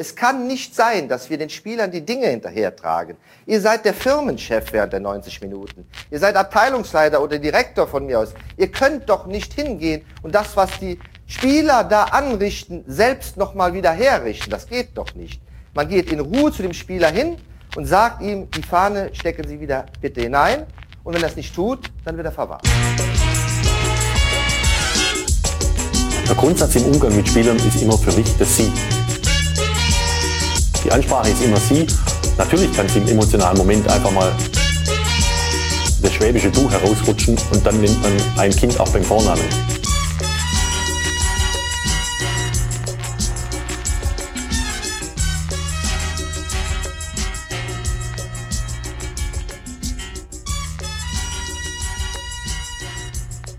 Es kann nicht sein, dass wir den Spielern die Dinge hinterhertragen. Ihr seid der Firmenchef während der 90 Minuten. Ihr seid Abteilungsleiter oder Direktor von mir aus. Ihr könnt doch nicht hingehen und das, was die Spieler da anrichten, selbst nochmal wieder herrichten. Das geht doch nicht. Man geht in Ruhe zu dem Spieler hin und sagt ihm, die Fahne stecken Sie wieder bitte hinein. Und wenn er es nicht tut, dann wird er verwarnt. Der Grundsatz im Umgang mit Spielern ist immer für mich das Sie. Die Ansprache ist immer Sie. Natürlich kann es im emotionalen Moment einfach mal das schwäbische Du herausrutschen und dann nennt man ein Kind auch beim Vornamen.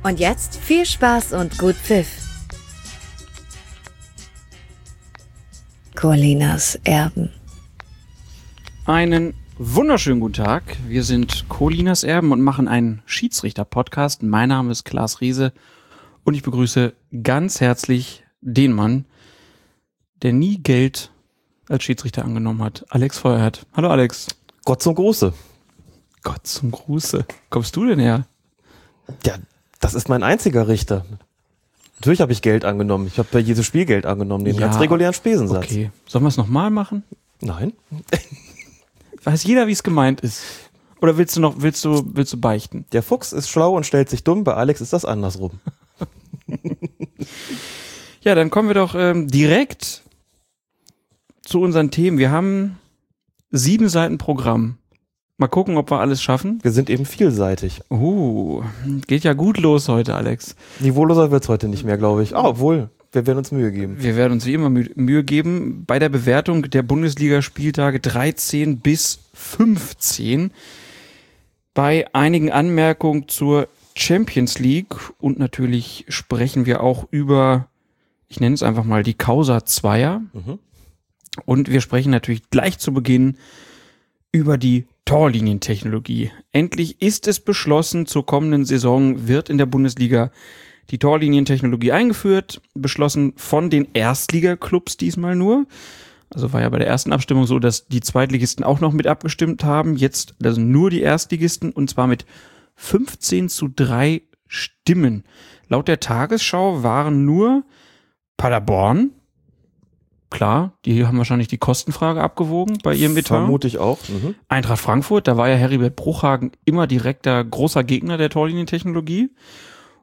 Und jetzt viel Spaß und gut Pfiff. Colinas Erben. Einen wunderschönen guten Tag. Wir sind Colinas Erben und machen einen Schiedsrichter-Podcast. Mein Name ist Klaas Riese und ich begrüße ganz herzlich den Mann, der nie Geld als Schiedsrichter angenommen hat. Alex Feuerhardt. Hallo Alex. Gott zum Gruße. Gott zum Gruße. Kommst du denn her? Ja, das ist mein einziger Richter. Natürlich habe ich Geld angenommen. Ich habe bei jedem Spiel Geld angenommen, den Ja, ganz regulären Spesensatz. Okay. Sollen wir es nochmal machen? Nein. Weiß jeder, wie es gemeint ist? Oder willst du noch, willst du, willst du beichten? Der Fuchs ist schlau und stellt sich dumm. Bei Alex ist das andersrum. Ja, dann kommen wir doch ähm, direkt zu unseren Themen. Wir haben sieben Seiten Programm. Mal gucken, ob wir alles schaffen. Wir sind eben vielseitig. Uh, geht ja gut los heute, Alex. Niveauloser wird's heute nicht mehr, glaube ich. Ah, obwohl, wir werden uns Mühe geben. Wir werden uns wie immer Mü Mühe geben bei der Bewertung der Bundesligaspieltage 13 bis 15. Bei einigen Anmerkungen zur Champions League und natürlich sprechen wir auch über, ich nenne es einfach mal die Causa Zweier. Mhm. Und wir sprechen natürlich gleich zu Beginn über die Torlinientechnologie. Endlich ist es beschlossen, zur kommenden Saison wird in der Bundesliga die Torlinientechnologie eingeführt, beschlossen von den Erstligaklubs diesmal nur. Also war ja bei der ersten Abstimmung so, dass die Zweitligisten auch noch mit abgestimmt haben. Jetzt also nur die Erstligisten und zwar mit 15 zu 3 Stimmen. Laut der Tagesschau waren nur Paderborn, klar, die haben wahrscheinlich die Kostenfrage abgewogen bei ihrem Etat. Vermute ich auch. Mhm. Eintracht Frankfurt, da war ja Heribert Bruchhagen immer direkter großer Gegner der Torlinientechnologie.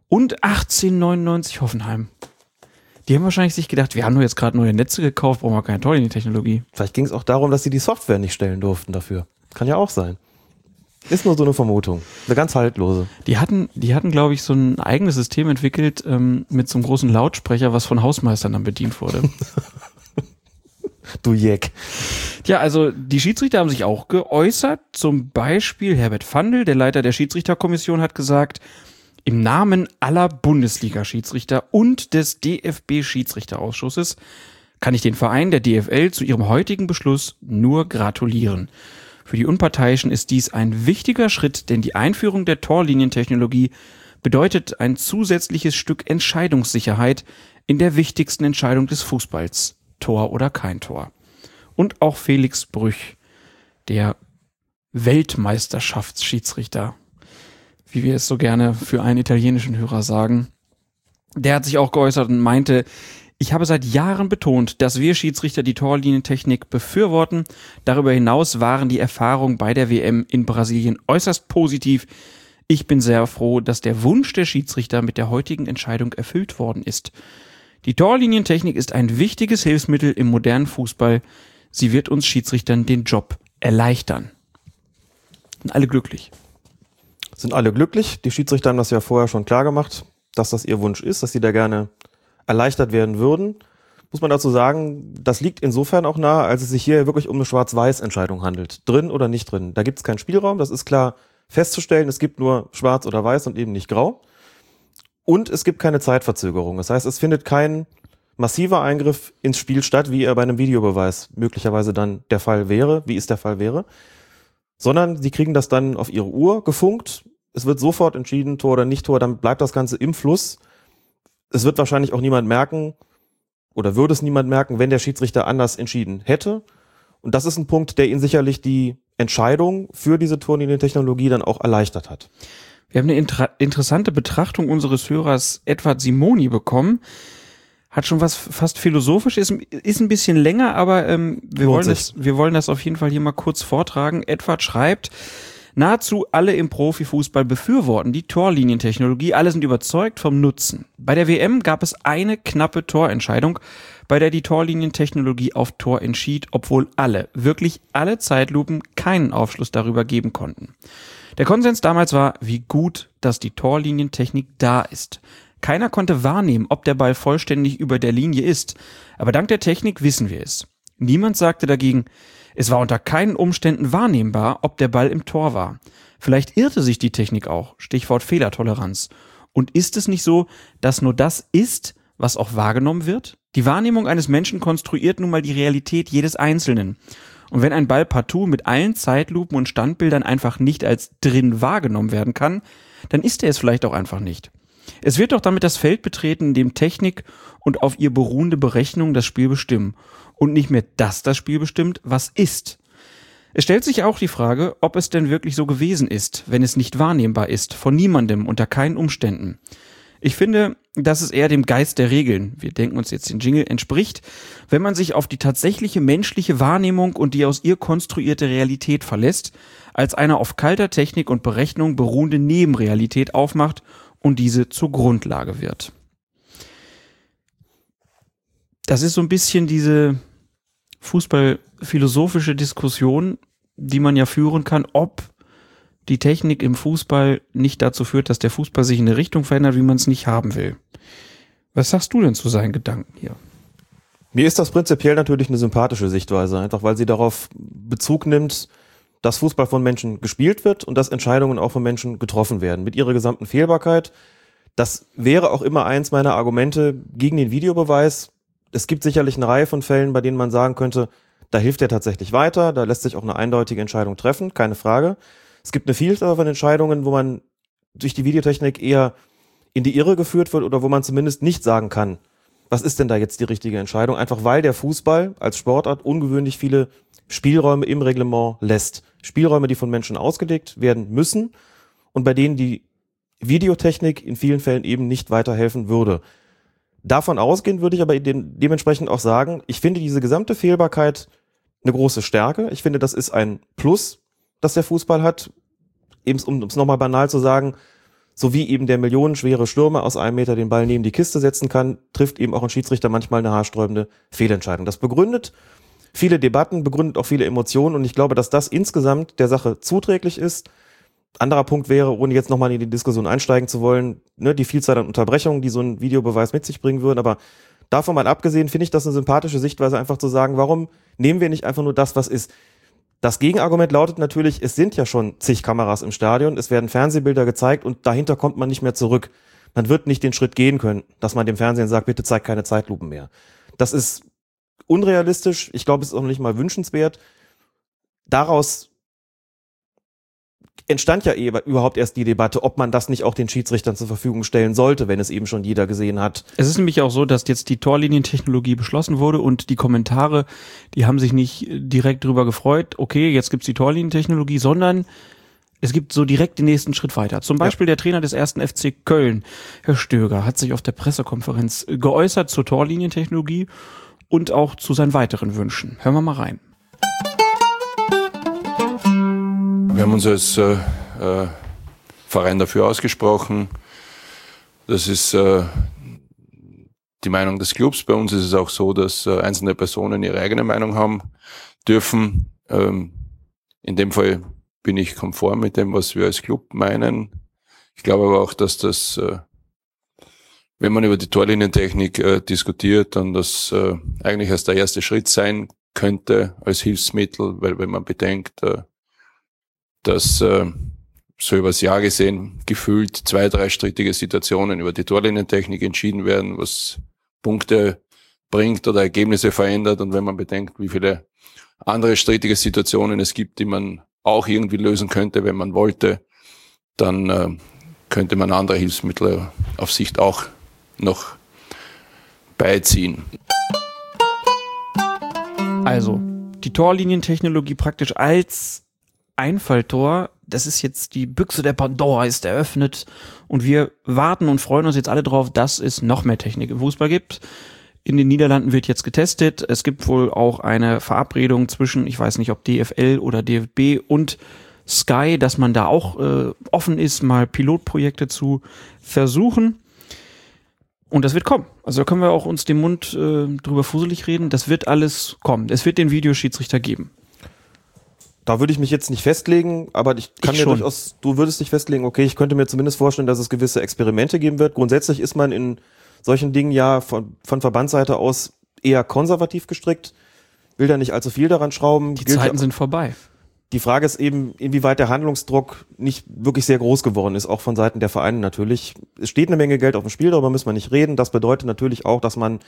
Und 1899 Hoffenheim. Die haben wahrscheinlich sich gedacht, wir haben nur jetzt gerade neue Netze gekauft, brauchen wir keine Torlinientechnologie. Vielleicht ging es auch darum, dass sie die Software nicht stellen durften dafür. Kann ja auch sein. Ist nur so eine Vermutung. Eine ganz haltlose. Die hatten, die hatten, glaube ich, so ein eigenes System entwickelt ähm, mit so einem großen Lautsprecher, was von Hausmeistern dann bedient wurde. Du Jeck. Ja, also die Schiedsrichter haben sich auch geäußert. Zum Beispiel Herbert Fandl, der Leiter der Schiedsrichterkommission, hat gesagt, im Namen aller Bundesliga-Schiedsrichter und des DFB-Schiedsrichterausschusses kann ich den Verein der DFL zu ihrem heutigen Beschluss nur gratulieren. Für die Unparteiischen ist dies ein wichtiger Schritt, denn die Einführung der Torlinientechnologie bedeutet ein zusätzliches Stück Entscheidungssicherheit in der wichtigsten Entscheidung des Fußballs. Tor oder kein Tor. Und auch Felix Brüch, der Weltmeisterschaftsschiedsrichter, wie wir es so gerne für einen italienischen Hörer sagen, der hat sich auch geäußert und meinte, ich habe seit Jahren betont, dass wir Schiedsrichter die Torlinientechnik befürworten. Darüber hinaus waren die Erfahrungen bei der WM in Brasilien äußerst positiv. Ich bin sehr froh, dass der Wunsch der Schiedsrichter mit der heutigen Entscheidung erfüllt worden ist. Die Torlinientechnik ist ein wichtiges Hilfsmittel im modernen Fußball. Sie wird uns Schiedsrichtern den Job erleichtern. Sind alle glücklich. Sind alle glücklich. Die Schiedsrichter haben das ja vorher schon klar gemacht, dass das ihr Wunsch ist, dass sie da gerne erleichtert werden würden. Muss man dazu sagen, das liegt insofern auch nahe, als es sich hier wirklich um eine Schwarz-Weiß-Entscheidung handelt. Drin oder nicht drin. Da gibt es keinen Spielraum, das ist klar festzustellen. Es gibt nur Schwarz oder Weiß und eben nicht Grau. Und es gibt keine Zeitverzögerung. Das heißt, es findet kein massiver Eingriff ins Spiel statt, wie er bei einem Videobeweis möglicherweise dann der Fall wäre, wie es der Fall wäre. Sondern sie kriegen das dann auf ihre Uhr gefunkt. Es wird sofort entschieden, Tor oder nicht Tor, dann bleibt das Ganze im Fluss. Es wird wahrscheinlich auch niemand merken, oder würde es niemand merken, wenn der Schiedsrichter anders entschieden hätte. Und das ist ein Punkt, der ihn sicherlich die Entscheidung für diese Turniertechnologie dann auch erleichtert hat. Wir haben eine inter interessante Betrachtung unseres Hörers Edward Simoni bekommen. Hat schon was fast philosophisch, ist, ist ein bisschen länger, aber ähm, wir, wollen das, wir wollen das auf jeden Fall hier mal kurz vortragen. Edward schreibt, Nahezu alle im Profifußball befürworten die Torlinientechnologie, alle sind überzeugt vom Nutzen. Bei der WM gab es eine knappe Torentscheidung, bei der die Torlinientechnologie auf Tor entschied, obwohl alle, wirklich alle Zeitlupen keinen Aufschluss darüber geben konnten. Der Konsens damals war, wie gut, dass die Torlinientechnik da ist. Keiner konnte wahrnehmen, ob der Ball vollständig über der Linie ist, aber dank der Technik wissen wir es. Niemand sagte dagegen, es war unter keinen Umständen wahrnehmbar, ob der Ball im Tor war. Vielleicht irrte sich die Technik auch. Stichwort Fehlertoleranz. Und ist es nicht so, dass nur das ist, was auch wahrgenommen wird? Die Wahrnehmung eines Menschen konstruiert nun mal die Realität jedes Einzelnen. Und wenn ein Ball partout mit allen Zeitlupen und Standbildern einfach nicht als drin wahrgenommen werden kann, dann ist er es vielleicht auch einfach nicht. Es wird doch damit das Feld betreten, in dem Technik und auf ihr beruhende Berechnung das Spiel bestimmen und nicht mehr das das Spiel bestimmt, was ist. Es stellt sich auch die Frage, ob es denn wirklich so gewesen ist, wenn es nicht wahrnehmbar ist, von niemandem, unter keinen Umständen. Ich finde, dass es eher dem Geist der Regeln, wir denken uns jetzt den Jingle, entspricht, wenn man sich auf die tatsächliche menschliche Wahrnehmung und die aus ihr konstruierte Realität verlässt, als eine auf kalter Technik und Berechnung beruhende Nebenrealität aufmacht und diese zur Grundlage wird. Das ist so ein bisschen diese fußballphilosophische Diskussion, die man ja führen kann, ob die Technik im Fußball nicht dazu führt, dass der Fußball sich in eine Richtung verändert, wie man es nicht haben will. Was sagst du denn zu seinen Gedanken hier? Mir ist das prinzipiell natürlich eine sympathische Sichtweise, einfach weil sie darauf Bezug nimmt, dass Fußball von Menschen gespielt wird und dass Entscheidungen auch von Menschen getroffen werden. Mit ihrer gesamten Fehlbarkeit. Das wäre auch immer eins meiner Argumente gegen den Videobeweis es gibt sicherlich eine Reihe von Fällen, bei denen man sagen könnte, da hilft er tatsächlich weiter, da lässt sich auch eine eindeutige Entscheidung treffen, keine Frage. Es gibt eine Vielzahl von Entscheidungen, wo man durch die Videotechnik eher in die Irre geführt wird oder wo man zumindest nicht sagen kann, was ist denn da jetzt die richtige Entscheidung? Einfach weil der Fußball als Sportart ungewöhnlich viele Spielräume im Reglement lässt. Spielräume, die von Menschen ausgelegt werden müssen und bei denen die Videotechnik in vielen Fällen eben nicht weiterhelfen würde. Davon ausgehend würde ich aber dementsprechend auch sagen, ich finde diese gesamte Fehlbarkeit eine große Stärke. Ich finde, das ist ein Plus, das der Fußball hat. Eben, um es nochmal banal zu sagen, so wie eben der millionenschwere Stürmer aus einem Meter den Ball neben die Kiste setzen kann, trifft eben auch ein Schiedsrichter manchmal eine haarsträubende Fehlentscheidung. Das begründet viele Debatten, begründet auch viele Emotionen und ich glaube, dass das insgesamt der Sache zuträglich ist anderer Punkt wäre, ohne jetzt nochmal in die Diskussion einsteigen zu wollen, ne, die Vielzahl an Unterbrechungen, die so ein Videobeweis mit sich bringen würden. Aber davon mal abgesehen, finde ich das eine sympathische Sichtweise, einfach zu sagen, warum nehmen wir nicht einfach nur das, was ist? Das Gegenargument lautet natürlich, es sind ja schon zig Kameras im Stadion, es werden Fernsehbilder gezeigt und dahinter kommt man nicht mehr zurück. Man wird nicht den Schritt gehen können, dass man dem Fernsehen sagt, bitte zeig keine Zeitlupen mehr. Das ist unrealistisch. Ich glaube, es ist auch nicht mal wünschenswert. Daraus entstand ja eh überhaupt erst die Debatte, ob man das nicht auch den Schiedsrichtern zur Verfügung stellen sollte, wenn es eben schon jeder gesehen hat. Es ist nämlich auch so, dass jetzt die Torlinientechnologie beschlossen wurde und die Kommentare, die haben sich nicht direkt drüber gefreut, okay, jetzt gibt's die Torlinientechnologie, sondern es gibt so direkt den nächsten Schritt weiter. Zum Beispiel ja. der Trainer des ersten FC Köln, Herr Stöger, hat sich auf der Pressekonferenz geäußert zur Torlinientechnologie und auch zu seinen weiteren Wünschen. Hören wir mal rein. Wir haben uns als äh, äh, Verein dafür ausgesprochen. Das ist äh, die Meinung des Clubs. Bei uns ist es auch so, dass äh, einzelne Personen ihre eigene Meinung haben dürfen. Ähm, in dem Fall bin ich konform mit dem, was wir als Club meinen. Ich glaube aber auch, dass das, äh, wenn man über die Torlinientechnik äh, diskutiert, dann das äh, eigentlich erst der erste Schritt sein könnte als Hilfsmittel, weil wenn man bedenkt, äh, dass äh, so übers Jahr gesehen gefühlt zwei, drei strittige Situationen über die Torlinientechnik entschieden werden, was Punkte bringt oder Ergebnisse verändert. Und wenn man bedenkt, wie viele andere strittige Situationen es gibt, die man auch irgendwie lösen könnte, wenn man wollte, dann äh, könnte man andere Hilfsmittel auf Sicht auch noch beiziehen. Also, die Torlinientechnologie praktisch als Einfalltor, das ist jetzt die Büchse der Pandora ist eröffnet und wir warten und freuen uns jetzt alle drauf, dass es noch mehr Technik im Fußball gibt. In den Niederlanden wird jetzt getestet. Es gibt wohl auch eine Verabredung zwischen, ich weiß nicht, ob DFL oder DFB und Sky, dass man da auch äh, offen ist, mal Pilotprojekte zu versuchen. Und das wird kommen. Also da können wir auch uns den Mund äh, drüber fuselig reden. Das wird alles kommen. Es wird den Videoschiedsrichter geben. Da würde ich mich jetzt nicht festlegen, aber ich kann Ich mir schon. durchaus, du würdest dich festlegen, okay, ich könnte mir zumindest vorstellen, dass es gewisse Experimente geben wird. Grundsätzlich ist man in solchen Dingen ja von, von Verbandsseite aus eher konservativ gestrickt, will da nicht allzu viel daran schrauben. Die Gilt Zeiten sind vorbei. Die Frage ist eben, inwieweit der Handlungsdruck nicht wirklich sehr groß geworden ist, auch von Seiten der Vereine natürlich. Es steht eine Menge Geld auf dem Spiel, darüber müssen wir nicht reden. Das bedeutet natürlich auch, dass man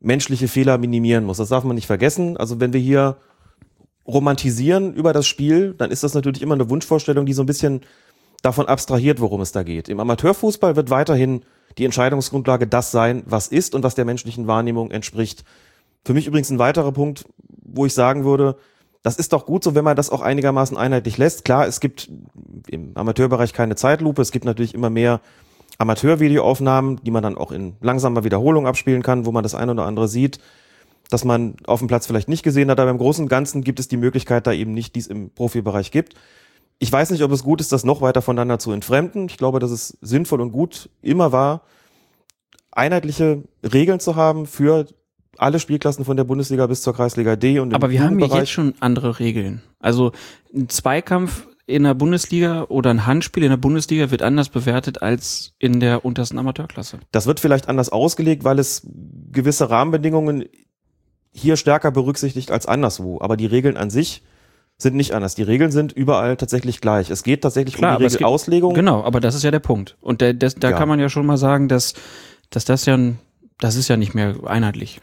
menschliche Fehler minimieren muss. Das darf man nicht vergessen. Also wenn wir hier romantisieren über das Spiel, dann ist das natürlich immer eine Wunschvorstellung, die so ein bisschen davon abstrahiert, worum es da geht. Im Amateurfußball wird weiterhin die Entscheidungsgrundlage das sein, was ist und was der menschlichen Wahrnehmung entspricht. Für mich übrigens ein weiterer Punkt, wo ich sagen würde, das ist doch gut so, wenn man das auch einigermaßen einheitlich lässt. Klar, es gibt im Amateurbereich keine Zeitlupe. Es gibt natürlich immer mehr Amateurvideoaufnahmen, die man dann auch in langsamer Wiederholung abspielen kann, wo man das eine oder andere sieht, dass man auf dem Platz vielleicht nicht gesehen hat. Aber im Großen und Ganzen gibt es die Möglichkeit da eben nicht, die es im Profibereich gibt. Ich weiß nicht, ob es gut ist, das noch weiter voneinander zu entfremden. Ich glaube, dass es sinnvoll und gut immer war, einheitliche Regeln zu haben für alle Spielklassen von der Bundesliga bis zur Kreisliga D und Aber wir haben ja jetzt schon andere Regeln. Also ein Zweikampf in der Bundesliga oder ein Handspiel in der Bundesliga wird anders bewertet als in der untersten Amateurklasse. Das wird vielleicht anders ausgelegt, weil es gewisse Rahmenbedingungen hier stärker berücksichtigt als anderswo. Aber die Regeln an sich sind nicht anders. Die Regeln sind überall tatsächlich gleich. Es geht tatsächlich Klar, um die Regelauslegung. Genau, aber das ist ja der Punkt. Und der, das, da Ja. kann man ja schon mal sagen, dass, dass das ja, das ist ja nicht mehr einheitlich.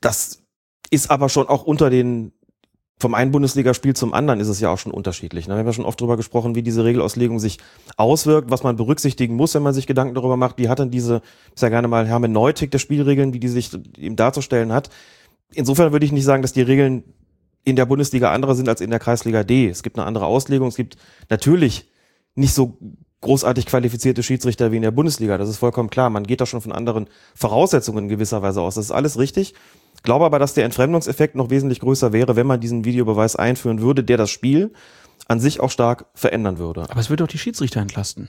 Das ist aber schon auch unter den, vom einen Bundesligaspiel zum anderen ist es ja auch schon unterschiedlich. ne? Wir haben ja schon oft darüber gesprochen, wie diese Regelauslegung sich auswirkt, was man berücksichtigen muss, wenn man sich Gedanken darüber macht, wie hat denn diese, ist ja gerne mal Hermeneutik der Spielregeln, wie die sich eben darzustellen hat. Insofern würde ich nicht sagen, dass die Regeln in der Bundesliga andere sind als in der Kreisliga D. Es gibt eine andere Auslegung. Es gibt natürlich nicht so großartig qualifizierte Schiedsrichter wie in der Bundesliga. Das ist vollkommen klar. Man geht da schon von anderen Voraussetzungen in gewisser Weise aus. Das ist alles richtig. Glaube aber, dass der Entfremdungseffekt noch wesentlich größer wäre, wenn man diesen Videobeweis einführen würde, der das Spiel an sich auch stark verändern würde. Aber es wird doch die Schiedsrichter entlasten.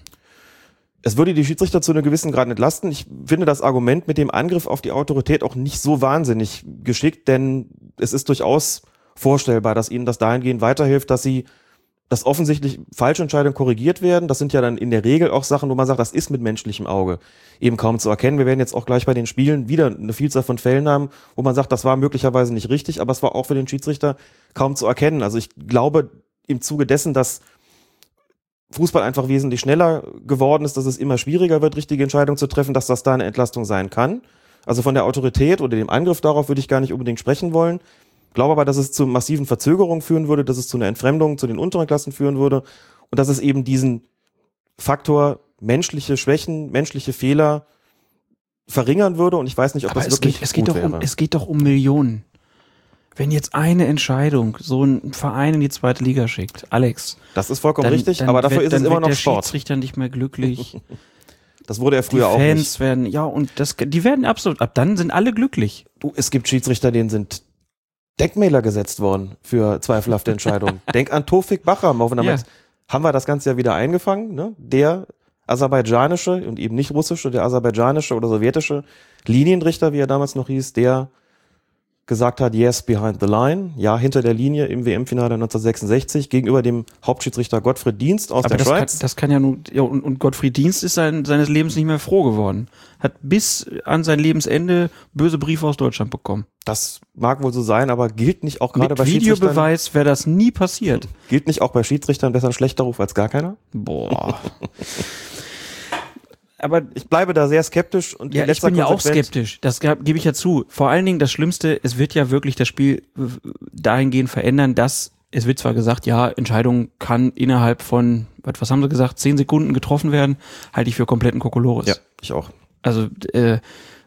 Es würde die Schiedsrichter zu einem gewissen Grad entlasten. Ich finde das Argument mit dem Angriff auf die Autorität auch nicht so wahnsinnig geschickt, denn es ist durchaus vorstellbar, dass ihnen das dahingehend weiterhilft, dass sie dass offensichtlich falsche Entscheidungen korrigiert werden. Das sind ja dann in der Regel auch Sachen, wo man sagt, das ist mit menschlichem Auge eben kaum zu erkennen. Wir werden jetzt auch gleich bei den Spielen wieder eine Vielzahl von Fällen haben, wo man sagt, das war möglicherweise nicht richtig, aber es war auch für den Schiedsrichter kaum zu erkennen. Also ich glaube im Zuge dessen, dass Fußball einfach wesentlich schneller geworden ist, dass es immer schwieriger wird, richtige Entscheidungen zu treffen, dass das da eine Entlastung sein kann. Also von der Autorität oder dem Angriff darauf würde ich gar nicht unbedingt sprechen wollen. Glaube aber, dass es zu massiven Verzögerungen führen würde, dass es zu einer Entfremdung zu den unteren Klassen führen würde und dass es eben diesen Faktor menschliche Schwächen, menschliche Fehler verringern würde. Und ich weiß nicht, ob Aber das es wirklich geht, es, geht gut doch um, wäre. es geht doch um Millionen. Wenn jetzt eine Entscheidung so ein Verein in die zweite Liga schickt, Alex, das ist vollkommen dann, richtig, dann aber dafür wird, ist es immer noch der Sport. Schiedsrichter nicht mehr glücklich. Das wurde er Die früher auch Fans werden, ja, und das, die werden absolut, ab dann sind alle glücklich. Du, es gibt Schiedsrichter, denen sind Denkmäler gesetzt worden für zweifelhafte Entscheidungen. Denk an Tofik Bachram, auch wenn Ja. haben wir das Ganze ja wieder eingefangen, ne? Der aserbaidschanische und eben nicht russische, der aserbaidschanische oder sowjetische Linienrichter, wie er damals noch hieß, der gesagt hat, yes, behind the line, ja, hinter der Linie im WM-Finale 1966 gegenüber dem Hauptschiedsrichter Gottfried Dienst aus Aber der das kann, Schweiz. das kann ja nun, ja, und, und Gottfried Dienst ist sein, seines Lebens nicht mehr froh geworden. Hat bis an sein Lebensende böse Briefe aus Deutschland bekommen. das mag wohl so sein, aber gilt nicht auch gerade Mit bei Schiedsrichtern, Videobeweis wäre das nie passiert. gilt nicht auch bei Schiedsrichtern besser ein schlechter Ruf als gar keiner? Boah. Aber Ich bleibe da sehr skeptisch und Ja, ich bin ja auch skeptisch. Das gebe ich ja zu. Vor allen Dingen das Schlimmste, es wird ja wirklich das Spiel dahingehend verändern, dass es wird zwar gesagt, ja, Entscheidung kann innerhalb von, was, was haben sie gesagt, zehn Sekunden getroffen werden, halte ich für kompletten Kokolores. Ja, ich auch. Also äh,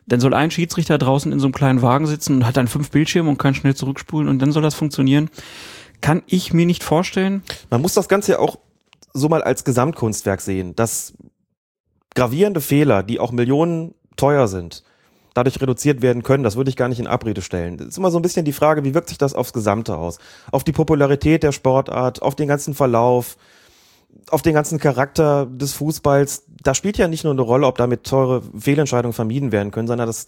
Dann soll ein Schiedsrichter draußen in so einem kleinen Wagen sitzen und hat dann fünf Bildschirme und kann schnell zurückspulen und dann soll das funktionieren. Kann ich mir nicht vorstellen. Man muss das Ganze ja auch so mal als Gesamtkunstwerk sehen, dass gravierende Fehler, die auch Millionen teuer sind, dadurch reduziert werden können, das würde ich gar nicht in Abrede stellen. Das ist immer so ein bisschen die Frage, wie wirkt sich das aufs Gesamte aus? Auf die Popularität der Sportart, auf den ganzen Verlauf, auf den ganzen Charakter des Fußballs. Da spielt ja nicht nur eine Rolle, ob damit teure Fehlentscheidungen vermieden werden können, sondern das,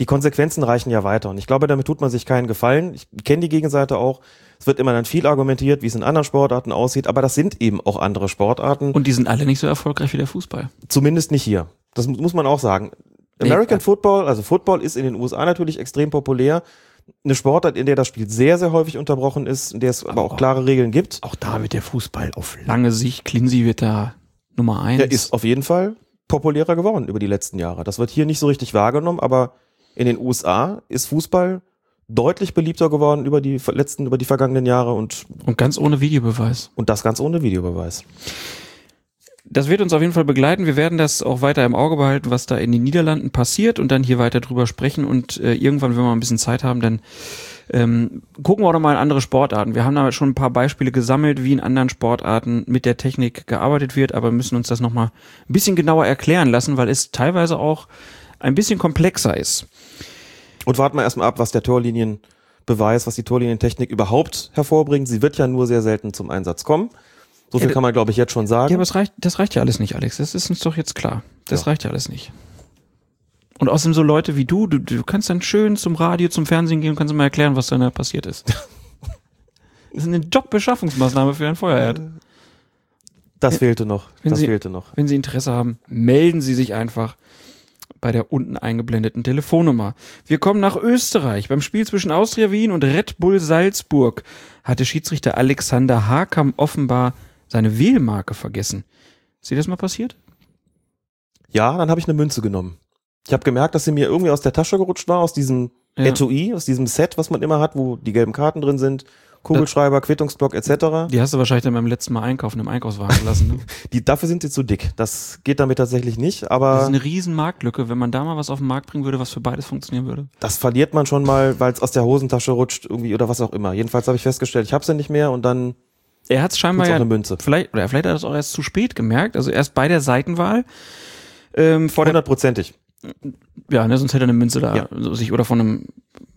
die Konsequenzen reichen ja weiter. Und ich glaube, damit tut man sich keinen Gefallen. Ich kenne die Gegenseite auch. Es wird immer dann viel argumentiert, wie es in anderen Sportarten aussieht, aber das sind eben auch andere Sportarten. Und die sind alle nicht so erfolgreich wie der Fußball. Zumindest nicht hier. Das muss man auch sagen. American Football, also Football ist in den USA natürlich extrem populär. Eine Sportart, in der das Spiel sehr, sehr häufig unterbrochen ist, in der es aber, auch klare Regeln gibt. Auch da wird der Fußball auf lange Sicht, Clincy wird da Nummer eins. Der ist auf jeden Fall populärer geworden über die letzten Jahre. Das wird hier nicht so richtig wahrgenommen, aber in den USA ist Fußball deutlich beliebter geworden über die letzten, über die vergangenen Jahre und, Und ganz ohne Videobeweis. und das ganz ohne Videobeweis. Das wird uns auf jeden Fall begleiten. Wir werden das auch weiter im Auge behalten, was da in den Niederlanden passiert und dann hier weiter drüber sprechen. Und äh, irgendwann, wenn wir mal ein bisschen Zeit haben, dann ähm, gucken wir auch noch mal in andere Sportarten. Wir haben da schon ein paar Beispiele gesammelt, wie in anderen Sportarten mit der Technik gearbeitet wird, aber müssen uns das noch mal ein bisschen genauer erklären lassen, weil es teilweise auch ein bisschen komplexer ist. Und warten wir erstmal ab, was der Torlinienbeweis, was die Torlinientechnik überhaupt hervorbringt. Sie wird ja nur sehr selten zum Einsatz kommen. So viel Ja, kann man, glaube ich, jetzt schon sagen. Ja, aber es reicht, das reicht ja alles nicht, Alex. Das ist uns doch jetzt klar. Das Ja. reicht ja alles nicht. Und außerdem so Leute wie du, du, du kannst dann schön zum Radio, zum Fernsehen gehen und kannst mal erklären, was da passiert ist. Das ist eine Jobbeschaffungsmaßnahme für ein Feuerherd. das fehlte noch. Wenn Das Sie- fehlte noch. Wenn Sie Interesse haben, melden Sie sich einfach bei der unten eingeblendeten Telefonnummer. Wir kommen nach Österreich. Beim Spiel zwischen Austria Wien und Red Bull Salzburg hatte Schiedsrichter Alexander Hakam offenbar seine Wählmarke vergessen. Ist dir das mal passiert? Ja, dann habe ich eine Münze genommen. Ich habe gemerkt, dass sie mir irgendwie aus der Tasche gerutscht war, aus diesem Ja. Etui, aus diesem Set, was man immer hat, wo die gelben Karten drin sind, Kugelschreiber, Quittungsblock etc. Die hast du wahrscheinlich dann beim letzten Mal einkaufen im Einkaufswagen gelassen. Ne? Die, dafür sind sie zu dick. Das geht damit tatsächlich nicht, Das ist aber eine riesen Marktlücke, wenn man da mal was auf den Markt bringen würde, was für beides funktionieren würde. das verliert man schon mal, weil es aus der Hosentasche rutscht irgendwie oder was auch immer. Jedenfalls habe ich festgestellt, ich habe sie nicht mehr und dann Er hat es scheinbar ja eine Münze. vielleicht, oder vielleicht hat er das auch erst zu spät gemerkt, also erst bei der Seitenwahl. Ähm, vor der, Hundertprozentig. ja, ne, sonst hätte er eine Münze da Ja. sich oder von einem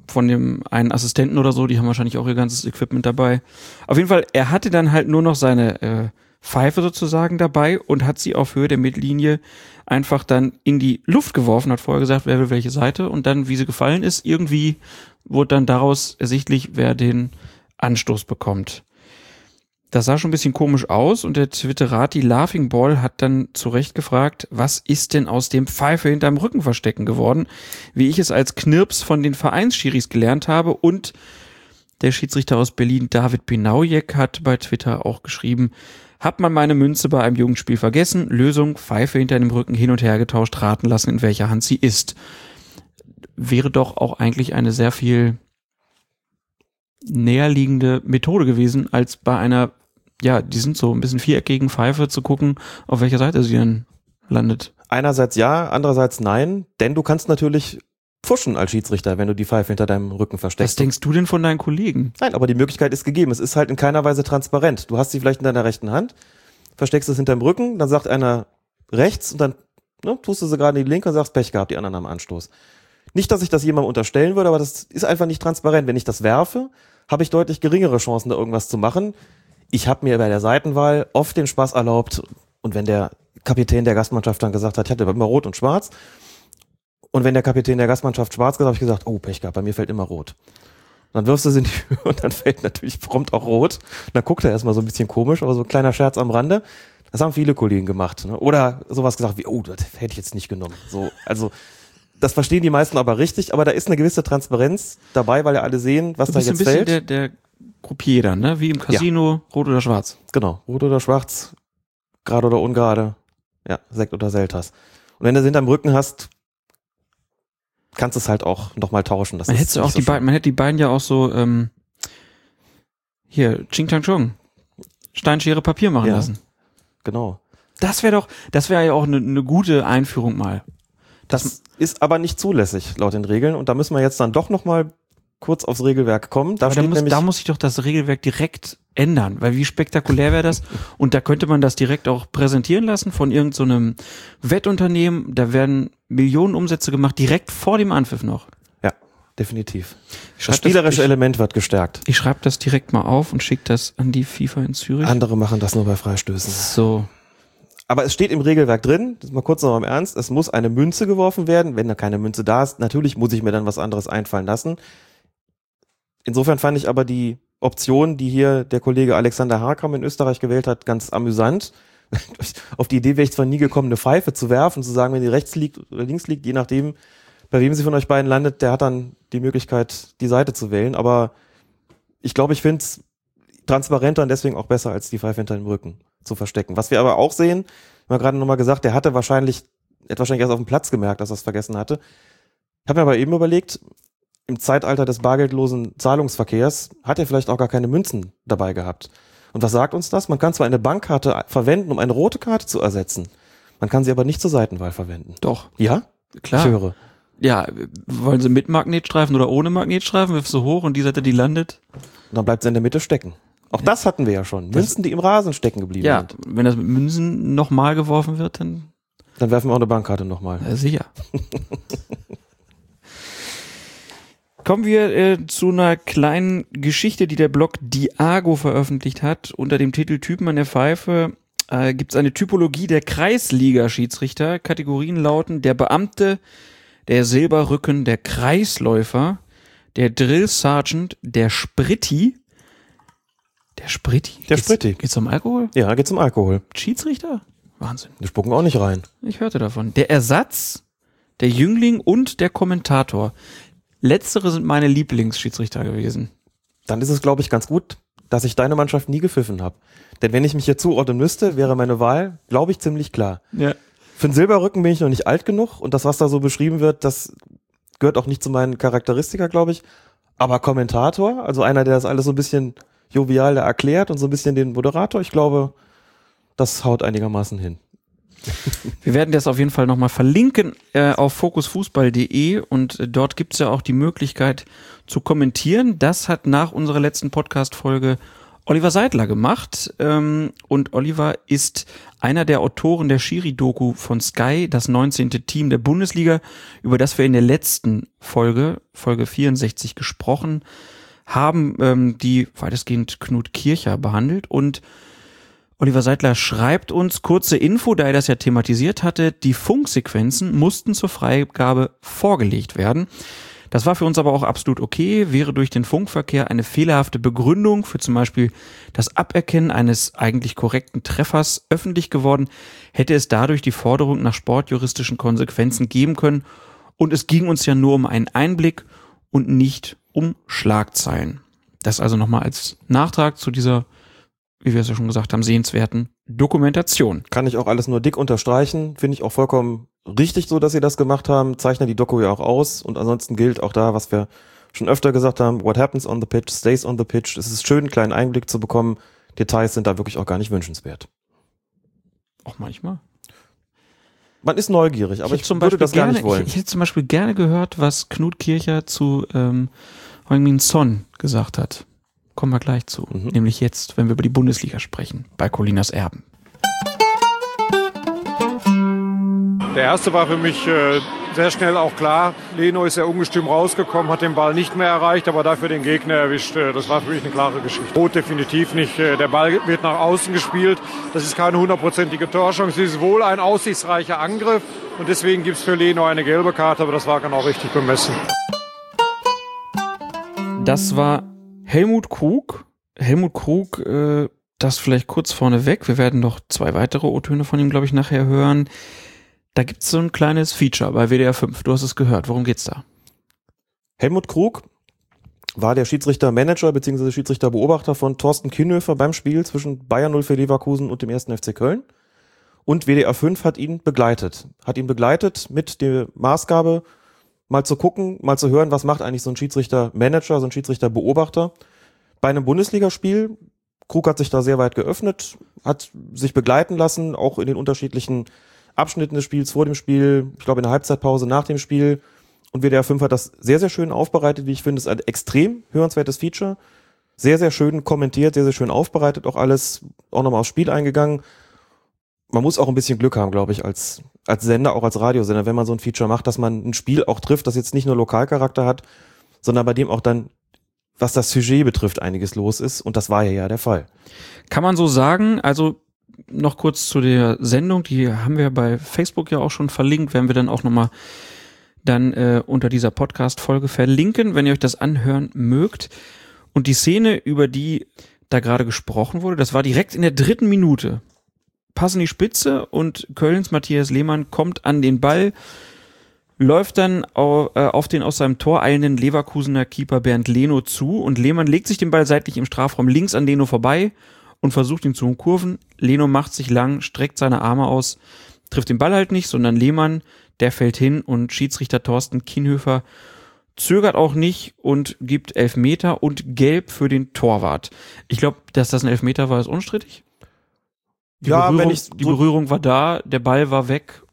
von dem einen Assistenten oder so, die haben wahrscheinlich auch ihr ganzes Equipment dabei. Auf jeden Fall, er hatte dann halt nur noch seine äh, Pfeife sozusagen dabei und hat sie auf Höhe der Mittellinie einfach dann in die Luft geworfen, hat vorher gesagt, wer will welche Seite und dann, wie sie gefallen ist, irgendwie wurde dann daraus ersichtlich, wer den Anstoß bekommt. Das sah schon ein bisschen komisch aus und der Twitterati Laughing Ball hat dann zu Recht gefragt, was ist denn aus dem Pfeife hinterm Rücken verstecken geworden, wie ich es als Knirps von den Vereinsschiris gelernt habe und der Schiedsrichter aus Berlin, David Benaujek, hat bei Twitter auch geschrieben, hat man meine Münze bei einem Jugendspiel vergessen, Lösung, Pfeife hinter dem Rücken hin und her getauscht, raten lassen, in welcher Hand sie ist. Wäre doch auch eigentlich eine sehr viel näherliegende Methode gewesen, als bei einer, ja, die sind so ein bisschen viereckigen Pfeife zu gucken, auf welcher Seite sie dann landet. Einerseits ja, andererseits nein, denn du kannst natürlich pfuschen als Schiedsrichter, wenn du die Pfeife hinter deinem Rücken Was versteckst. denkst du denn von deinen Kollegen? Nein, aber die Möglichkeit ist gegeben. Es ist halt in keiner Weise transparent. Du hast sie vielleicht in deiner rechten Hand, versteckst es hinterm Rücken, dann sagt einer rechts und dann ne, tust du sie gerade in die linke und sagst Pech gehabt, die anderen haben Anstoß. Nicht, dass ich das jemandem unterstellen würde, aber das ist einfach nicht transparent. Wenn ich das werfe, habe ich deutlich geringere Chancen, da irgendwas zu machen. Ich habe mir bei der Seitenwahl oft den Spaß erlaubt und wenn der Kapitän der Gastmannschaft dann gesagt hat, ich hatte immer rot und schwarz und wenn der Kapitän der Gastmannschaft schwarz gesagt hat, habe ich gesagt, oh Pech gehabt, bei mir fällt immer rot. Dann wirfst du sie in die Höhe und dann fällt natürlich prompt auch rot. Und dann guckt er erstmal so ein bisschen komisch, aber so ein kleiner Scherz am Rande. Das haben viele Kollegen gemacht. Ne? Oder sowas gesagt wie, oh, das hätte ich jetzt nicht genommen. So, also das verstehen die meisten aber richtig, aber da ist eine gewisse Transparenz dabei, weil ja alle sehen, was da jetzt fällt. der, der Dann, ne? Wie im Casino, rot oder schwarz. Genau, rot oder schwarz, gerade oder ungerade, ja, Sekt oder Selters. Und wenn du sie hinterm Rücken hast, kannst du es halt auch nochmal tauschen. Das Man hätte auch so die beiden, man hätte die beiden ja auch so, ähm, hier, Ching Chang Chung. Steinschere Papier machen Ja. lassen. Genau. Das wäre doch, das wäre ja auch eine ne gute Einführung mal. Das ist aber nicht zulässig laut den Regeln und da müssen wir jetzt dann doch noch mal kurz aufs Regelwerk kommen. Da da muss, da muss sich doch das Regelwerk direkt ändern, weil wie spektakulär wäre das? Und da könnte man das direkt auch präsentieren lassen von irgendeinem Wettunternehmen. Da werden Millionen Umsätze gemacht, direkt vor dem Anpfiff noch. ja, definitiv. Ich Das spielerische ich, Element wird gestärkt. ich schreibe das direkt mal auf und schicke das an die FIFA in Zürich. Andere machen das nur bei Freistößen. so. Aber es steht im Regelwerk drin, das ist mal kurz noch im Ernst, es muss eine Münze geworfen werden. Wenn da keine Münze da ist, natürlich muss ich mir dann was anderes einfallen lassen. Insofern fand ich aber die Option, die hier der Kollege Alexander Harkam in Österreich gewählt hat, ganz amüsant. Auf die Idee wäre ich zwar nie gekommen, eine Pfeife zu werfen, zu sagen, wenn die rechts liegt oder links liegt, je nachdem, bei wem sie von euch beiden landet, der hat dann die Möglichkeit, die Seite zu wählen. Aber ich glaube, ich finde es transparenter und deswegen auch besser, als die Pfeife hinter dem Rücken zu verstecken. Was wir aber auch sehen, wir haben gerade nochmal gesagt, der hatte wahrscheinlich, hat wahrscheinlich erst auf dem Platz gemerkt, dass er es vergessen hatte. Ich habe mir aber eben überlegt, im Zeitalter des bargeldlosen Zahlungsverkehrs hat er vielleicht auch gar keine Münzen dabei gehabt. Und was sagt uns das? Man kann zwar eine Bankkarte verwenden, um eine rote Karte zu ersetzen. Man kann sie aber nicht zur Seitenwahl verwenden. Doch, Ja? klar. Ich höre. Ja, wollen sie mit Magnetstreifen oder ohne Magnetstreifen? Wirfst du hoch und die Seite, die landet? Und dann bleibt sie in der Mitte stecken. Auch das hatten wir ja schon. Münzen, die im Rasen stecken geblieben Ja, sind. wenn das mit Münzen nochmal geworfen wird, dann Dann werfen wir auch eine Bankkarte nochmal. Ja, sicher. Kommen wir äh, zu einer kleinen Geschichte, die der Blog Diago veröffentlicht hat. Unter dem Titel Typen an der Pfeife äh, gibt es eine Typologie der Kreisliga-Schiedsrichter. Kategorien lauten der Beamte, der Silberrücken, der Kreisläufer, der Drill Sergeant, der Spritti. Der Spritti? Der Geht's- Spritti. Geht's um Alkohol? Ja, geht's um Alkohol. Schiedsrichter? Wahnsinn. Die spucken auch nicht rein. Ich hörte davon. Der Ersatz, der Jüngling und der Kommentator. Letztere sind meine Lieblingsschiedsrichter gewesen. Dann ist es, glaube ich, ganz gut, dass ich deine Mannschaft nie gepfiffen habe. Denn wenn ich mich hier zuordnen müsste, wäre meine Wahl, glaube ich, ziemlich klar. Ja. Für den Silberrücken bin ich noch nicht alt genug und das, was da so beschrieben wird, das gehört auch nicht zu meinen Charakteristika, glaube ich. Aber Kommentator, also einer, der das alles so ein bisschen jovial da erklärt und so ein bisschen den Moderator, ich glaube, das haut einigermaßen hin. Wir werden das auf jeden Fall nochmal verlinken äh, auf fokusfußball.de und äh, dort gibt's ja auch die Möglichkeit zu kommentieren. Das hat nach unserer letzten Podcast-Folge Oliver Seidler gemacht. Ähm, und Oliver ist einer der Autoren der Schiri-Doku von Sky, das 19. Team der Bundesliga, über das wir in der letzten Folge, Folge 64, gesprochen haben, ähm, die weitestgehend Knut Kircher behandelt und Oliver Seidler schreibt uns kurze Info, da er das ja thematisiert hatte. Die Funksequenzen mussten zur Freigabe vorgelegt werden. Das war für uns aber auch absolut okay, wäre durch den Funkverkehr eine fehlerhafte Begründung für zum Beispiel das Aberkennen eines eigentlich korrekten Treffers öffentlich geworden, hätte es dadurch die Forderung nach sportjuristischen Konsequenzen geben können. Und es ging uns ja nur um einen Einblick und nicht um Schlagzeilen. Das also nochmal als Nachtrag zu dieser wie wir es ja schon gesagt haben, sehenswerten Dokumentation. Kann ich auch alles nur dick unterstreichen. Finde ich auch vollkommen richtig so, dass sie das gemacht haben. Zeichnet die Doku ja auch aus. Und ansonsten gilt auch da, was wir schon öfter gesagt haben, what happens on the pitch stays on the pitch. Es ist schön, einen kleinen Einblick zu bekommen. Details sind da wirklich auch gar nicht wünschenswert. Auch manchmal. Man ist neugierig, aber ich, hätte zum würde Beispiel das gar gerne, nicht wollen. Ich, ich hätte zum Beispiel gerne gehört, was Knut Kircher zu ähm, Heung-Min Son gesagt hat. Kommen wir gleich zu. Mhm. Nämlich jetzt, wenn wir über die Bundesliga sprechen, bei Colinas Erben. Der erste war für mich äh, sehr schnell auch klar. Leno ist sehr ungestüm rausgekommen, hat den Ball nicht mehr erreicht, aber dafür den Gegner erwischt. Äh, Das war für mich eine klare Geschichte. Rot definitiv nicht. Äh, Der Ball wird nach außen gespielt. Das ist keine hundertprozentige Torchance. Es ist wohl ein aussichtsreicher Angriff. Und deswegen gibt es für Leno eine gelbe Karte, aber das war genau richtig bemessen. Das war Helmut Krug. Helmut Krug, äh, das vielleicht kurz vorneweg. Wir werden noch zwei weitere O-Töne von ihm, glaube ich, nachher hören. Da gibt's so ein kleines Feature bei WDR 5. Du hast es gehört. Worum geht's da? Helmut Krug war der Schiedsrichter-Manager bzw. Schiedsrichter-Beobachter von Thorsten Kienhöfer beim Spiel zwischen Bayern 0 für Leverkusen und dem 1. FC Köln. Und WDR 5 hat ihn begleitet. Hat ihn begleitet mit der Maßgabe, mal zu gucken, mal zu hören, was macht eigentlich so ein Schiedsrichter-Manager, so ein Schiedsrichter-Beobachter bei einem Bundesligaspiel. Krug hat sich da sehr weit geöffnet, hat sich begleiten lassen, auch in den unterschiedlichen Abschnitten des Spiels, vor dem Spiel, ich glaube in der Halbzeitpause, nach dem Spiel. Und WDR 5 hat das sehr, sehr schön aufbereitet, wie ich finde. Ist ein extrem hörenswertes Feature. Sehr, sehr schön kommentiert, sehr, sehr schön aufbereitet, auch alles, auch nochmal aufs Spiel eingegangen. Man muss auch ein bisschen Glück haben, glaube ich, als, als Sender, auch als Radiosender, wenn man so ein Feature macht, dass man ein Spiel auch trifft, das jetzt nicht nur Lokalcharakter hat, sondern bei dem auch dann, was das Sujet betrifft, einiges los ist. Und das war ja ja der Fall. Kann man so sagen, also noch kurz zu der Sendung, die haben wir bei Facebook ja auch schon verlinkt, werden wir dann auch nochmal dann äh, unter dieser Podcast-Folge verlinken, wenn ihr euch das anhören mögt. Und die Szene, über die da gerade gesprochen wurde, das war direkt in der dritten Minute. Passen die Spitze und Kölns Matthias Lehmann kommt an den Ball, läuft dann auf, äh, auf den aus seinem Tor eilenden Leverkusener Keeper Bernd Leno zu und Lehmann legt sich den Ball seitlich im Strafraum links an Leno vorbei und versucht ihn zu umkurven. Leno macht sich lang, streckt seine Arme aus, trifft den Ball halt nicht, sondern Lehmann, der fällt hin und Schiedsrichter Thorsten Kienhöfer zögert auch nicht und gibt Elfmeter und Gelb für den Torwart. Ich glaube, dass das ein Elfmeter war, ist unstrittig. Die, Ja, Berührung, wenn ich die so- Berührung war da, der Ball war weg.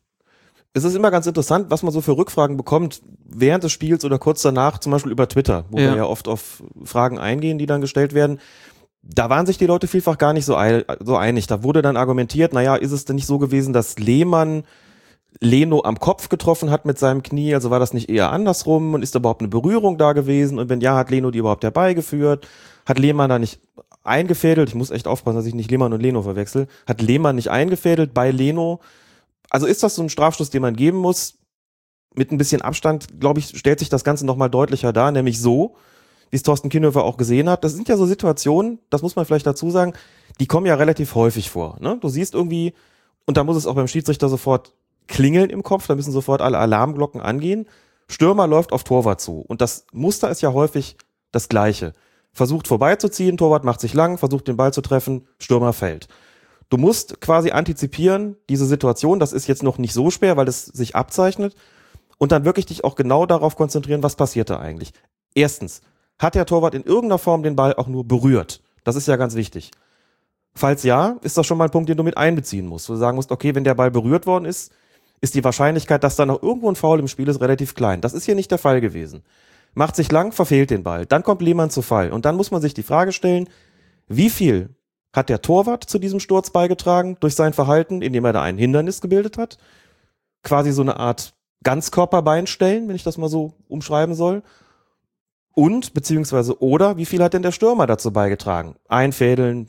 Es ist immer ganz interessant, was man so für Rückfragen bekommt während des Spiels oder kurz danach, zum Beispiel über Twitter, wo Ja. wir ja oft auf Fragen eingehen, die dann gestellt werden. Da waren sich die Leute vielfach gar nicht so einig. Da wurde dann argumentiert, naja, ist es denn nicht so gewesen, dass Lehmann Leno am Kopf getroffen hat mit seinem Knie? Also war das nicht eher andersrum? Und ist da überhaupt eine Berührung da gewesen? Und wenn ja, hat Leno die überhaupt herbeigeführt? Hat Lehmann da nicht eingefädelt? Ich muss echt aufpassen, dass ich nicht Lehmann und Leno verwechsel. Hat Lehmann nicht eingefädelt bei Leno? Also ist das so ein Strafstoß, den man geben muss? Mit ein bisschen Abstand, glaube ich, stellt sich das Ganze nochmal deutlicher dar, nämlich so, wie es Thorsten Kienhöfer auch gesehen hat. Das sind ja so Situationen, das muss man vielleicht dazu sagen, die kommen ja relativ häufig vor. Ne? Du siehst irgendwie, und da muss es auch beim Schiedsrichter sofort klingeln im Kopf, da müssen sofort alle Alarmglocken angehen. Stürmer läuft auf Torwart zu. Und das Muster ist ja häufig das gleiche. Versucht vorbeizuziehen, Torwart macht sich lang, versucht den Ball zu treffen, Stürmer fällt. Du musst quasi antizipieren, diese Situation, das ist jetzt noch nicht so schwer, weil es sich abzeichnet, und dann wirklich dich auch genau darauf konzentrieren, was passiert da eigentlich. Erstens, hat der Torwart in irgendeiner Form den Ball auch nur berührt? Das ist ja ganz wichtig. Falls ja, ist das schon mal ein Punkt, den du mit einbeziehen musst. Wo du sagen musst, okay, wenn der Ball berührt worden ist, ist die Wahrscheinlichkeit, dass da noch irgendwo ein Foul im Spiel ist, relativ klein. Das ist hier nicht der Fall gewesen. Macht sich lang, verfehlt den Ball. Dann kommt Lehmann zu Fall. Und dann muss man sich die Frage stellen, wie viel hat der Torwart zu diesem Sturz beigetragen durch sein Verhalten, indem er da ein Hindernis gebildet hat? Quasi so eine Art Ganzkörperbein stellen, wenn ich das mal so umschreiben soll. Und, beziehungsweise, oder, wie viel hat denn der Stürmer dazu beigetragen? Einfädeln,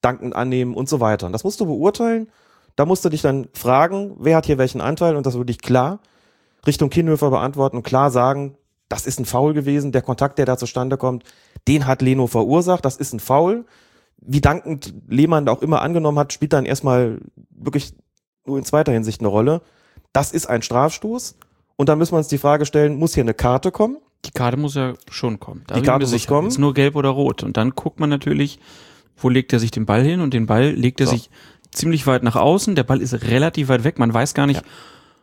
Danken annehmen und so weiter. Und das musst du beurteilen. Da musst du dich dann fragen, wer hat hier welchen Anteil und das würde ich klar Richtung Kienhöfer beantworten und klar sagen, das ist ein Foul gewesen, der Kontakt, der da zustande kommt, den hat Leno verursacht, das ist ein Foul. Wie dankend Lehmann auch immer angenommen hat, spielt dann erstmal wirklich nur in zweiter Hinsicht eine Rolle. Das ist ein Strafstoß. Und dann müssen wir uns die Frage stellen, muss hier eine Karte kommen? Die Karte muss ja schon kommen. Da Die Karte muss kommen. Jetzt nur gelb oder rot. Und dann guckt man natürlich, wo legt er sich den Ball hin? Und den Ball legt er So. sich ziemlich weit nach außen. Der Ball ist relativ weit weg. Man weiß gar nicht.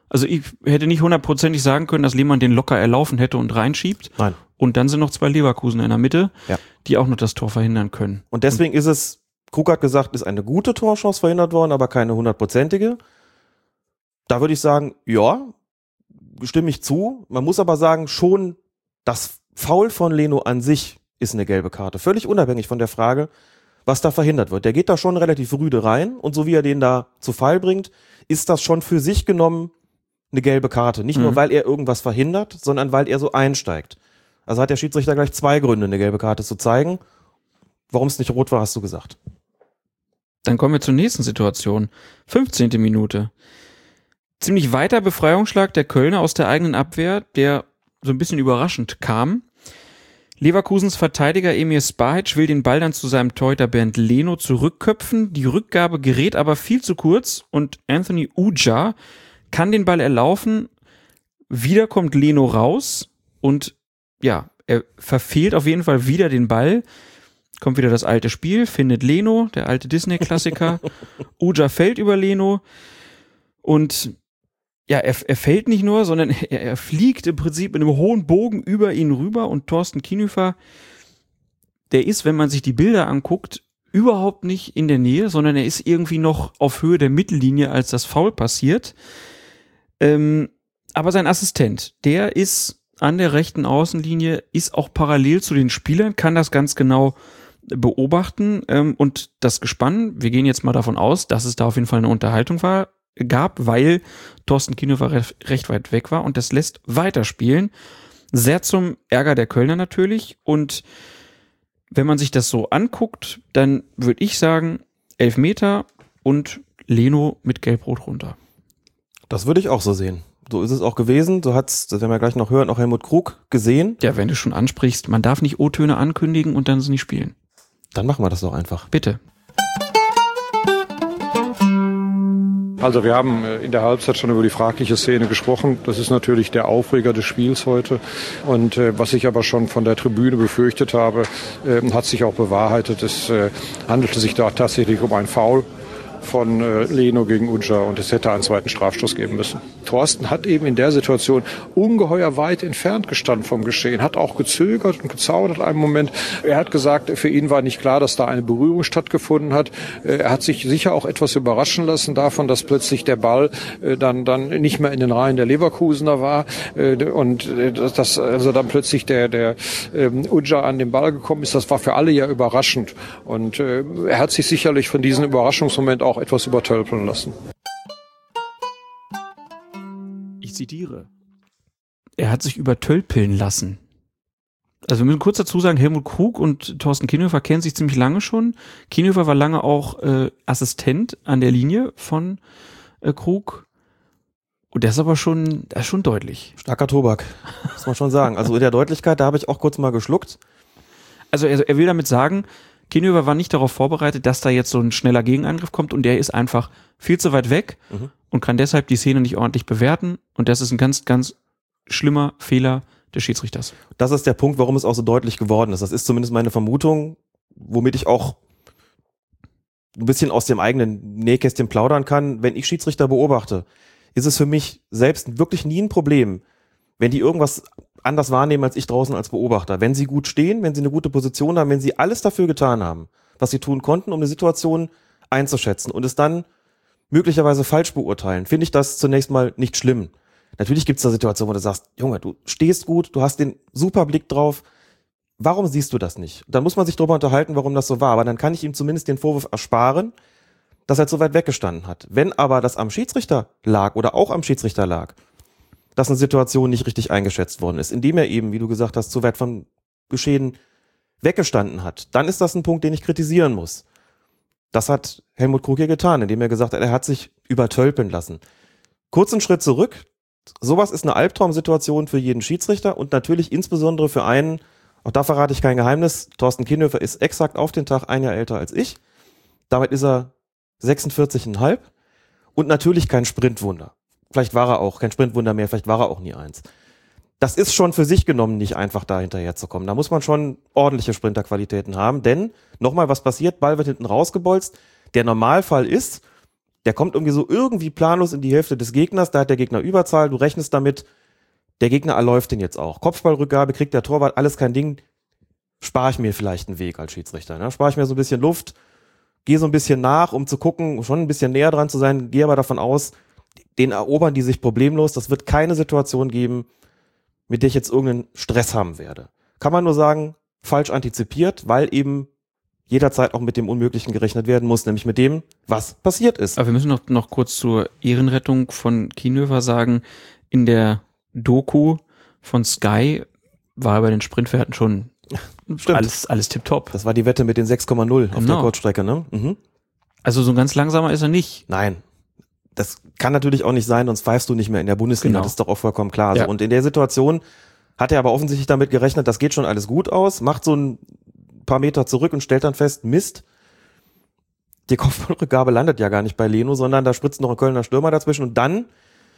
Also ich hätte nicht hundertprozentig sagen können, dass Lehmann den locker erlaufen hätte und reinschiebt. Nein. Und dann sind noch zwei Leverkusen in der Mitte, Ja. die auch noch das Tor verhindern können. Und deswegen ist es, Krug hat gesagt, ist eine gute Torchance verhindert worden, aber keine hundertprozentige. Da würde ich sagen, ja, stimme ich zu. Man muss aber sagen, schon das Foul von Leno an sich ist eine gelbe Karte. Völlig unabhängig von der Frage, was da verhindert wird. Der geht da schon relativ rüde rein und so wie er den da zu Fall bringt, ist das schon für sich genommen eine gelbe Karte. Nicht nur, Mhm. weil er irgendwas verhindert, sondern weil er so einsteigt. Also hat der Schiedsrichter gleich zwei Gründe, eine gelbe Karte zu zeigen. Warum es nicht rot war, hast du gesagt. Dann kommen wir zur nächsten Situation. 15. Minute. Ziemlich weiter Befreiungsschlag der Kölner aus der eigenen Abwehr, der so ein bisschen überraschend kam. Leverkusens Verteidiger Emir Spahic will den Ball dann zu seinem Torhüter Bernd Leno zurückköpfen. Die Rückgabe gerät aber viel zu kurz und Anthony Uja kann den Ball erlaufen. Wieder kommt Leno raus und ja, er verfehlt auf jeden Fall wieder den Ball. Kommt wieder das alte Spiel, findet Leno, der alte Disney-Klassiker. Uja fällt über Leno und ja, er, er fällt nicht nur, sondern er, er fliegt im Prinzip in einem hohen Bogen über ihn rüber und Thorsten Kienhöfer, der ist, wenn man sich die Bilder anguckt, überhaupt nicht in der Nähe, sondern er ist irgendwie noch auf Höhe der Mittellinie, als das Foul passiert. Ähm, aber sein Assistent, der ist an der rechten Außenlinie, ist auch parallel zu den Spielern, kann das ganz genau beobachten ähm, und das Gespann, wir gehen jetzt mal davon aus, dass es da auf jeden Fall eine Unterhaltung war, gab, weil Thorsten recht, recht weit weg war und das lässt weiterspielen. Sehr zum Ärger der Kölner natürlich und wenn man sich das so anguckt, dann würde ich sagen, elf Meter und Leno mit Gelb-Rot runter. Das würde ich auch so sehen. So ist es auch gewesen. So hat's, das werden wir gleich noch hören, auch Helmut Krug gesehen. Ja, wenn du schon ansprichst, man darf nicht O-Töne ankündigen und dann sie nicht spielen. Dann machen wir das doch einfach. Bitte. Also wir haben äh, in der Halbzeit schon über die fragliche Szene gesprochen. Das ist natürlich der Aufreger des Spiels heute. Und äh, was ich aber schon von der Tribüne befürchtet habe, äh, hat sich auch bewahrheitet. Es äh, handelte sich da tatsächlich um ein Foul von äh, Leno gegen Uja und es hätte einen zweiten Strafstoß geben müssen. Thorsten hat eben in der Situation ungeheuer weit entfernt gestanden vom Geschehen, hat auch gezögert und gezaudert einen Moment. Er hat gesagt, für ihn war nicht klar, dass da eine Berührung stattgefunden hat. Äh, er hat sich sicher auch etwas überraschen lassen davon, dass plötzlich der Ball äh, dann, dann nicht mehr in den Reihen der Leverkusener war äh, und dass also dann plötzlich der, der ähm, Uja an den Ball gekommen ist. Das war für alle ja überraschend. Und er hat sich sicherlich von diesem Überraschungsmoment auch etwas übertölpeln lassen. Ich zitiere. Er hat sich übertölpeln lassen. Also wir müssen kurz dazu sagen, Helmut Krug und Thorsten Kienhöfer kennen sich ziemlich lange schon. Kienhöfer war lange auch äh, Assistent an der Linie von äh, Krug. Und der ist aber schon, der ist schon deutlich. Starker Tobak, muss man schon sagen. Also in der Deutlichkeit, da habe ich auch kurz mal geschluckt. Also er, er will damit sagen, Kienhöfer war nicht darauf vorbereitet, dass da jetzt so ein schneller Gegenangriff kommt und der ist einfach viel zu weit weg Mhm. und kann deshalb die Szene nicht ordentlich bewerten. Und das ist ein ganz, ganz schlimmer Fehler des Schiedsrichters. Das ist der Punkt, warum es auch so deutlich geworden ist. Das ist zumindest meine Vermutung, womit ich auch ein bisschen aus dem eigenen Nähkästchen plaudern kann. Wenn ich Schiedsrichter beobachte, ist es für mich selbst wirklich nie ein Problem, wenn die irgendwas anders wahrnehmen als ich draußen als Beobachter. Wenn sie gut stehen, wenn sie eine gute Position haben, wenn sie alles dafür getan haben, was sie tun konnten, um eine Situation einzuschätzen und es dann möglicherweise falsch beurteilen, finde ich das zunächst mal nicht schlimm. Natürlich gibt es da Situationen, wo du sagst, Junge, du stehst gut, du hast den super Blick drauf. Warum siehst du das nicht? Dann muss man sich darüber unterhalten, warum das so war. Aber dann kann ich ihm zumindest den Vorwurf ersparen, dass er zu weit weggestanden hat. Wenn aber das am Schiedsrichter lag oder auch am Schiedsrichter lag, dass eine Situation nicht richtig eingeschätzt worden ist, indem er eben, wie du gesagt hast, zu weit vom Geschehen weggestanden hat, dann ist das ein Punkt, den ich kritisieren muss. Das hat Helmut Krug hier getan, indem er gesagt hat, er hat sich übertölpeln lassen. Kurzen Schritt zurück. Sowas ist eine Albtraumsituation für jeden Schiedsrichter und natürlich insbesondere für einen, auch da verrate ich kein Geheimnis, Thorsten Kienhöfer ist exakt auf den Tag ein Jahr älter als ich. Damit ist er 46,5 und natürlich kein Sprintwunder. Vielleicht war er auch kein Sprintwunder mehr, vielleicht war er auch nie eins. Das ist schon für sich genommen nicht einfach, da hinterher zu kommen. Da muss man schon ordentliche Sprinterqualitäten haben, denn nochmal, was passiert? Ball wird hinten rausgebolzt. Der Normalfall ist, der kommt irgendwie so irgendwie planlos in die Hälfte des Gegners, da hat der Gegner Überzahl, du rechnest damit, der Gegner erläuft den jetzt auch. Kopfballrückgabe kriegt der Torwart, alles kein Ding. Spare ich mir vielleicht einen Weg als Schiedsrichter. Ne? Spare ich mir so ein bisschen Luft, gehe so ein bisschen nach, um zu gucken, schon ein bisschen näher dran zu sein, gehe aber davon aus, den erobern die sich problemlos. Das wird keine Situation geben, mit der ich jetzt irgendeinen Stress haben werde. Kann man nur sagen, falsch antizipiert, weil eben jederzeit auch mit dem Unmöglichen gerechnet werden muss, nämlich mit dem, was passiert ist. Aber wir müssen noch, noch kurz zur Ehrenrettung von Kienhöfer sagen, in der Doku von Sky war bei den Sprintwerten schon Stimmt. alles, alles tipptopp. Das war die Wette mit den 6,0 auf der Genau. Kurzstrecke, ne? Mhm. Also so ein ganz langsamer ist er nicht. Nein. Das kann natürlich auch nicht sein, sonst pfeifst du nicht mehr in der Bundesliga. Genau. Das ist doch auch vollkommen klar. Ja. So, und in der Situation hat er aber offensichtlich damit gerechnet, das geht schon alles gut aus, macht so ein paar Meter zurück und stellt dann fest, Mist, die Kopfballrückgabe landet ja gar nicht bei Leno, sondern da spritzt noch ein Kölner Stürmer dazwischen und dann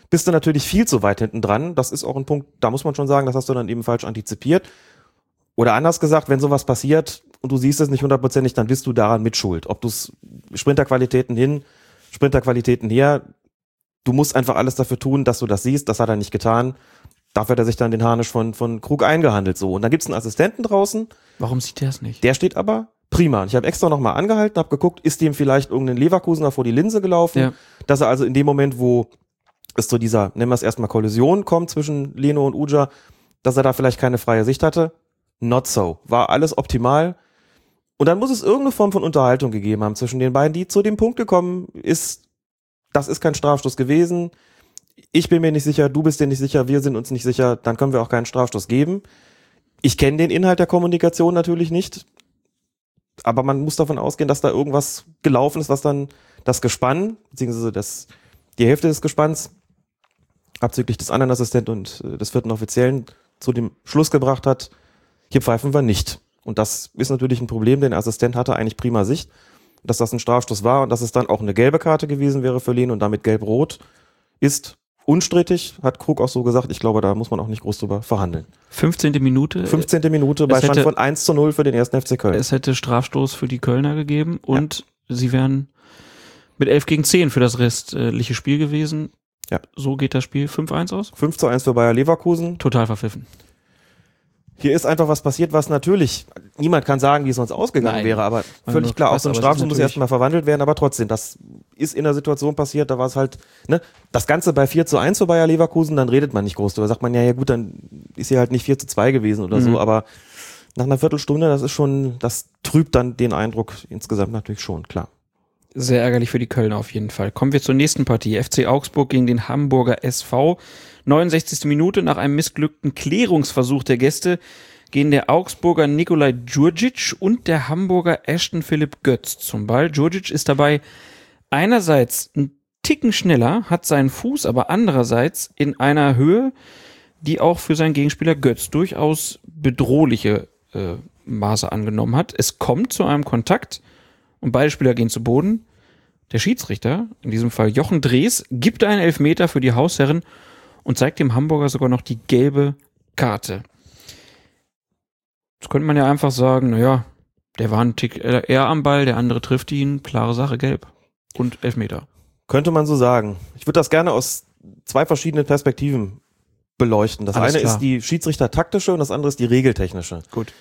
bist du natürlich viel zu weit hinten dran. Das ist auch ein Punkt, da muss man schon sagen, das hast du dann eben falsch antizipiert. Oder anders gesagt, wenn sowas passiert und du siehst es nicht hundertprozentig, dann bist du daran mitschuld. Ob du Sprinterqualitäten hin, Sprinterqualitäten her, du musst einfach alles dafür tun, dass du das siehst. Das hat er nicht getan. Dafür hat er sich dann den Harnisch von, von Krug eingehandelt so. Und dann gibt's einen Assistenten draußen, Warum sieht er es nicht? der steht aber prima. Ich habe extra nochmal angehalten, habe geguckt, ist dem vielleicht irgendein Leverkusener vor die Linse gelaufen, Ja. dass er also in dem Moment, wo es zu dieser, nennen wir es erstmal Kollision kommt zwischen Leno und Uja, dass er da vielleicht keine freie Sicht hatte. Not so. War alles optimal. Und dann muss es irgendeine Form von Unterhaltung gegeben haben zwischen den beiden, die zu dem Punkt gekommen ist, das ist kein Strafstoß gewesen. Ich bin mir nicht sicher, du bist dir nicht sicher, wir sind uns nicht sicher, dann können wir auch keinen Strafstoß geben. Ich kenne den Inhalt der Kommunikation natürlich nicht, aber man muss davon ausgehen, dass da irgendwas gelaufen ist, was dann das Gespann, beziehungsweise das, die Hälfte des Gespanns, abzüglich des anderen Assistenten und äh, des vierten Offiziellen, zu dem Schluss gebracht hat, hier pfeifen wir nicht. Und das ist natürlich ein Problem, denn der Assistent hatte eigentlich prima Sicht, dass das ein Strafstoß war und dass es dann auch eine gelbe Karte gewesen wäre für Lehn und damit gelb-rot ist unstrittig, hat Krug auch so gesagt. Ich glaube, da muss man auch nicht groß drüber verhandeln. 15. Minute. 15. Minute bei Stand hätte- von 1 zu 0 für den ersten FC Köln. Es hätte Strafstoß für die Kölner gegeben und sie wären mit 11 gegen 10 für das restliche Spiel gewesen. Ja. So geht das Spiel 5-1 aus. 5 zu 1 für Bayer Leverkusen. Total verpfiffen. Hier ist einfach was passiert, was natürlich, niemand kann sagen, wie es sonst ausgegangen Nein. wäre, aber völlig klar, aus so einem Strafstoß muss erstmal verwandelt werden, aber trotzdem, das ist in der Situation passiert, da war es halt, ne, das Ganze bei 4 zu 1 für Bayer Leverkusen, dann redet man nicht groß drüber, sagt man, ja, ja gut, dann ist hier halt nicht 4 zu 2 gewesen oder Mhm. so, aber nach einer Viertelstunde, das ist schon, das trübt dann den Eindruck insgesamt natürlich schon, klar. Sehr ärgerlich für die Kölner auf jeden Fall. Kommen wir zur nächsten Partie. FC Augsburg gegen den Hamburger SV. 69. Minute nach einem missglückten Klärungsversuch der Gäste gehen der Augsburger Nikolai Djurdjic und der Hamburger Ashton Philipp Götz zum Ball. Djurdjic ist dabei einerseits ein Ticken schneller, hat seinen Fuß aber andererseits in einer Höhe, die auch für seinen Gegenspieler Götz durchaus bedrohliche äh, Maße angenommen hat. Es kommt zu einem Kontakt und beide Spieler gehen zu Boden. Der Schiedsrichter, in diesem Fall Jochen Drees, gibt einen Elfmeter für die Hausherren und zeigt dem Hamburger sogar noch die gelbe Karte. Jetzt könnte man ja einfach sagen, naja, der war ein Tick eher am Ball, der andere trifft ihn, klare Sache, gelb. Und Elfmeter. Könnte man so sagen. Ich würde das gerne aus zwei verschiedenen Perspektiven beleuchten. Das Alles eine klar. ist die Schiedsrichter-taktische und das andere ist die regeltechnische. Gut.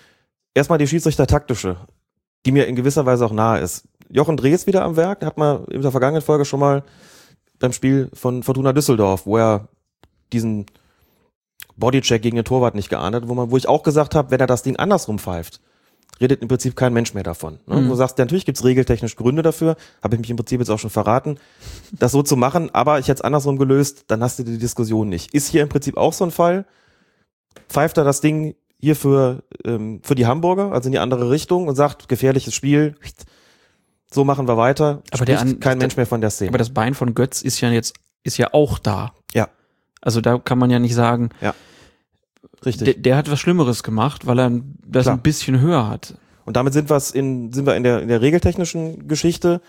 Erstmal die Schiedsrichter-taktische, die mir in gewisser Weise auch nahe ist. Jochen Drees wieder am Werk, hat man in der vergangenen Folge schon mal beim Spiel von Fortuna Düsseldorf, wo er diesen Bodycheck gegen den Torwart nicht geahnt hat, wo man, wo ich auch gesagt habe, wenn er das Ding andersrum pfeift, redet im Prinzip kein Mensch mehr davon. Ne? Mhm. Du sagst, ja, natürlich gibt's regeltechnisch Gründe dafür, habe ich mich im Prinzip jetzt auch schon verraten, das so zu machen, aber ich hätte es andersrum gelöst, dann hast du die Diskussion nicht. Ist hier im Prinzip auch so ein Fall, pfeift er das Ding hier für, ähm, für die Hamburger, also in die andere Richtung und sagt, gefährliches Spiel, so machen wir weiter, Aber der an- kein Mensch mehr von der Szene. Aber das Bein von Götz ist ja jetzt, ist ja auch da. Ja. Also da kann man ja nicht sagen, Richtig. der, der hat was Schlimmeres gemacht, weil er das Klar. ein bisschen höher hat. Und damit sind, wir's in, sind wir in der, in der regeltechnischen Geschichte.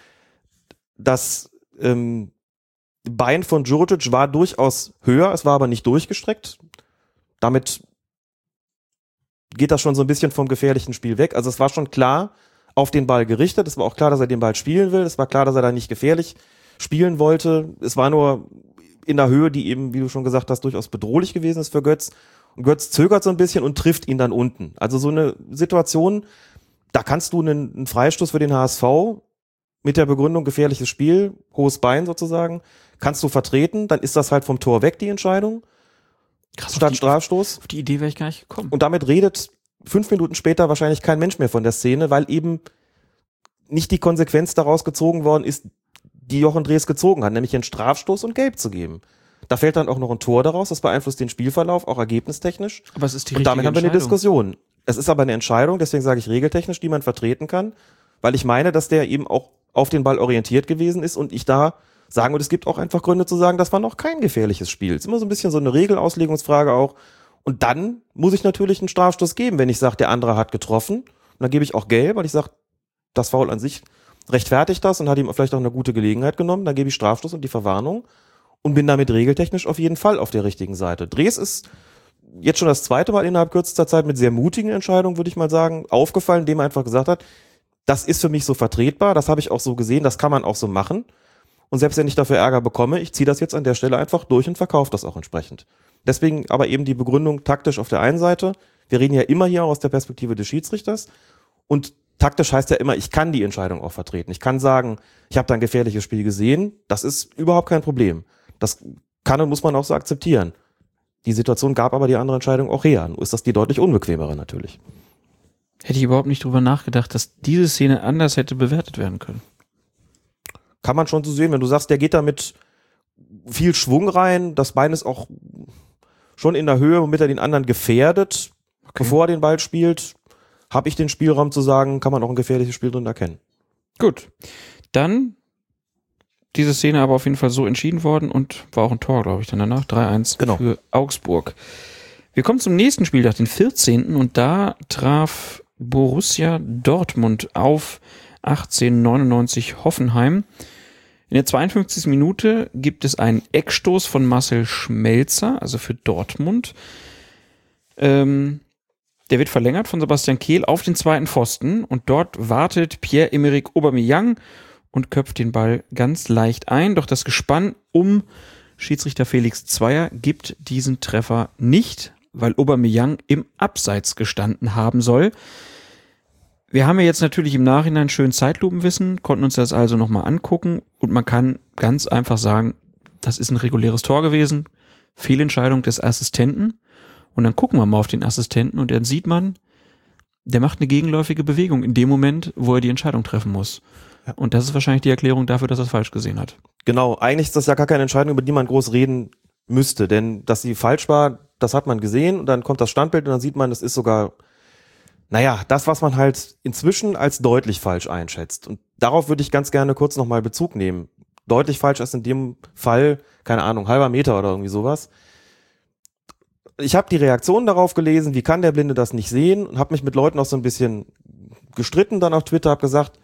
Das ähm, Bein von Djurdjic war durchaus höher, es war aber nicht durchgestreckt. Damit geht das schon so ein bisschen vom gefährlichen Spiel weg. Also es war schon klar auf den Ball gerichtet. Es war auch klar, dass er den Ball spielen will. Es war klar, dass er da nicht gefährlich spielen wollte. Es war nur in der Höhe, die eben, wie du schon gesagt hast, durchaus bedrohlich gewesen ist für Götz. Und Götz zögert so ein bisschen und trifft ihn dann unten. Also so eine Situation, da kannst du einen, einen Freistoß für den HSV mit der Begründung gefährliches Spiel, hohes Bein sozusagen, kannst du vertreten, dann ist das halt vom Tor weg, die Entscheidung, Krass, statt auf, die, Strafstoß. auf die Idee wäre ich gar nicht gekommen. Und damit redet fünf Minuten später wahrscheinlich kein Mensch mehr von der Szene, weil eben nicht die Konsequenz daraus gezogen worden ist, die Jochen Drees gezogen hat, nämlich einen Strafstoß und Gelb zu geben. Da fällt dann auch noch ein Tor daraus, das beeinflusst den Spielverlauf, auch ergebnistechnisch. Aber es ist die Und damit haben wir eine. Diskussion. Es ist aber eine Entscheidung, deswegen sage ich regeltechnisch, die man vertreten kann, weil ich meine, dass der eben auch auf den Ball orientiert gewesen ist und ich da sagen würde, es gibt auch einfach Gründe zu sagen, das war noch kein gefährliches Spiel. Es ist immer so ein bisschen so eine Regelauslegungsfrage auch. Und dann muss ich natürlich einen Strafstoß geben, wenn ich sage, der andere hat getroffen. Und dann gebe ich auch gelb, weil ich sage, das Foul an sich rechtfertigt das und hat ihm vielleicht auch eine gute Gelegenheit genommen. Dann gebe ich Strafstoß und die Verwarnung und bin damit regeltechnisch auf jeden Fall auf der richtigen Seite. Dres ist jetzt schon das zweite Mal innerhalb kürzester Zeit mit sehr mutigen Entscheidungen, würde ich mal sagen, aufgefallen, indem er einfach gesagt hat, das ist für mich so vertretbar, das habe ich auch so gesehen, das kann man auch so machen. Und selbst wenn ich dafür Ärger bekomme, ich ziehe das jetzt an der Stelle einfach durch und verkaufe das auch entsprechend. Deswegen aber eben die Begründung taktisch auf der einen Seite. Wir reden ja immer hier aus der Perspektive des Schiedsrichters. Und taktisch heißt ja immer, ich kann die Entscheidung auch vertreten. Ich kann sagen, ich habe da ein gefährliches Spiel gesehen. Das ist überhaupt kein Problem. Das kann und muss man auch so akzeptieren. Die Situation gab aber die andere Entscheidung auch her. Nur ist das die deutlich unbequemere natürlich. Hätte ich überhaupt nicht drüber nachgedacht, dass diese Szene anders hätte bewertet werden können. Kann man schon so sehen, wenn du sagst, der geht da mit viel Schwung rein, das Bein ist auch schon in der Höhe, womit er den anderen gefährdet, bevor er den Ball spielt, habe ich den Spielraum zu sagen, kann man auch ein gefährliches Spiel drin erkennen. Gut. Dann diese Szene aber auf jeden Fall so entschieden worden und war auch ein Tor, glaube ich, dann danach. 3-1 Genau. für Augsburg. Wir kommen zum nächsten Spieltag, den 14. Und da traf Borussia Dortmund auf 1899 Hoffenheim. In der 52. Minute gibt es einen Eckstoß von Marcel Schmelzer, also für Dortmund. Ähm, der wird verlängert von Sebastian Kehl auf den zweiten Pfosten und dort wartet Pierre-Emerick Aubameyang und köpft den Ball ganz leicht ein. Doch das Gespann um Schiedsrichter Felix Zweier gibt diesen Treffer nicht, weil Aubameyang im Abseits gestanden haben soll. Wir haben ja jetzt natürlich im Nachhinein schön Zeitlupenwissen, konnten uns das also nochmal angucken und man kann ganz einfach sagen, das ist ein reguläres Tor gewesen, Fehlentscheidung des Assistenten und dann gucken wir mal auf den Assistenten und dann sieht man, der macht eine gegenläufige Bewegung in dem Moment, wo er die Entscheidung treffen muss. Und das ist wahrscheinlich die Erklärung dafür, dass er es falsch gesehen hat. Genau, eigentlich ist das ja gar keine Entscheidung, über die man groß reden müsste, denn dass sie falsch war, das hat man gesehen und dann kommt das Standbild und dann sieht man, es ist sogar, naja, das, was man halt inzwischen als deutlich falsch einschätzt. Und darauf würde ich ganz gerne kurz nochmal Bezug nehmen. Deutlich falsch ist in dem Fall, keine Ahnung, halber Meter oder irgendwie sowas. Ich habe die Reaktion darauf gelesen, wie kann der Blinde das nicht sehen und habe mich mit Leuten auch so ein bisschen gestritten dann auf Twitter, habe gesagt,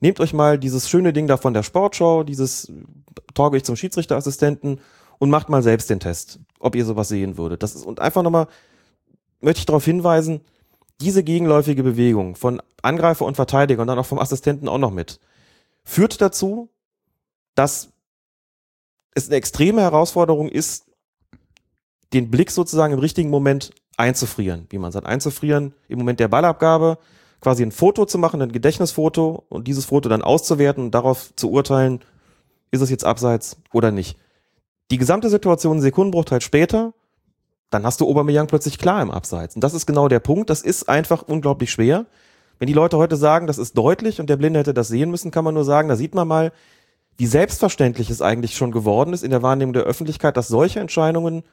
nehmt euch mal dieses schöne Ding da von der Sportschau, dieses Torge ich zum Schiedsrichterassistenten und macht mal selbst den Test, ob ihr sowas sehen würdet. Das ist, und einfach nochmal möchte ich darauf hinweisen, diese gegenläufige Bewegung von Angreifer und Verteidiger und dann auch vom Assistenten auch noch mit, führt dazu, dass es eine extreme Herausforderung ist, den Blick sozusagen im richtigen Moment einzufrieren, wie man sagt, einzufrieren im Moment der Ballabgabe, quasi ein Foto zu machen, ein Gedächtnisfoto und dieses Foto dann auszuwerten und darauf zu urteilen, ist es jetzt abseits oder nicht. Die gesamte Situation einen Sekundenbruchteil später, dann hast du Aubameyang plötzlich klar im Abseits. Und das ist genau der Punkt. Das ist einfach unglaublich schwer. Wenn die Leute heute sagen, das ist deutlich und der Blinde hätte das sehen müssen, kann man nur sagen, da sieht man mal, wie selbstverständlich es eigentlich schon geworden ist in der Wahrnehmung der Öffentlichkeit, dass solche Entscheidungen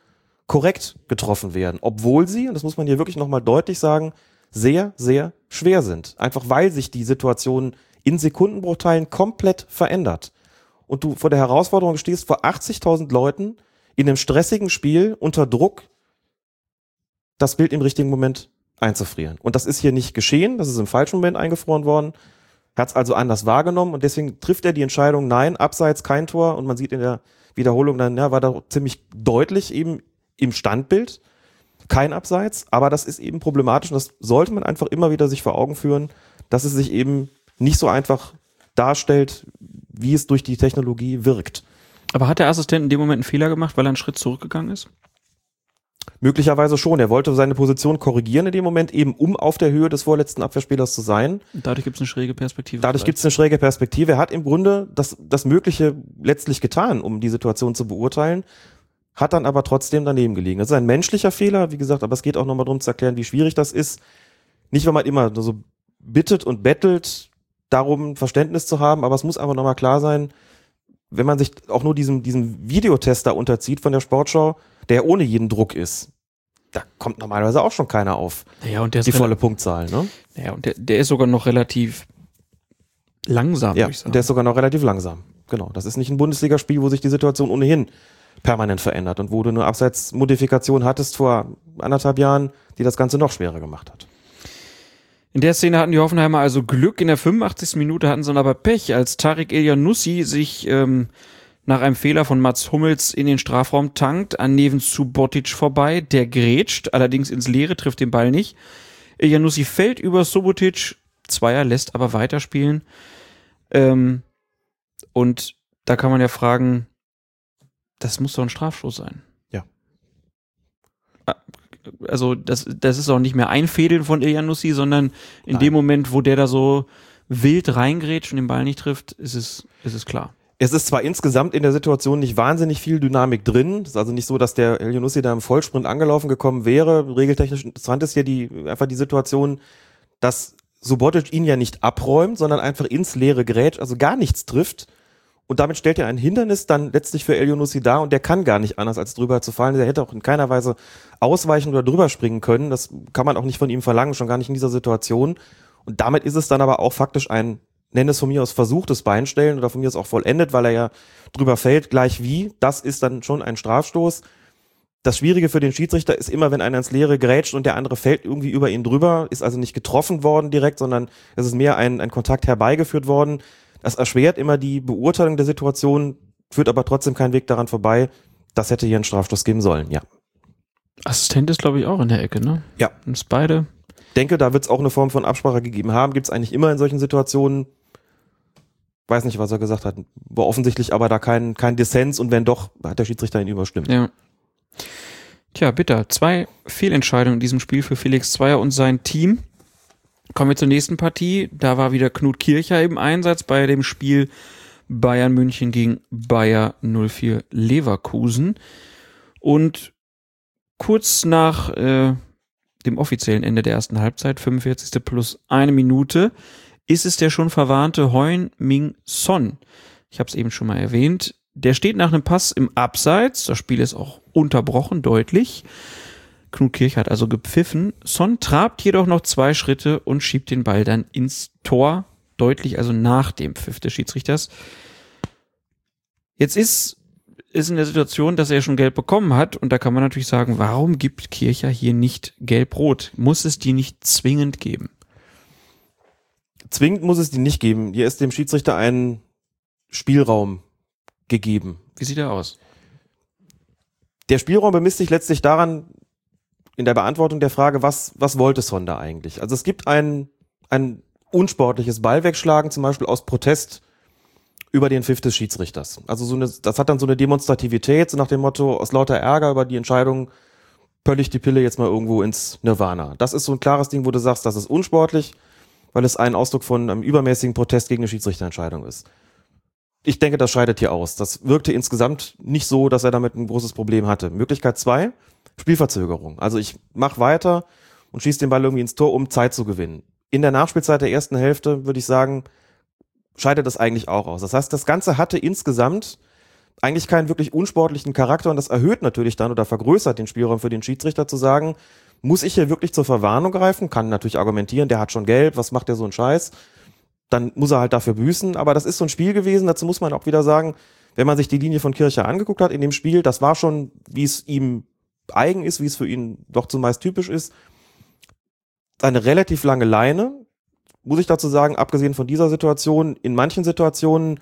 korrekt getroffen werden, obwohl sie, und das muss man hier wirklich nochmal deutlich sagen, sehr, sehr schwer sind. Einfach weil sich die Situation in Sekundenbruchteilen komplett verändert. Und du vor der Herausforderung stehst, vor 80.000 Leuten in einem stressigen Spiel unter Druck das Bild im richtigen Moment einzufrieren. Und das ist hier nicht geschehen, das ist im falschen Moment eingefroren worden, hat es also anders wahrgenommen und deswegen trifft er die Entscheidung, nein, abseits kein Tor und man sieht in der Wiederholung dann, ja, war da ziemlich deutlich eben im Standbild, kein Abseits, aber das ist eben problematisch und das sollte man einfach immer wieder sich vor Augen führen, dass es sich eben nicht so einfach darstellt, wie es durch die Technologie wirkt. Aber hat der Assistent in dem Moment einen Fehler gemacht, weil er einen Schritt zurückgegangen ist? Möglicherweise schon. Er wollte seine Position korrigieren in dem Moment, eben um auf der Höhe des vorletzten Abwehrspielers zu sein. Dadurch gibt es eine schräge Perspektive. Dadurch gibt es eine schräge Perspektive. Er hat im Grunde das, das Mögliche letztlich getan, um die Situation zu beurteilen, hat dann aber trotzdem daneben gelegen. Das ist ein menschlicher Fehler, wie gesagt, aber es geht auch nochmal darum zu erklären, wie schwierig das ist. Nicht, wenn man immer so bittet und bettelt, darum Verständnis zu haben, aber es muss einfach nochmal klar sein, wenn man sich auch nur diesem, diesem Videotester unterzieht von der Sportschau, der ohne jeden Druck ist, da kommt normalerweise auch schon keiner auf Ja, und der ist, die volle Punktzahl. Ne? ja, und der, der ist sogar noch relativ langsam, Ja, würde ich sagen. und der ist sogar noch relativ langsam. Genau, das ist nicht ein Bundesligaspiel, wo sich die Situation ohnehin permanent verändert und wo du eine Abseitsmodifikation hattest vor anderthalb Jahren, die das Ganze noch schwerer gemacht hat. In der Szene hatten die Hoffenheimer also Glück. In der 85. Minute hatten sie dann aber Pech, als Tarek Elyanussi sich ähm, nach einem Fehler von Mats Hummels in den Strafraum tankt, an Neven Subotic vorbei. Der grätscht, allerdings ins Leere, trifft den Ball nicht. Elyanussi fällt über Subotic, Zweier lässt aber weiterspielen. Ähm, und da kann man ja fragen, das muss doch ein Strafstoß sein. Ja. Ah, also das, das ist auch nicht mehr Einfädeln von Iljanussi, sondern in dem Moment, wo der da so wild reingrätscht und den Ball nicht trifft, ist es, ist es klar. Es ist zwar insgesamt in der Situation nicht wahnsinnig viel Dynamik drin. Es ist also nicht so, dass der El Yunussi da im Vollsprint angelaufen gekommen wäre. Regeltechnisch interessant ist hier die, einfach die Situation, dass Subotic ihn ja nicht abräumt, sondern einfach ins leere Grätsch, also gar nichts trifft. Und damit stellt er ein Hindernis dann letztlich für El Yunussi dar und der kann gar nicht anders, als drüber zu fallen. Der hätte auch in keiner Weise ausweichen oder drüber springen können. Das kann man auch nicht von ihm verlangen, schon gar nicht in dieser Situation. Und damit ist es dann aber auch faktisch ein nenne es von mir aus versuchtes Beinstellen oder von mir aus auch vollendet, weil er ja drüber fällt, gleich wie. Das ist dann schon ein Strafstoß. Das Schwierige für den Schiedsrichter ist immer, wenn einer ins Leere grätscht und der andere fällt irgendwie über ihn drüber, ist also nicht getroffen worden direkt, sondern es ist mehr ein, ein Kontakt herbeigeführt worden. Das erschwert immer die Beurteilung der Situation, führt aber trotzdem keinen Weg daran vorbei. Das hätte hier einen Strafstoß geben sollen, ja. Assistent ist, glaube ich, auch in der Ecke, ne? Ja. Und beide. Denke, da wird es auch eine Form von Absprache gegeben haben. Gibt es eigentlich immer in solchen Situationen weiß nicht, was er gesagt hat. War offensichtlich aber da kein, kein Dissens und wenn doch, hat der Schiedsrichter ihn überstimmt. Ja. Tja, bitter. Zwei Fehlentscheidungen in diesem Spiel für Felix Zweier und sein Team. Kommen wir zur nächsten Partie. Da war wieder Knut Kircher im Einsatz bei dem Spiel Bayern München gegen Bayer 04 Leverkusen. Und kurz nach äh, dem offiziellen Ende der ersten Halbzeit, 45. plus eine Minute, ist es der schon verwarnte Heun Ming Son. Ich habe es eben schon mal erwähnt. Der steht nach einem Pass im Abseits. Das Spiel ist auch unterbrochen, deutlich. Knut Kirch hat also gepfiffen. Son trabt jedoch noch zwei Schritte und schiebt den Ball dann ins Tor. Deutlich, also nach dem Pfiff des Schiedsrichters. Jetzt ist ist in der Situation, dass er schon gelb bekommen hat. Und da kann man natürlich sagen, warum gibt Kircher hier nicht gelb-rot? Muss es die nicht zwingend geben? Zwingend muss es die nicht geben. Hier ist dem Schiedsrichter ein Spielraum gegeben. Wie sieht er aus? Der Spielraum bemisst sich letztlich daran, in der Beantwortung der Frage, was, was wollte Sonda eigentlich? Also es gibt ein, ein unsportliches Ballwegschlagen, zum Beispiel aus Protest über den Pfiff des Schiedsrichters. Also so eine, das hat dann so eine Demonstrativität, so nach dem Motto, aus lauter Ärger über die Entscheidung, pöllig die Pille jetzt mal irgendwo ins Nirvana. Das ist so ein klares Ding, wo du sagst, das ist unsportlich, weil es ein Ausdruck von einem übermäßigen Protest gegen eine Schiedsrichterentscheidung ist. Ich denke, das scheidet hier aus. Das wirkte insgesamt nicht so, dass er damit ein großes Problem hatte. Möglichkeit zwei, Spielverzögerung. Also ich mache weiter und schieße den Ball irgendwie ins Tor, um Zeit zu gewinnen. In der Nachspielzeit der ersten Hälfte würde ich sagen, scheidet das eigentlich auch aus. Das heißt, das Ganze hatte insgesamt eigentlich keinen wirklich unsportlichen Charakter und das erhöht natürlich dann oder vergrößert den Spielraum für den Schiedsrichter zu sagen, muss ich hier wirklich zur Verwarnung greifen? Kann natürlich argumentieren, der hat schon gelb, was macht der so ein Scheiß? Dann muss er halt dafür büßen. Aber das ist so ein Spiel gewesen, dazu muss man auch wieder sagen, wenn man sich die Linie von Kircher angeguckt hat in dem Spiel, das war schon, wie es ihm eigen ist, wie es für ihn doch zumeist typisch ist, eine relativ lange Leine, muss ich dazu sagen, abgesehen von dieser Situation, in manchen Situationen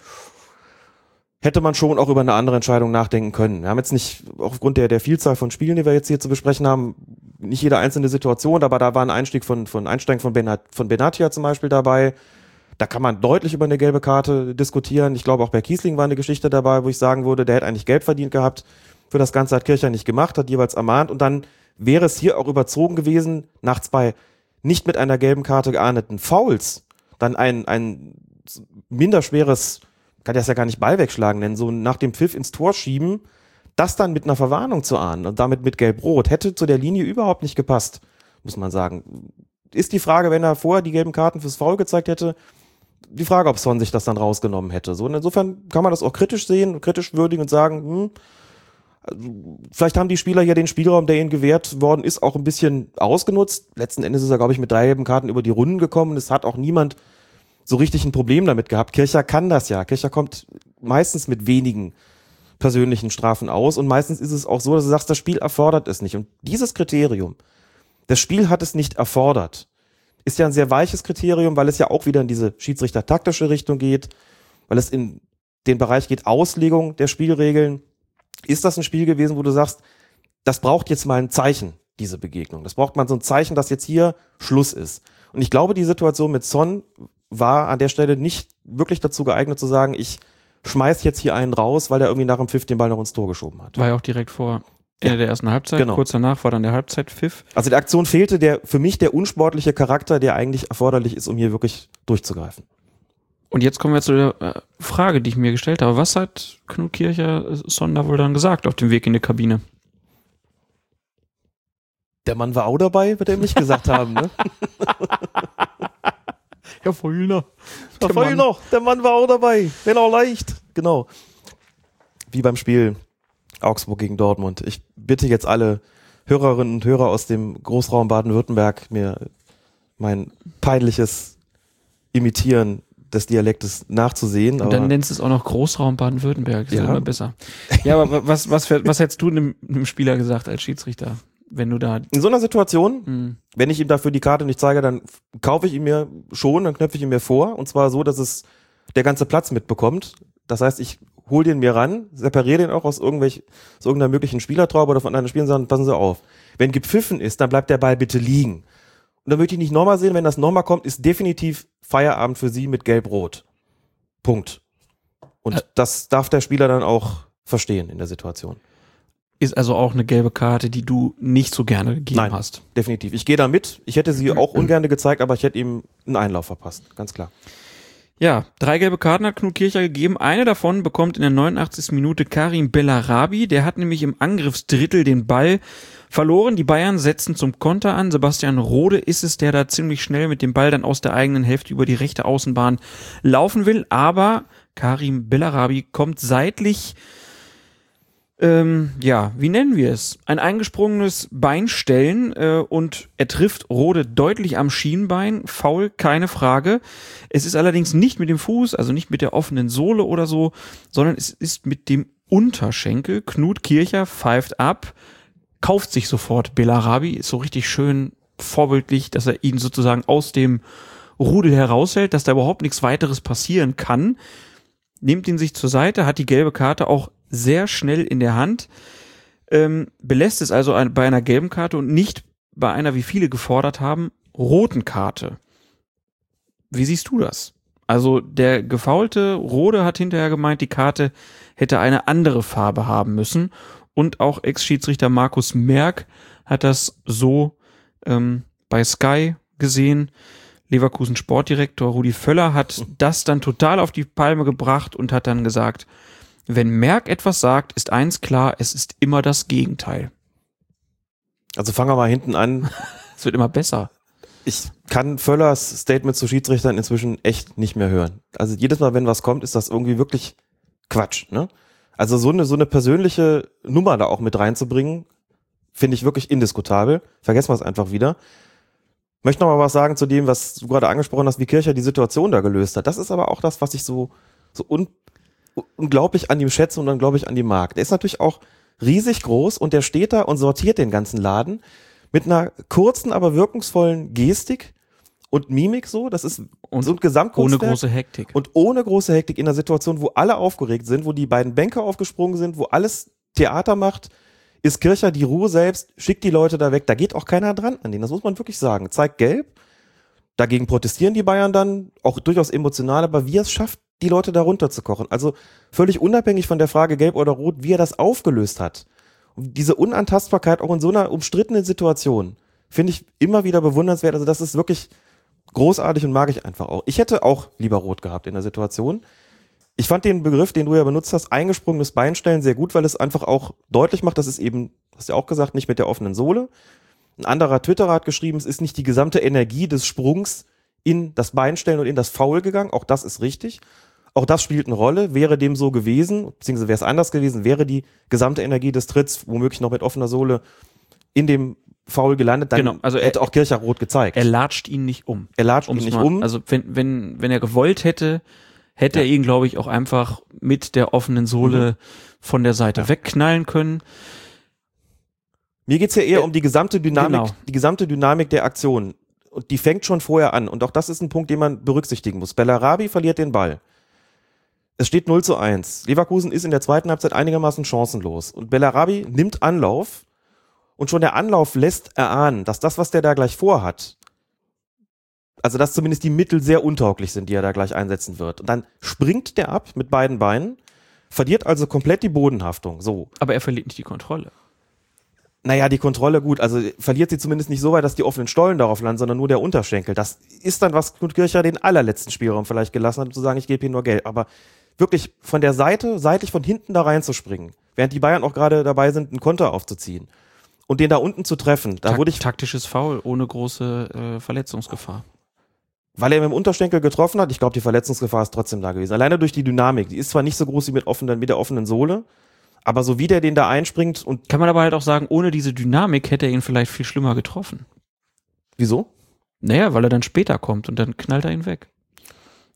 hätte man schon auch über eine andere Entscheidung nachdenken können. Wir haben jetzt nicht, aufgrund der, der Vielzahl von Spielen, die wir jetzt hier zu besprechen haben, nicht jede einzelne Situation, aber da war ein Einstieg von, von Einsteigen von, Benat, von Benatia zum Beispiel dabei. Da kann man deutlich über eine gelbe Karte diskutieren. Ich glaube, auch bei Kiesling war eine Geschichte dabei, wo ich sagen würde, der hätte eigentlich Geld verdient gehabt. Für das Ganze hat Kircher nicht gemacht, hat jeweils ermahnt und dann wäre es hier auch überzogen gewesen, nach zwei nicht mit einer gelben Karte geahndeten Fouls, dann ein, ein minder schweres kann das ja gar nicht Ball wegschlagen nennen, so nach dem Pfiff ins Tor schieben, das dann mit einer Verwarnung zu ahnen und damit mit Gelb-Rot, hätte zu der Linie überhaupt nicht gepasst, muss man sagen. Ist die Frage, wenn er vorher die gelben Karten fürs Foul gezeigt hätte, die Frage, ob Son sich das dann rausgenommen hätte. So, insofern kann man das auch kritisch sehen, kritisch würdigen und sagen, hm, vielleicht haben die Spieler hier den Spielraum, der ihnen gewährt worden ist, auch ein bisschen ausgenutzt. Letzten Endes ist er, glaube ich, mit drei gelben Karten über die Runden gekommen. Es hat auch niemand so richtig ein Problem damit gehabt. Kircher kann das ja. Kircher kommt meistens mit wenigen persönlichen Strafen aus und meistens ist es auch so, dass du sagst, das Spiel erfordert es nicht. Und dieses Kriterium, das Spiel hat es nicht erfordert, ist ja ein sehr weiches Kriterium, weil es ja auch wieder in diese Schiedsrichter-taktische Richtung geht, weil es in den Bereich geht, Auslegung der Spielregeln. Ist das ein Spiel gewesen, wo du sagst, das braucht jetzt mal ein Zeichen, diese Begegnung. Das braucht man so ein Zeichen, dass jetzt hier Schluss ist. Und ich glaube, die Situation mit Son war an der Stelle nicht wirklich dazu geeignet zu sagen, ich schmeiß jetzt hier einen raus, weil der irgendwie nach dem Pfiff den Ball noch ins Tor geschoben hat. War ja auch direkt vor Ende der ersten Halbzeit. Genau. Kurz danach war dann der Halbzeitpfiff. Also der Aktion fehlte der für mich der unsportliche Charakter, der eigentlich erforderlich ist, um hier wirklich durchzugreifen. Und jetzt kommen wir zu der äh, Frage, die ich mir gestellt habe. Was hat Knut Kircher äh, Sonder wohl dann gesagt auf dem Weg in die Kabine? Der Mann war auch dabei, wird er ihm nicht gesagt haben, ne? Herr Feulner. Der Mann. noch, der Mann war auch dabei, wenn auch leicht. Genau. Wie beim Spiel Augsburg gegen Dortmund. Ich bitte jetzt alle Hörerinnen und Hörer aus dem Großraum Baden-Württemberg, mir mein peinliches Imitieren des Dialektes nachzusehen. Und dann nennst du es auch noch Großraum Baden-Württemberg. Ist ja. Immer besser. Ja, aber was, was, was hättest du einem, einem Spieler gesagt als Schiedsrichter, wenn du da. in so einer Situation, Hm, wenn ich ihm dafür die Karte nicht zeige, dann kaufe ich ihn mir schon, dann knöpfe ich ihn mir vor. Und zwar so, dass es der ganze Platz mitbekommt. Das heißt, ich hole den mir ran, separiere den auch aus, irgendwelch, aus irgendeiner möglichen Spielertraube oder von anderen Spielern, sagen, passen Sie auf. Wenn gepfiffen ist, dann bleibt der Ball bitte liegen. Und dann möchte ich nicht nochmal sehen, wenn das nochmal kommt, ist definitiv Feierabend für Sie mit Gelb-Rot. Punkt. Und Ä- das darf der Spieler dann auch verstehen in der Situation. Ist also auch eine gelbe Karte, die du nicht so gerne gegeben Nein. hast. Definitiv. Ich gehe da mit. Ich hätte sie auch ungern gezeigt, aber ich hätte ihm einen Einlauf verpasst. Ganz klar. Ja, drei gelbe Karten hat Knut Kircher gegeben. Eine davon bekommt in der 89. Minute Karim Bellarabi. Der hat nämlich im Angriffsdrittel den Ball verloren. Die Bayern setzen zum Konter an. Sebastian Rode ist es, der da ziemlich schnell mit dem Ball dann aus der eigenen Hälfte über die rechte Außenbahn laufen will. Aber Karim Bellarabi kommt seitlich ähm, ja, wie nennen wir es? Ein eingesprungenes Beinstellen äh, und er trifft Rode deutlich am Schienbein. Faul, keine Frage. Es ist allerdings nicht mit dem Fuß, also nicht mit der offenen Sohle oder so, sondern es ist mit dem Unterschenkel. Knut Kircher pfeift ab, kauft sich sofort Belarabi, ist so richtig schön vorbildlich, dass er ihn sozusagen aus dem Rudel heraushält, dass da überhaupt nichts weiteres passieren kann. Nimmt ihn sich zur Seite, hat die gelbe Karte auch sehr schnell in der Hand, ähm, belässt es also bei einer gelben Karte und nicht bei einer, wie viele gefordert haben, roten Karte. Wie siehst du das? Also der gefaulte Rode hat hinterher gemeint, die Karte hätte eine andere Farbe haben müssen. Und auch Ex-Schiedsrichter Markus Merck hat das so ähm, bei Sky gesehen. Leverkusen Sportdirektor Rudi Völler hat das dann total auf die Palme gebracht und hat dann gesagt, wenn Merck etwas sagt, ist eins klar, es ist immer das Gegenteil. Also fangen wir mal hinten an. Es wird immer besser. Ich kann Völlers Statement zu Schiedsrichtern inzwischen echt nicht mehr hören. Also jedes Mal, wenn was kommt, ist das irgendwie wirklich Quatsch. Ne? Also so eine, so eine persönliche Nummer da auch mit reinzubringen, finde ich wirklich indiskutabel. Vergessen wir es einfach wieder. Möchte noch mal was sagen zu dem, was du gerade angesprochen hast, wie Kircher die Situation da gelöst hat. Das ist aber auch das, was ich so, so un, unglaublich an ihm schätze und unglaublich an ihm mag. Der ist natürlich auch riesig groß und der steht da und sortiert den ganzen Laden mit einer kurzen, aber wirkungsvollen Gestik und Mimik so. Das ist Und so ein ohne Gesamtkunstwerk. große Hektik. Und ohne große Hektik in einer Situation, wo alle aufgeregt sind, wo die beiden Bänke aufgesprungen sind, wo alles Theater macht, ist Kircher die Ruhe selbst, schickt die Leute da weg. Da geht auch keiner dran an den. Das muss man wirklich sagen. Zeigt gelb. Dagegen protestieren die Bayern dann, auch durchaus emotional, aber wie er es schafft, die Leute da runterzukochen. Also völlig unabhängig von der Frage gelb oder rot, wie er das aufgelöst hat. Und diese Unantastbarkeit auch in so einer umstrittenen Situation finde ich immer wieder bewundernswert. Also das ist wirklich großartig und mag ich einfach auch. Ich hätte auch lieber rot gehabt in der Situation. Ich fand den Begriff, den du ja benutzt hast, eingesprungenes Beinstellen sehr gut, weil es einfach auch deutlich macht, dass es eben, hast du ja auch gesagt, nicht mit der offenen Sohle. Ein anderer Twitterer hat geschrieben, es ist nicht die gesamte Energie des Sprungs in das Beinstellen und in das Foul gegangen. Auch das ist richtig. Auch das spielt eine Rolle. Wäre dem so gewesen, beziehungsweise wäre es anders gewesen, wäre die gesamte Energie des Tritts womöglich noch mit offener Sohle in dem Foul gelandet, dann Genau, also er- hätte auch Kircher rot gezeigt. er latscht ihn nicht um. Er latscht ihn nicht mal- um. Also wenn, wenn, wenn er gewollt hätte, hätte er ihn, glaube ich, auch einfach mit der offenen Sohle Mhm. von der Seite wegknallen können. Mir geht's ja eher um die gesamte Dynamik, Genau. die gesamte Dynamik der Aktion. Und die fängt schon vorher an. Und auch das ist ein Punkt, den man berücksichtigen muss. Bellarabi verliert den Ball. Es steht 0 zu 1. Leverkusen ist in der zweiten Halbzeit einigermaßen chancenlos. Und Bellarabi nimmt Anlauf. Und schon der Anlauf lässt erahnen, dass das, was der da gleich vorhat, also dass zumindest die Mittel sehr untauglich sind, die er da gleich einsetzen wird. Und dann springt der ab mit beiden Beinen, verliert also komplett die Bodenhaftung. So. Aber er verliert nicht die Kontrolle. Naja, die Kontrolle gut, also verliert sie zumindest nicht so weit, dass die offenen Stollen darauf landen, sondern nur der Unterschenkel. Das ist dann, was Knut Kircher den allerletzten Spielraum vielleicht gelassen hat, um zu sagen, ich gebe hier nur Geld. Aber wirklich von der Seite, seitlich von hinten da reinzuspringen, während die Bayern auch gerade dabei sind, einen Konter aufzuziehen und den da unten zu treffen, da Tak- wurde ich, taktisches Foul ohne große äh, Verletzungsgefahr. weil er mit dem Unterschenkel getroffen hat, ich glaube, die Verletzungsgefahr ist trotzdem da gewesen. Alleine durch die Dynamik. Die ist zwar nicht so groß wie mit, offenen, mit der offenen Sohle, aber so wie der den da einspringt und Kann man aber halt auch sagen, ohne diese Dynamik hätte er ihn vielleicht viel schlimmer getroffen. wieso? Naja, weil er dann später kommt und dann knallt er ihn weg.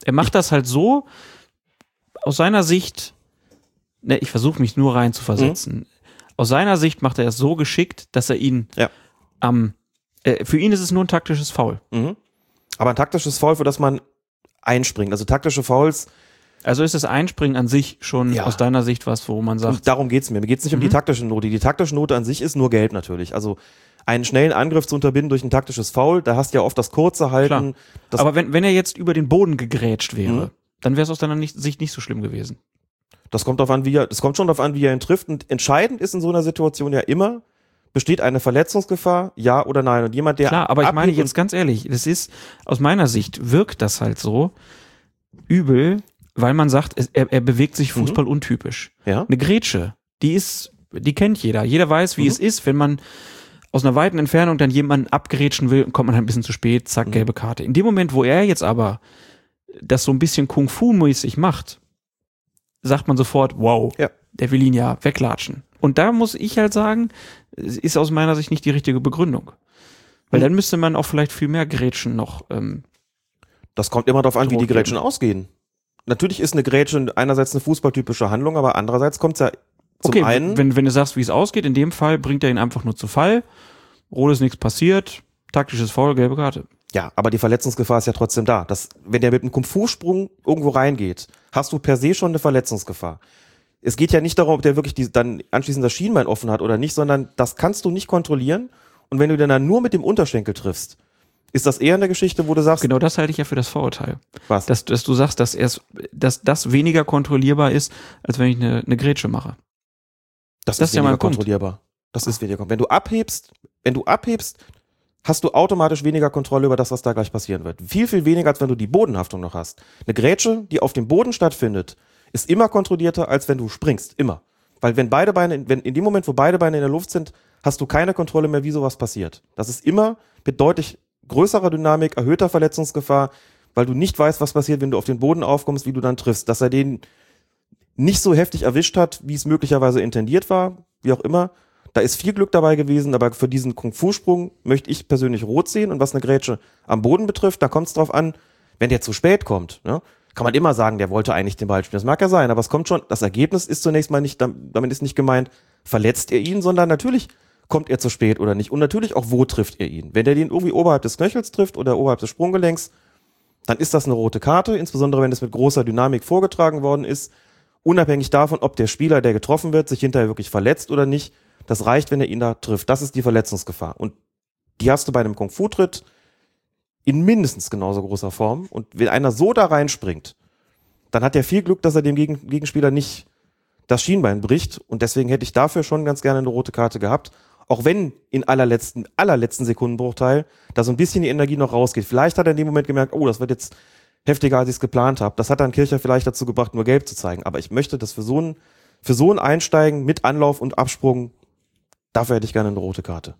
Er macht das halt so, aus seiner Sicht, ne, ich versuche mich nur rein zu versetzen. Aus seiner Sicht macht er es so geschickt, dass er ihn Ja. am, äh, für ihn ist es nur ein taktisches Foul. Mhm. Aber ein taktisches Foul, für das man einspringt. Also taktische Fouls, Also ist das Einspringen an sich schon Ja. aus deiner Sicht was, wo man sagt, und darum geht's mir. Mir geht's nicht um die Mhm. taktische Note. Die taktische Note an sich ist nur Geld natürlich. Also einen schnellen Angriff zu unterbinden durch ein taktisches Foul, da hast du ja oft das kurze Halten. Das, aber wenn, wenn er jetzt über den Boden gegrätscht wäre, Mhm. dann wäre es aus deiner Sicht nicht so schlimm gewesen. Das kommt darauf an, wie er, das kommt schon darauf an, wie er ihn trifft. Und entscheidend ist in so einer Situation ja immer, besteht eine Verletzungsgefahr, ja oder nein. Und jemand, der Klar, aber ich meine jetzt ganz ehrlich, das ist, aus meiner Sicht wirkt das halt so übel, weil man sagt, es, er, er bewegt sich Mhm. Fußball untypisch. Ja. Eine Grätsche, die ist, die kennt jeder. Jeder weiß, wie Mhm. es ist, wenn man aus einer weiten Entfernung dann jemanden abgrätschen will, kommt man halt ein bisschen zu spät, zack, Mhm. gelbe Karte. In dem Moment, wo er jetzt aber das so ein bisschen Kung-Fu-mäßig macht, sagt man sofort, wow, Ja. der will ihn ja weglatschen. Und da muss ich halt sagen, ist aus meiner Sicht nicht die richtige Begründung. Weil Mhm. dann müsste man auch vielleicht viel mehr Grätschen noch. Ähm, Das kommt immer darauf an, wie die Grätschen geben. ausgehen. Natürlich ist eine Grätsche einerseits eine fußballtypische Handlung, aber andererseits kommt es ja zum okay, einen. wenn, wenn du sagst, wie es ausgeht, in dem Fall bringt er ihn einfach nur zu Fall. Rot ist nichts passiert, taktisches Foul, gelbe Karte. ja, aber die Verletzungsgefahr ist ja trotzdem da. Das, wenn der mit einem Kung-Fu-Sprung irgendwo reingeht, hast du per se schon eine Verletzungsgefahr. Es geht ja nicht darum, ob der wirklich die, dann anschließend das Schienbein offen hat oder nicht, sondern das kannst du nicht kontrollieren. Und wenn du dann nur mit dem Unterschenkel triffst, ist das eher eine Geschichte, wo du sagst, Genau das halte ich ja für das Vorurteil. was? Dass, dass du sagst, dass, er's, dass das weniger kontrollierbar ist, als wenn ich eine, eine Grätsche mache. Das, Das ist ist ja Punkt. kontrollierbar. Das ist weniger. Wenn du abhebst, wenn du abhebst, hast du automatisch weniger Kontrolle über das, was da gleich passieren wird. Viel, viel weniger, als wenn du die Bodenhaftung noch hast. Eine Grätsche, die auf dem Boden stattfindet, ist immer kontrollierter, als wenn du springst. Immer. Weil wenn beide Beine, wenn in dem Moment, wo beide Beine in der Luft sind, hast du keine Kontrolle mehr, wie sowas passiert. Das ist immer mit deutlich größerer Dynamik, erhöhter Verletzungsgefahr, weil du nicht weißt, was passiert, wenn du auf den Boden aufkommst, wie du dann triffst. Dass er den nicht so heftig erwischt hat, wie es möglicherweise intendiert war, wie auch immer. Da ist viel Glück dabei gewesen, aber für diesen Kung-Fu-Sprung möchte ich persönlich rot sehen. Und was eine Grätsche am Boden betrifft, da kommt es drauf an, wenn der zu spät kommt, ne, kann man immer sagen, der wollte eigentlich den Ball spielen. Das mag ja sein, aber es kommt schon, das Ergebnis ist zunächst mal nicht, damit ist nicht gemeint, verletzt er ihn, sondern natürlich kommt er zu spät oder nicht. Und natürlich auch, wo trifft er ihn. Wenn er den irgendwie oberhalb des Knöchels trifft oder oberhalb des Sprunggelenks, dann ist das eine rote Karte, insbesondere wenn es mit großer Dynamik vorgetragen worden ist. Unabhängig davon, ob der Spieler, der getroffen wird, sich hinterher wirklich verletzt oder nicht. Das reicht, wenn er ihn da trifft. Das ist die Verletzungsgefahr. Und die hast du bei einem Kung-Fu-Tritt in mindestens genauso großer Form. Und wenn einer so da reinspringt, dann hat er viel Glück, dass er dem Gegen Gegenspieler nicht das Schienbein bricht. Und deswegen hätte ich dafür schon ganz gerne eine rote Karte gehabt. Auch wenn in allerletzten, allerletzten Sekundenbruchteil da so ein bisschen die Energie noch rausgeht. Vielleicht hat er in dem Moment gemerkt, oh, das wird jetzt heftiger, als ich es geplant habe. Das hat dann Kircher vielleicht dazu gebracht, nur gelb zu zeigen. Aber ich möchte das für so ein, für so ein Einsteigen mit Anlauf und Absprung, dafür hätte ich gerne eine rote Karte.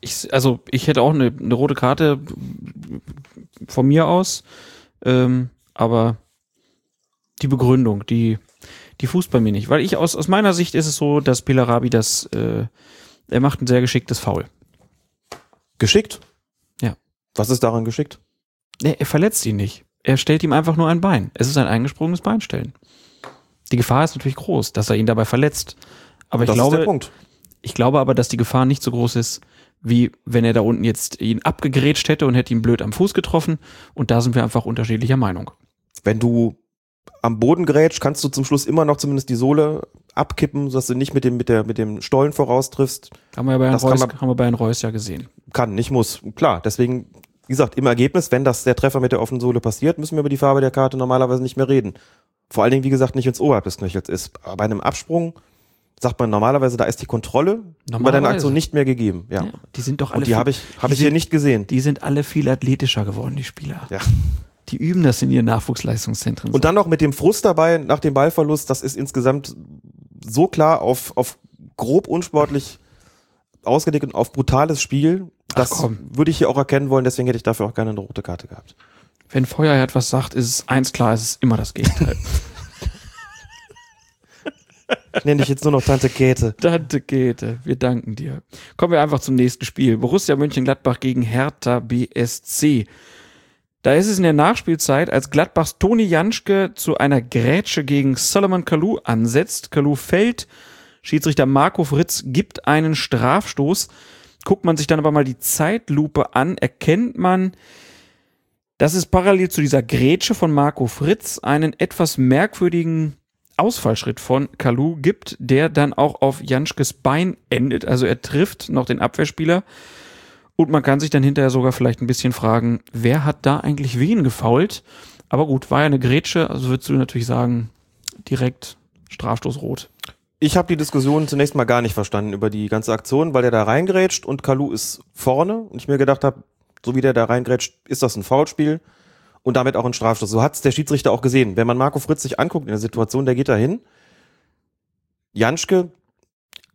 Ich, also ich hätte auch eine, eine rote Karte von mir aus, ähm, aber die Begründung, die, die fußt bei mir nicht. Weil ich aus, aus meiner Sicht ist es so, dass Pelarabi das, äh, er macht ein sehr geschicktes Foul. Geschickt? Ja. Was ist daran geschickt? Nee, er verletzt ihn nicht. Er stellt ihm einfach nur ein Bein. Es ist ein eingesprungenes Beinstellen. Die Gefahr ist natürlich groß, dass er ihn dabei verletzt. Aber ich das ist der glaube, Punkt. Ich glaube aber, dass die Gefahr nicht so groß ist, wie wenn er da unten jetzt ihn abgegrätscht hätte und hätte ihn blöd am Fuß getroffen. Und da sind wir einfach unterschiedlicher Meinung. Wenn du am Boden grätschst, kannst du zum Schluss immer noch zumindest die Sohle abkippen, sodass du nicht mit dem, mit der, mit dem Stollen voraustriffst. Haben wir bei Herrn Reus, man- haben wir bei Herrn Reus ja gesehen. Kann, nicht muss. Klar, deswegen, wie gesagt, im Ergebnis, wenn das der Treffer mit der offenen Sohle passiert, müssen wir über die Farbe der Karte normalerweise nicht mehr reden. Vor allen Dingen, wie gesagt, nicht ins oberhalb des Knöchels ist. Aber bei einem Absprung sagt man normalerweise, da ist die Kontrolle über deine Normalerweise. Aktion nicht mehr gegeben. Ja. Ja, die sind doch alle Und die habe ich, hab ich hier nicht gesehen. Die sind alle viel athletischer geworden, die Spieler. Ja. Die üben das in ihren Nachwuchsleistungszentren. Und dann noch mit dem Frust dabei nach dem Ballverlust, das ist insgesamt so klar auf, auf grob unsportlich ausgelegt und auf brutales Spiel. Das würde ich hier auch erkennen wollen, deswegen hätte ich dafür auch gerne eine rote Karte gehabt. Wenn Feuerherd was sagt, ist es eins klar, es ist immer das Gegenteil. Nenne dich jetzt nur noch Tante Käthe. Tante Käthe, wir danken dir. Kommen wir einfach zum nächsten Spiel. Borussia Mönchengladbach gegen Hertha BSC. Da ist es in der Nachspielzeit, als Gladbachs Toni Janschke zu einer Grätsche gegen Solomon Kalou ansetzt. Kalou fällt, Schiedsrichter Marco Fritz gibt einen Strafstoß. Guckt man sich dann aber mal die Zeitlupe an, erkennt man, dass es parallel zu dieser Grätsche von Marco Fritz einen etwas merkwürdigen Ausfallschritt von Kalu gibt, der dann auch auf Janschkes Bein endet. Also er trifft noch den Abwehrspieler. Und man kann sich dann hinterher sogar vielleicht ein bisschen fragen, wer hat da eigentlich wen gefault? Aber gut, war ja eine Grätsche, also würdest du natürlich sagen, direkt Strafstoß rot. Ich habe die Diskussion zunächst mal gar nicht verstanden über die ganze Aktion, weil der da reingrätscht und Kalu ist vorne und ich mir gedacht habe, so wie der da reingrätscht, ist das ein Foulspiel und damit auch ein Strafstoß. So hat's der Schiedsrichter auch gesehen. Wenn man Marco Fritz sich anguckt in der Situation, der geht da hin. Janschke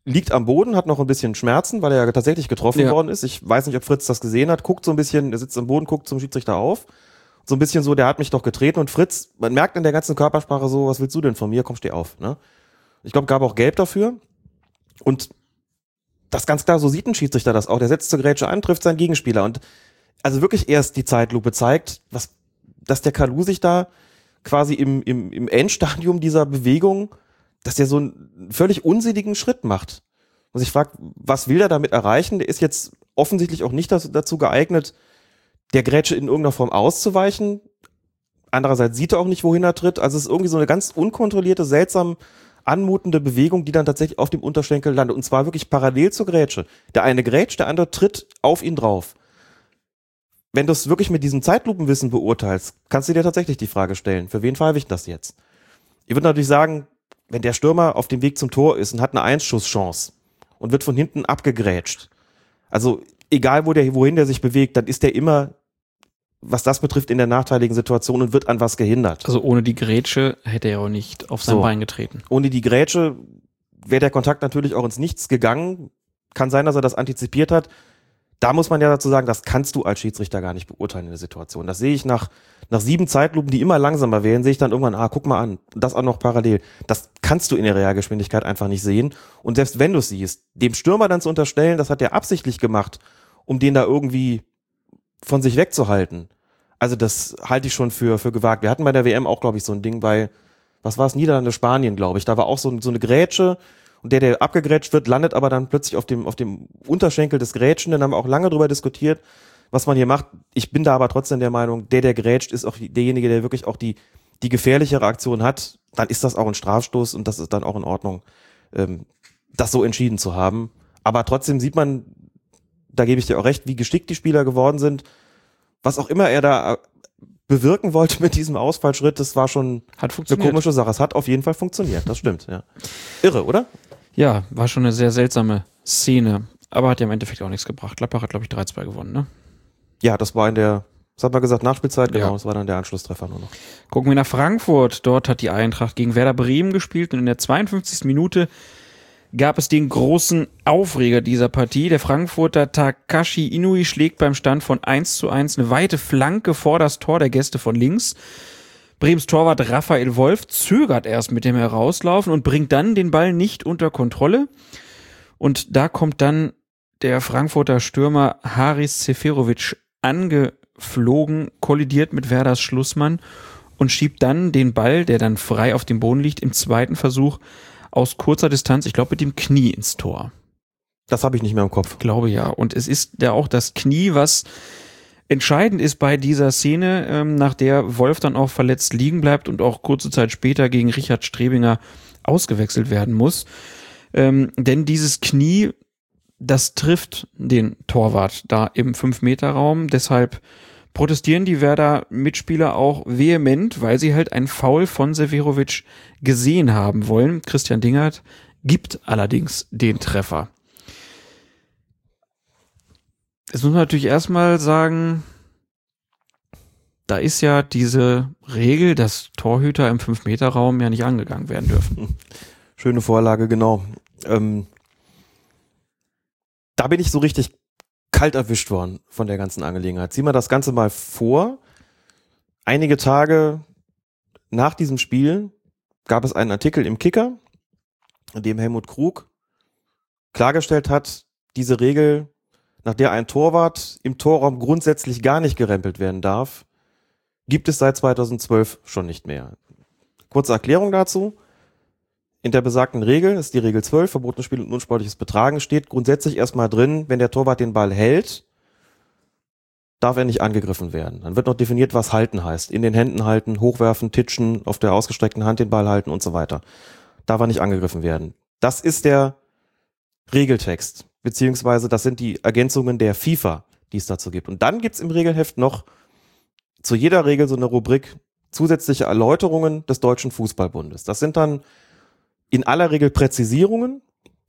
liegt am Boden, hat noch ein bisschen Schmerzen, weil er ja tatsächlich getroffen Ja. worden ist. Ich weiß nicht, ob Fritz das gesehen hat, guckt so ein bisschen, er sitzt am Boden, guckt zum Schiedsrichter auf. So ein bisschen so, der hat mich doch getreten und Fritz, man merkt in der ganzen Körpersprache so, was willst du denn von mir? Komm, steh auf. Ne? Ich glaube, gab auch Gelb dafür. Und das ganz klar, so sieht ein Schiedsrichter das auch. Der setzt zur Grätsche an, trifft seinen Gegenspieler. Und also wirklich erst die Zeitlupe zeigt, was, dass der Kalu sich da quasi im, im, im Endstadium dieser Bewegung, dass der so einen völlig unsinnigen Schritt macht. Und sich fragt, was will er damit erreichen? Der ist jetzt offensichtlich auch nicht dazu, geeignet, der Grätsche in irgendeiner Form auszuweichen. Andererseits sieht er auch nicht, wohin er tritt. Also es ist irgendwie so eine ganz unkontrollierte, seltsam anmutende Bewegung, die dann tatsächlich auf dem Unterschenkel landet. Und zwar wirklich parallel zur Grätsche. Der eine grätscht, der andere tritt auf ihn drauf. Wenn du es wirklich mit diesem Zeitlupenwissen beurteilst, kannst du dir tatsächlich die Frage stellen, für wen pfeife ich das jetzt? Ich würde natürlich sagen, wenn der Stürmer auf dem Weg zum Tor ist und hat eine Einschusschance und wird von hinten abgegrätscht, also egal wo der, wohin der sich bewegt, dann ist der immer, was das betrifft, in der nachteiligen Situation und wird an was gehindert. Also ohne die Grätsche hätte er auch nicht auf sein So. Bein getreten. Ohne die Grätsche wäre der Kontakt natürlich auch ins Nichts gegangen. Kann sein, dass er das antizipiert hat. Da muss man ja dazu sagen, das kannst du als Schiedsrichter gar nicht beurteilen in der Situation. Das sehe ich nach, nach sieben Zeitlupen, die immer langsamer werden, sehe ich dann irgendwann, ah, guck mal an, das auch noch parallel. Das kannst du in der Realgeschwindigkeit einfach nicht sehen. Und selbst wenn du es siehst, dem Stürmer dann zu unterstellen, das hat er absichtlich gemacht, um den da irgendwie von sich wegzuhalten. Also das halte ich schon für, für gewagt. Wir hatten bei der WM auch, glaube ich, so ein Ding bei, was war es, Niederlande, Spanien, glaube ich. Da war auch so, so eine Grätsche und der, der abgegrätscht wird, landet aber dann plötzlich auf dem, auf dem Unterschenkel des Grätschenden. haben wir auch lange drüber diskutiert, was man hier macht. Ich bin da aber trotzdem der Meinung, der, der grätscht, ist auch derjenige, der wirklich auch die, die gefährlichere Aktion hat. Dann ist das auch ein Strafstoß und das ist dann auch in Ordnung, ähm, das so entschieden zu haben. Aber trotzdem sieht man, da gebe ich dir auch recht, wie geschickt die Spieler geworden sind. Was auch immer er da äh, bewirken wollte mit diesem Ausfallschritt, das war schon Hat eine komische Sache. Es hat auf jeden Fall funktioniert, das stimmt, ja. Irre, oder? Ja, war schon eine sehr seltsame Szene. Aber hat ja im Endeffekt auch nichts gebracht. Gladbach hat, glaube ich, 3-2 gewonnen, ne? Ja, das war in der, was hat man gesagt, Nachspielzeit, genau, Ja. das war dann der Anschlusstreffer nur noch. Gucken wir nach Frankfurt. Dort hat die Eintracht gegen Werder Bremen gespielt und in der 52. Minute gab es den großen Aufreger dieser Partie. Der Frankfurter Takashi Inui schlägt beim Stand von 1 zu 1 eine weite Flanke vor das Tor der Gäste von links. Brems Torwart Raphael Wolf zögert erst mit dem Herauslaufen und bringt dann den Ball nicht unter Kontrolle. Und da kommt dann der Frankfurter Stürmer Haris Seferovic angeflogen, kollidiert mit Werders Schlussmann und schiebt dann den Ball, der dann frei auf dem Boden liegt, im zweiten Versuch aus kurzer Distanz, ich glaube mit dem Knie ins Tor. Das habe ich nicht mehr im Kopf. Glaube ja. Und es ist ja auch das Knie, was entscheidend ist bei dieser Szene, ähm, nach der Wolf dann auch verletzt liegen bleibt und auch kurze Zeit später gegen Richard Strebinger ausgewechselt werden muss. Ähm, denn dieses Knie, das trifft den Torwart da im 5-Meter-Raum. Deshalb protestieren die Werder-Mitspieler auch vehement, weil sie halt ein Foul von Severovic gesehen haben wollen. Christian Dingert gibt allerdings den Treffer. Jetzt muss man natürlich erstmal sagen, da ist ja diese Regel, dass Torhüter im 5-Meter-Raum ja nicht angegangen werden dürfen. Schöne Vorlage, genau. Ähm, da bin ich so richtig kalt erwischt worden von der ganzen Angelegenheit. Zieh mal das Ganze mal vor. Einige Tage nach diesem Spiel gab es einen Artikel im Kicker, in dem Helmut Krug klargestellt hat, diese Regel, nach der ein Torwart im Torraum grundsätzlich gar nicht gerempelt werden darf, gibt es seit 2012 schon nicht mehr. Kurze Erklärung dazu. In der besagten Regel, das ist die Regel 12, verbotenes Spiel und unsportliches Betragen, steht grundsätzlich erstmal drin, wenn der Torwart den Ball hält, darf er nicht angegriffen werden. Dann wird noch definiert, was halten heißt. In den Händen halten, hochwerfen, titschen, auf der ausgestreckten Hand den Ball halten und so weiter. Darf er nicht angegriffen werden. Das ist der Regeltext, beziehungsweise das sind die Ergänzungen der FIFA, die es dazu gibt. Und dann gibt's im Regelheft noch zu jeder Regel so eine Rubrik zusätzliche Erläuterungen des Deutschen Fußballbundes. Das sind dann in aller Regel Präzisierungen.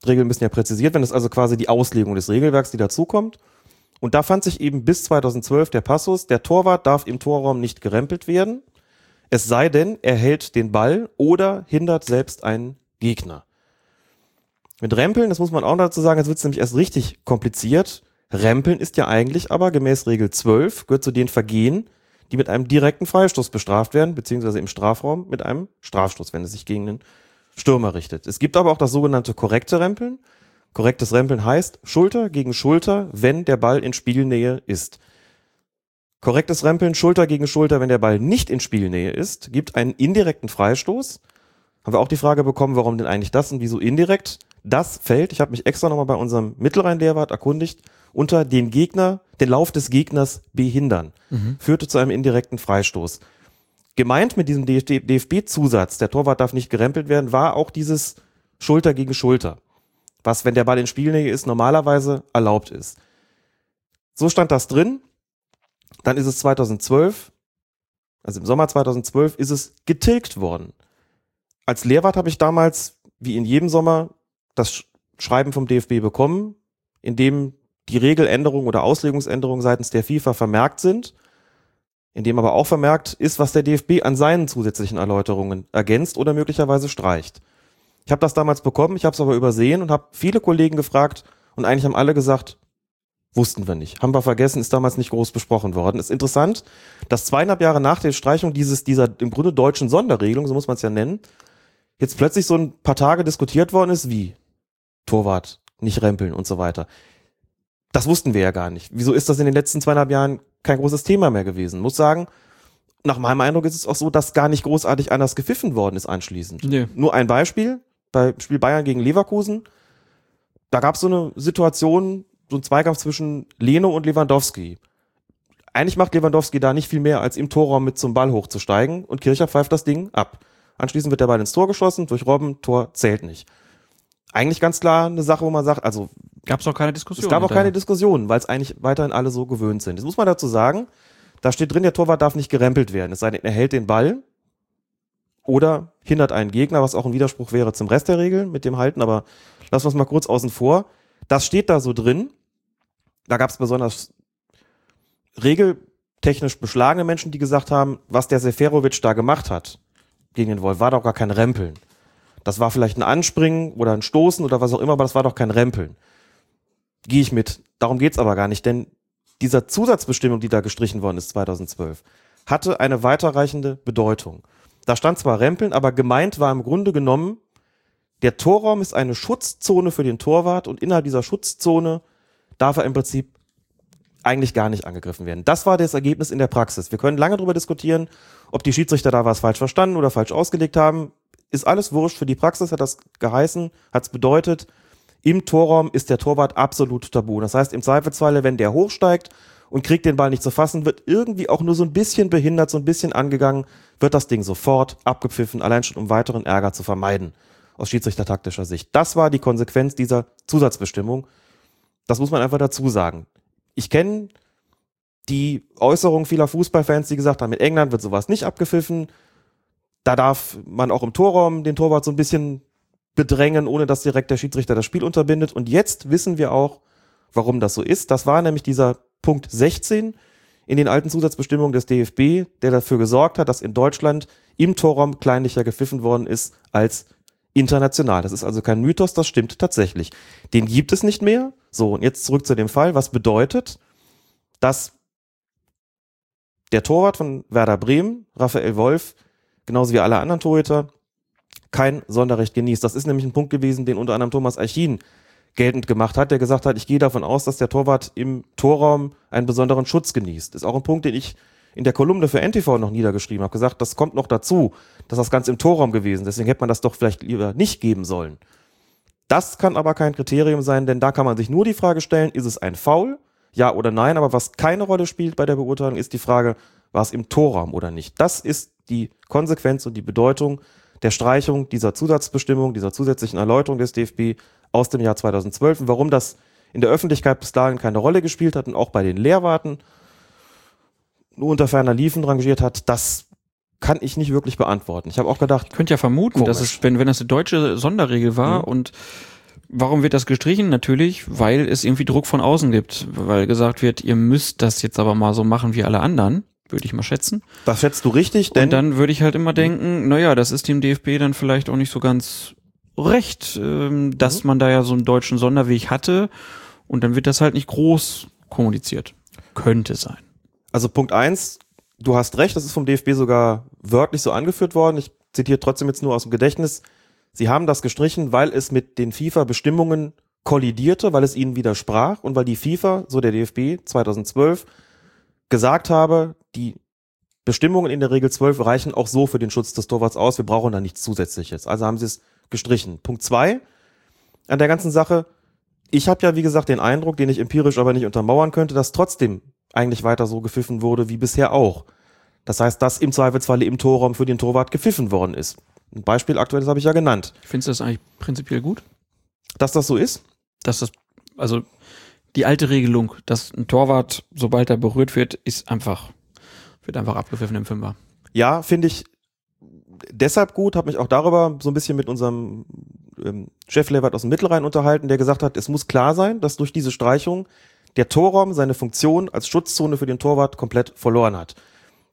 Regeln müssen ja präzisiert werden. Das ist also quasi die Auslegung des Regelwerks, die dazukommt. Und da fand sich eben bis 2012 der Passus, der Torwart darf im Torraum nicht gerempelt werden, es sei denn, er hält den Ball oder hindert selbst einen Gegner. Mit Rempeln, das muss man auch dazu sagen, jetzt wird es nämlich erst richtig kompliziert. Rempeln ist ja eigentlich aber gemäß Regel 12, gehört zu den Vergehen, die mit einem direkten Freistoß bestraft werden, beziehungsweise im Strafraum mit einem Strafstoß, wenn es sich gegen den Stürmer richtet. Es gibt aber auch das sogenannte korrekte Rempeln. Korrektes Rempeln heißt Schulter gegen Schulter, wenn der Ball in Spielnähe ist. Korrektes Rempeln Schulter gegen Schulter, wenn der Ball nicht in Spielnähe ist, gibt einen indirekten Freistoß. Haben wir auch die Frage bekommen, warum denn eigentlich das und wieso indirekt? Das fällt, ich habe mich extra nochmal bei unserem Mittelrhein-Lehrwart erkundigt, unter den Gegner, den Lauf des Gegners behindern, mhm. führte zu einem indirekten Freistoß. Gemeint mit diesem DFB-Zusatz, der Torwart darf nicht gerempelt werden, war auch dieses Schulter gegen Schulter, was, wenn der Ball in Spielnähe ist, normalerweise erlaubt ist. So stand das drin. Dann ist es 2012, also im Sommer 2012, ist es getilgt worden. Als Lehrwart habe ich damals, wie in jedem Sommer, das Schreiben vom DFB bekommen, in dem die Regeländerungen oder Auslegungsänderungen seitens der FIFA vermerkt sind in dem aber auch vermerkt ist, was der DFB an seinen zusätzlichen Erläuterungen ergänzt oder möglicherweise streicht. Ich habe das damals bekommen, ich habe es aber übersehen und habe viele Kollegen gefragt und eigentlich haben alle gesagt, wussten wir nicht, haben wir vergessen, ist damals nicht groß besprochen worden. Ist interessant, dass zweieinhalb Jahre nach der Streichung dieses dieser im Grunde deutschen Sonderregelung, so muss man es ja nennen, jetzt plötzlich so ein paar Tage diskutiert worden ist, wie Torwart nicht rempeln und so weiter. Das wussten wir ja gar nicht. Wieso ist das in den letzten zweieinhalb Jahren kein großes Thema mehr gewesen? Muss sagen, nach meinem Eindruck ist es auch so, dass gar nicht großartig anders gepfiffen worden ist anschließend. Nee. Nur ein Beispiel, bei Spiel Bayern gegen Leverkusen, da gab es so eine Situation, so ein Zweikampf zwischen Leno und Lewandowski. Eigentlich macht Lewandowski da nicht viel mehr, als im Torraum mit zum Ball hochzusteigen und Kircher pfeift das Ding ab. Anschließend wird der Ball ins Tor geschossen, durch Robben, Tor zählt nicht. Eigentlich ganz klar eine Sache, wo man sagt, also Gab es auch keine Diskussion. Es gab auch keine Diskussion, weil es eigentlich weiterhin alle so gewöhnt sind. Das muss man dazu sagen. Da steht drin, der Torwart darf nicht gerempelt werden. Es sei denn, er hält den Ball oder hindert einen Gegner, was auch ein Widerspruch wäre zum Rest der Regeln mit dem Halten. Aber lassen wir es mal kurz außen vor. Das steht da so drin. Da gab es besonders regeltechnisch beschlagene Menschen, die gesagt haben, was der Seferovic da gemacht hat gegen den Wolf, war doch gar kein Rempeln. Das war vielleicht ein Anspringen oder ein Stoßen oder was auch immer, aber das war doch kein Rempeln gehe ich mit. Darum geht's aber gar nicht, denn dieser Zusatzbestimmung, die da gestrichen worden ist 2012, hatte eine weiterreichende Bedeutung. Da stand zwar Rempeln, aber gemeint war im Grunde genommen, der Torraum ist eine Schutzzone für den Torwart und innerhalb dieser Schutzzone darf er im Prinzip eigentlich gar nicht angegriffen werden. Das war das Ergebnis in der Praxis. Wir können lange darüber diskutieren, ob die Schiedsrichter da was falsch verstanden oder falsch ausgelegt haben. Ist alles wurscht. Für die Praxis hat das geheißen, hat es bedeutet, im Torraum ist der Torwart absolut tabu. Das heißt, im Zweifelsfalle, wenn der hochsteigt und kriegt den Ball nicht zu fassen, wird irgendwie auch nur so ein bisschen behindert, so ein bisschen angegangen, wird das Ding sofort abgepfiffen, allein schon um weiteren Ärger zu vermeiden, aus schiedsrichtertaktischer Sicht. Das war die Konsequenz dieser Zusatzbestimmung. Das muss man einfach dazu sagen. Ich kenne die Äußerung vieler Fußballfans, die gesagt haben, in England wird sowas nicht abgepfiffen. Da darf man auch im Torraum den Torwart so ein bisschen bedrängen, ohne dass direkt der Schiedsrichter das Spiel unterbindet. Und jetzt wissen wir auch, warum das so ist. Das war nämlich dieser Punkt 16 in den alten Zusatzbestimmungen des DFB, der dafür gesorgt hat, dass in Deutschland im Torraum kleinlicher gepfiffen worden ist als international. Das ist also kein Mythos, das stimmt tatsächlich. Den gibt es nicht mehr. So, und jetzt zurück zu dem Fall. Was bedeutet, dass der Torwart von Werder Bremen, Raphael Wolf, genauso wie alle anderen Torhüter, kein Sonderrecht genießt. Das ist nämlich ein Punkt gewesen, den unter anderem Thomas Eichin geltend gemacht hat, der gesagt hat, ich gehe davon aus, dass der Torwart im Torraum einen besonderen Schutz genießt. Ist auch ein Punkt, den ich in der Kolumne für NTV noch niedergeschrieben habe, gesagt, das kommt noch dazu, dass das ganz im Torraum gewesen. Deswegen hätte man das doch vielleicht lieber nicht geben sollen. Das kann aber kein Kriterium sein, denn da kann man sich nur die Frage stellen, ist es ein Foul? Ja oder nein? Aber was keine Rolle spielt bei der Beurteilung, ist die Frage, war es im Torraum oder nicht? Das ist die Konsequenz und die Bedeutung der Streichung dieser Zusatzbestimmung, dieser zusätzlichen Erläuterung des DFB aus dem Jahr 2012 und warum das in der Öffentlichkeit bis dahin keine Rolle gespielt hat und auch bei den Lehrwarten nur unter ferner Liefen rangiert hat, das kann ich nicht wirklich beantworten. Ich habe auch gedacht, Ich könnte ja vermuten, dass Komisch. es, wenn, wenn das eine deutsche Sonderregel war Mhm. und warum wird das gestrichen? Natürlich, weil es irgendwie Druck von außen gibt, weil gesagt wird, ihr müsst das jetzt aber mal so machen wie alle anderen, würde ich mal schätzen. das schätzt du richtig, denn Und dann würde ich halt immer denken, naja, das ist dem DFB dann vielleicht auch nicht so ganz recht, ähm, dass man da ja so einen deutschen Sonderweg hatte und dann wird das halt nicht groß kommuniziert. Könnte sein. Also Punkt eins, du hast recht, das ist vom DFB sogar wörtlich so angeführt worden. Ich zitiere trotzdem jetzt nur aus dem Gedächtnis. Sie haben das gestrichen, weil es mit den FIFA-Bestimmungen kollidierte, weil es ihnen widersprach und weil die FIFA, so der DFB 2012, gesagt habe, die Bestimmungen in der Regel 12 reichen auch so für den Schutz des Torwarts aus, wir brauchen da nichts Zusätzliches. Also haben sie es gestrichen. Punkt zwei an der ganzen Sache, ich habe ja, wie gesagt, den Eindruck, den ich empirisch aber nicht untermauern könnte, dass trotzdem eigentlich weiter so gepfiffen wurde wie bisher auch. Das heißt, dass im Zweifelsfalle im Torraum für den Torwart gepfiffen worden ist. Ein Beispiel aktuell, das habe ich ja genannt. Findest du das eigentlich prinzipiell gut? Dass das so ist, dass das, also die alte Regelung, dass ein Torwart, sobald er berührt wird, ist einfach, wird einfach abgepfiffen im Fünfer. ja, finde ich deshalb gut, habe mich auch darüber so ein bisschen mit unserem ähm, Chef Levert aus dem Mittelrhein unterhalten, der gesagt hat, es muss klar sein, dass durch diese Streichung der Torraum seine Funktion als Schutzzone für den Torwart komplett verloren hat.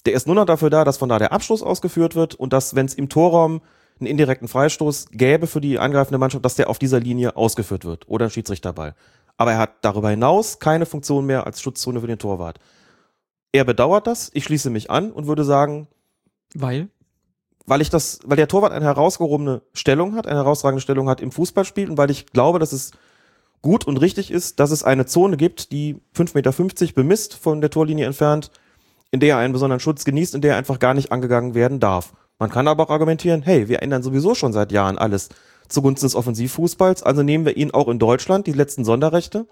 Der ist nur noch dafür da, dass von da der Abschluss ausgeführt wird und dass, wenn es im Torraum einen indirekten Freistoß gäbe für die angreifende Mannschaft, dass der auf dieser Linie ausgeführt wird oder ein Schiedsrichterball. Aber er hat darüber hinaus keine Funktion mehr als Schutzzone für den Torwart. Er bedauert das, ich schließe mich an und würde sagen, Weil? weil ich das, weil der Torwart eine herausgehobene Stellung hat, eine herausragende Stellung hat im Fußballspiel und weil ich glaube, dass es gut und richtig ist, dass es eine Zone gibt, die 5,50 Meter bemisst von der Torlinie entfernt, in der er einen besonderen Schutz genießt, in der er einfach gar nicht angegangen werden darf. Man kann aber auch argumentieren, hey, wir ändern sowieso schon seit Jahren alles zugunsten des Offensivfußballs, also nehmen wir ihn auch in Deutschland, die letzten Sonderrechte,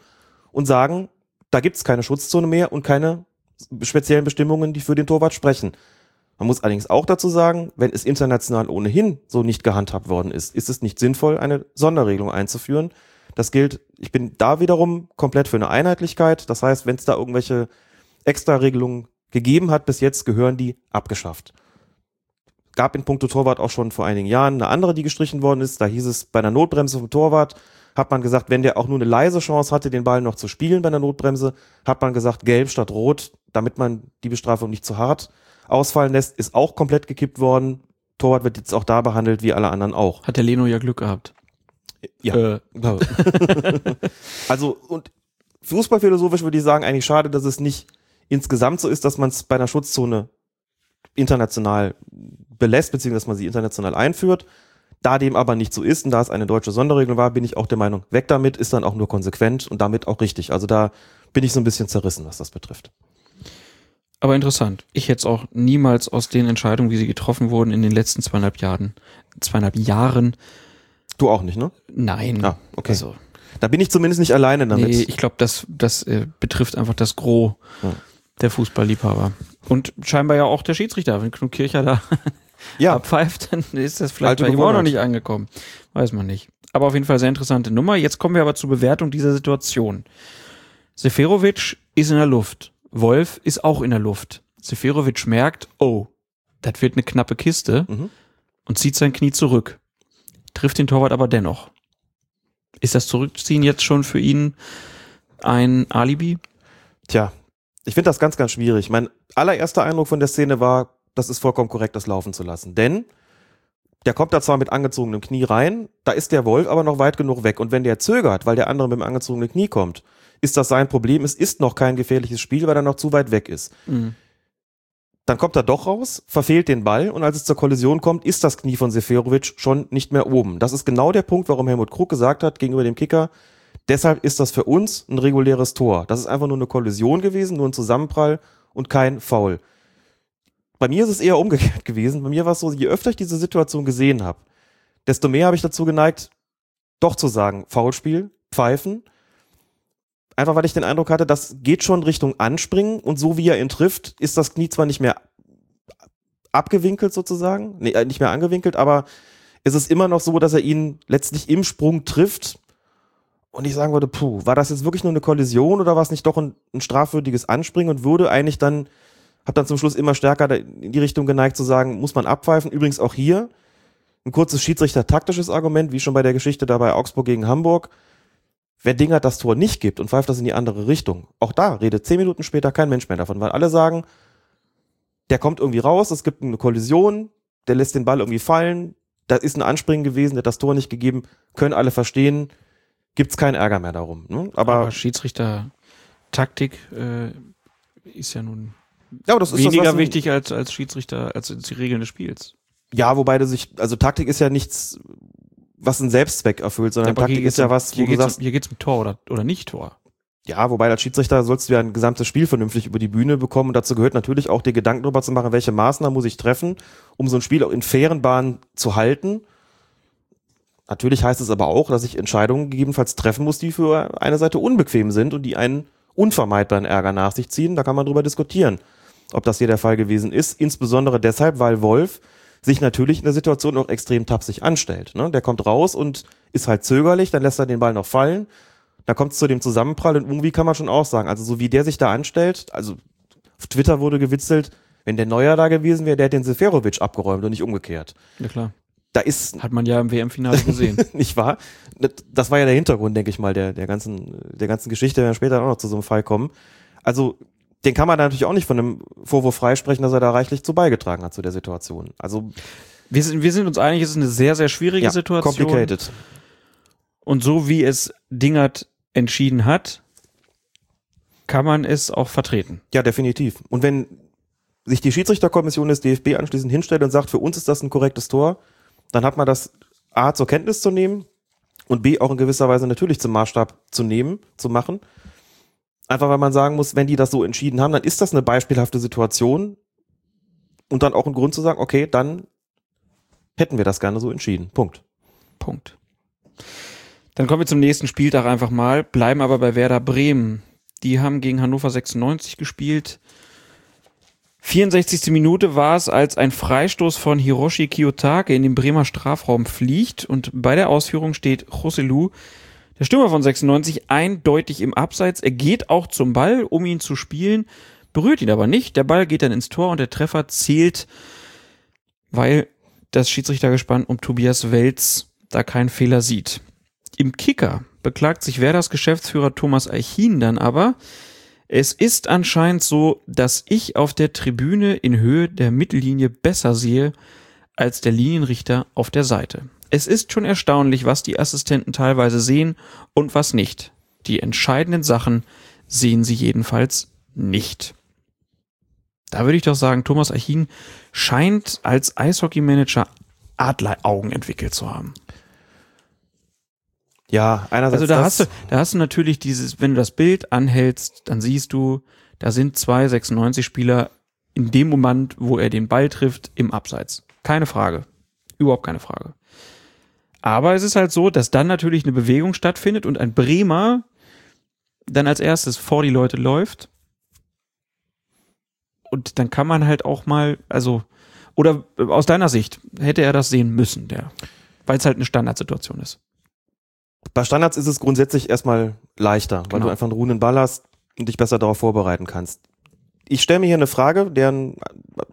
und sagen, da gibt's keine Schutzzone mehr und keine speziellen Bestimmungen, die für den Torwart sprechen. Man muss allerdings auch dazu sagen, wenn es international ohnehin so nicht gehandhabt worden ist, ist es nicht sinnvoll, eine Sonderregelung einzuführen. Das gilt, ich bin da wiederum komplett für eine Einheitlichkeit. Das heißt, wenn es da irgendwelche Extra-Regelungen gegeben hat, bis jetzt gehören die abgeschafft. Gab in puncto Torwart auch schon vor einigen Jahren eine andere, die gestrichen worden ist. Da hieß es, bei einer Notbremse vom Torwart hat man gesagt, wenn der auch nur eine leise Chance hatte, den Ball noch zu spielen bei einer Notbremse, hat man gesagt, gelb statt rot, damit man die Bestrafung nicht zu hart ausfallen lässt, ist auch komplett gekippt worden. Torwart wird jetzt auch da behandelt wie alle anderen auch. Hat der Leno ja Glück gehabt. Ja. Äh, also, und fußballphilosophisch würde ich sagen, eigentlich schade, dass es nicht insgesamt so ist, dass man es bei einer Schutzzone international belässt, beziehungsweise dass man sie international einführt. Da dem aber nicht so ist und da es eine deutsche Sonderregelung war, bin ich auch der Meinung, weg damit ist dann auch nur konsequent und damit auch richtig. Also da bin ich so ein bisschen zerrissen, was das betrifft. Aber interessant. Ich hätte es auch niemals aus den Entscheidungen, wie sie getroffen wurden in den letzten zweieinhalb Jahren, zweieinhalb Jahren, Du auch nicht, ne? nein. Ah, okay. Also, Da bin ich zumindest nicht alleine damit. nee, ich glaube, das, das äh, betrifft einfach das Gros Ja. der Fußballliebhaber. Und scheinbar ja auch der Schiedsrichter. Wenn Knut Kircher da ja, abpfeift, dann ist das vielleicht Alte bei ihm auch noch nicht angekommen. Weiß man nicht. Aber auf jeden Fall sehr interessante Nummer. Jetzt kommen wir aber zur Bewertung dieser Situation. Seferovic ist in der Luft. Wolf ist auch in der Luft. Seferovic merkt, oh, das wird eine knappe Kiste Mhm. und zieht sein Knie zurück. trifft den Torwart aber dennoch. Ist das Zurückziehen jetzt schon für ihn ein Alibi? Tja, ich finde das ganz, ganz schwierig. Mein allererster Eindruck von der Szene war, das ist vollkommen korrekt, das laufen zu lassen. Denn der kommt da zwar mit angezogenem Knie rein, da ist der Wolf aber noch weit genug weg. Und wenn der zögert, weil der andere mit dem angezogenen Knie kommt, ist das sein Problem. Es ist noch kein gefährliches Spiel, weil er noch zu weit weg ist. Mhm. Dann kommt er doch raus, verfehlt den Ball und als es zur Kollision kommt, ist das Knie von Seferovic schon nicht mehr oben. Das ist genau der Punkt, warum Helmut Krug gesagt hat gegenüber dem Kicker, deshalb ist das für uns ein reguläres Tor. Das ist einfach nur eine Kollision gewesen, nur ein Zusammenprall und kein Foul. Bei mir ist es eher umgekehrt gewesen. Bei mir war es so, je öfter ich diese Situation gesehen habe, desto mehr habe ich dazu geneigt, doch zu sagen, Foulspiel, pfeifen. Einfach weil ich den Eindruck hatte, das geht schon Richtung Anspringen und so wie er ihn trifft, ist das Knie zwar nicht mehr abgewinkelt sozusagen, nee, äh, nicht mehr angewinkelt, aber es ist immer noch so, dass er ihn letztlich im Sprung trifft und ich sagen würde, puh, war das jetzt wirklich nur eine Kollision oder war es nicht doch ein, ein strafwürdiges Anspringen und würde eigentlich dann, hab dann zum Schluss immer stärker in die Richtung geneigt zu sagen, muss man abpfeifen. Übrigens auch hier ein kurzes Schiedsrichter-taktisches Argument, wie schon bei der Geschichte da bei Augsburg gegen Hamburg. Wenn Dinger das Tor nicht gibt und pfeift das in die andere Richtung, auch da redet zehn Minuten später kein Mensch mehr davon, weil alle sagen, der kommt irgendwie raus, es gibt eine Kollision, der lässt den Ball irgendwie fallen, da ist ein Anspringen gewesen, der hat das Tor nicht gegeben, können alle verstehen, gibt's keinen Ärger mehr darum. Ne? Aber, Aber Schiedsrichter-Taktik äh, ist ja nun ja, das ist weniger das, wichtig als, als Schiedsrichter, als die Regeln des Spiels. Ja, wobei du sich, also Taktik ist ja nichts, was einen Selbstzweck erfüllt, sondern hier Taktik ist ja was, hier wo du geht's, sagst, um, hier geht's um Tor oder, oder nicht Tor. ja, wobei als Schiedsrichter sollst du ja ein gesamtes Spiel vernünftig über die Bühne bekommen und dazu gehört natürlich auch dir Gedanken darüber zu machen, welche Maßnahmen muss ich treffen, um so ein Spiel auch in fairen Bahnen zu halten. Natürlich heißt es aber auch, dass ich Entscheidungen gegebenenfalls treffen muss, die für eine Seite unbequem sind und die einen unvermeidbaren Ärger nach sich ziehen. Da kann man drüber diskutieren, ob das hier der Fall gewesen ist. Insbesondere deshalb, weil Wolf sich natürlich in der Situation auch extrem tapsig anstellt. Ne? Der kommt raus und ist halt zögerlich, dann lässt er den Ball noch fallen. Da kommt es zu dem Zusammenprall und irgendwie kann man schon auch sagen, also so wie der sich da anstellt, also auf Twitter wurde gewitzelt, wenn der Neuer da gewesen wäre, der hätte den Seferovic abgeräumt und nicht umgekehrt. Ja klar. Da ist Hat man ja im WM-Finale gesehen. nicht wahr? Das war ja der Hintergrund, denke ich mal, der, der ganzen, der ganzen Geschichte, wenn wir später auch noch zu so einem Fall kommen. Also, den kann man da natürlich auch nicht von einem Vorwurf freisprechen, dass er da reichlich zu beigetragen hat zu der Situation. Also, wir, sind, wir sind uns einig, es ist eine sehr, sehr schwierige ja, Situation. complicated. Und so wie es Dingert entschieden hat, kann man es auch vertreten. Ja, definitiv. Und wenn sich die Schiedsrichterkommission des DFB anschließend hinstellt und sagt, für uns ist das ein korrektes Tor, dann hat man das A zur Kenntnis zu nehmen und B auch in gewisser Weise natürlich zum Maßstab zu nehmen, zu machen. Einfach weil man sagen muss, wenn die das so entschieden haben, dann ist das eine beispielhafte Situation und dann auch ein Grund zu sagen, okay, dann hätten wir das gerne so entschieden. Punkt. Punkt. Dann kommen wir zum nächsten Spieltag einfach mal, bleiben aber bei Werder Bremen. Die haben gegen Hannover 96 gespielt. 64. Minute war es, als ein Freistoß von Hiroshi Kiyotake in den Bremer Strafraum fliegt und bei der Ausführung steht Joselu, der Stürmer von 96, eindeutig im Abseits. Er geht auch zum Ball, um ihn zu spielen, berührt ihn aber nicht. Der Ball geht dann ins Tor und der Treffer zählt, weil das Schiedsrichtergespann um Tobias Welz da keinen Fehler sieht. Im Kicker beklagt sich Werders Geschäftsführer Thomas Eichin dann aber, es ist anscheinend so, dass ich auf der Tribüne in Höhe der Mittellinie besser sehe als der Linienrichter auf der Seite. Es ist schon erstaunlich, was die Assistenten teilweise sehen und was nicht. Die entscheidenden Sachen sehen sie jedenfalls nicht. Da würde ich doch sagen, Thomas Achin scheint als Eishockeymanager Adleraugen entwickelt zu haben. Ja, einerseits Also da hast du, da hast du natürlich dieses, wenn du das Bild anhältst, dann siehst du, da sind zwei 96 Spieler in dem Moment, wo er den Ball trifft, im Abseits. Keine Frage. Überhaupt keine Frage. Aber es ist halt so, dass dann natürlich eine Bewegung stattfindet und ein Bremer dann als erstes vor die Leute läuft. Und dann kann man halt auch mal, also, oder aus deiner Sicht, hätte er das sehen müssen, der, weil es halt eine Standardsituation ist. Bei Standards ist es grundsätzlich erstmal leichter, weil Genau. du einfach einen ruhenden Ball hast und dich besser darauf vorbereiten kannst. Ich stelle mir hier eine Frage, deren,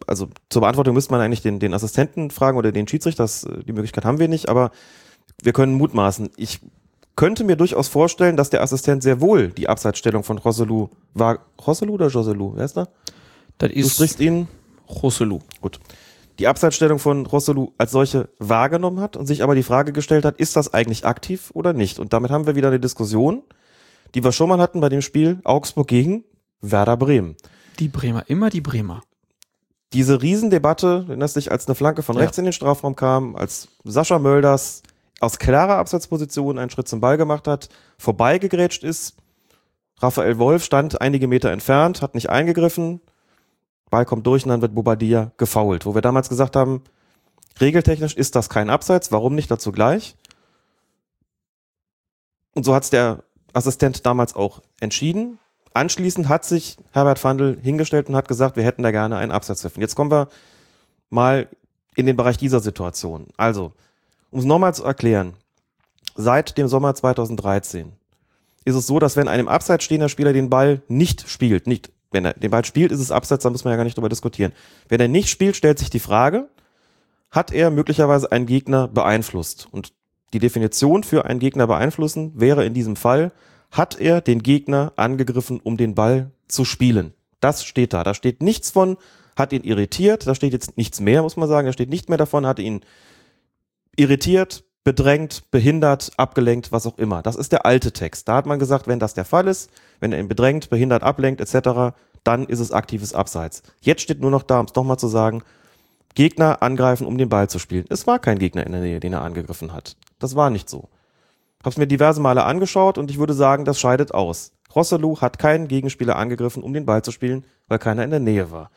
also zur Beantwortung müsste man eigentlich den, den Assistenten fragen oder den Schiedsrichter, das, die Möglichkeit haben wir nicht, aber Wir können mutmaßen. Ich könnte mir durchaus vorstellen, dass der Assistent sehr wohl die Abseitsstellung von Rosselu war. Rosselu oder Joselu? Wer ist da? Das Du ist sprichst ihn. Rosselu. Gut. Die Abseitsstellung von Rosselu als solche wahrgenommen hat und sich aber die Frage gestellt hat, ist das eigentlich aktiv oder nicht? Und damit haben wir wieder eine Diskussion, die wir schon mal hatten bei dem Spiel Augsburg gegen Werder Bremen. Die Bremer, immer die Bremer. Diese Riesendebatte, wenn das sich als eine Flanke von Ja. rechts in den Strafraum kam, als Sascha Mölders aus klarer Abseitsposition einen Schritt zum Ball gemacht hat, vorbeigegrätscht ist, Raphael Wolf stand einige Meter entfernt, hat nicht eingegriffen, Ball kommt durch und dann wird Bobadilla gefoult. Wo wir damals gesagt haben, regeltechnisch ist das kein Abseits, warum nicht dazu gleich? Und so hat es der Assistent damals auch entschieden. Anschließend hat sich Herbert Fandl hingestellt und hat gesagt, wir hätten da gerne einen Abseits pfiffen. Jetzt kommen wir mal in den Bereich dieser Situation. Also, um es nochmal zu erklären, seit dem Sommer 2013 ist es so, dass wenn einem Abseits stehender Spieler den Ball nicht spielt, nicht, wenn er den Ball spielt, ist es Abseits, da muss man ja gar nicht drüber diskutieren. Wenn er nicht spielt, stellt sich die Frage, hat er möglicherweise einen Gegner beeinflusst? Und die Definition für einen Gegner beeinflussen wäre in diesem Fall, hat er den Gegner angegriffen, um den Ball zu spielen. Das steht da. Da steht nichts von, hat ihn irritiert, da steht jetzt nichts mehr, muss man sagen. Da steht nicht mehr davon, hat ihn irritiert, bedrängt, behindert, abgelenkt, was auch immer. Das ist der alte Text. Da hat man gesagt, wenn das der Fall ist, wenn er ihn bedrängt, behindert, ablenkt etc., dann ist es aktives Abseits. Jetzt steht nur noch da, um es nochmal zu sagen, Gegner angreifen, um den Ball zu spielen. Es war kein Gegner in der Nähe, den er angegriffen hat. Das war nicht so. Hab's mir diverse Male angeschaut und ich würde sagen, das scheidet aus. Rosselu hat keinen Gegenspieler angegriffen, um den Ball zu spielen, weil keiner in der Nähe war.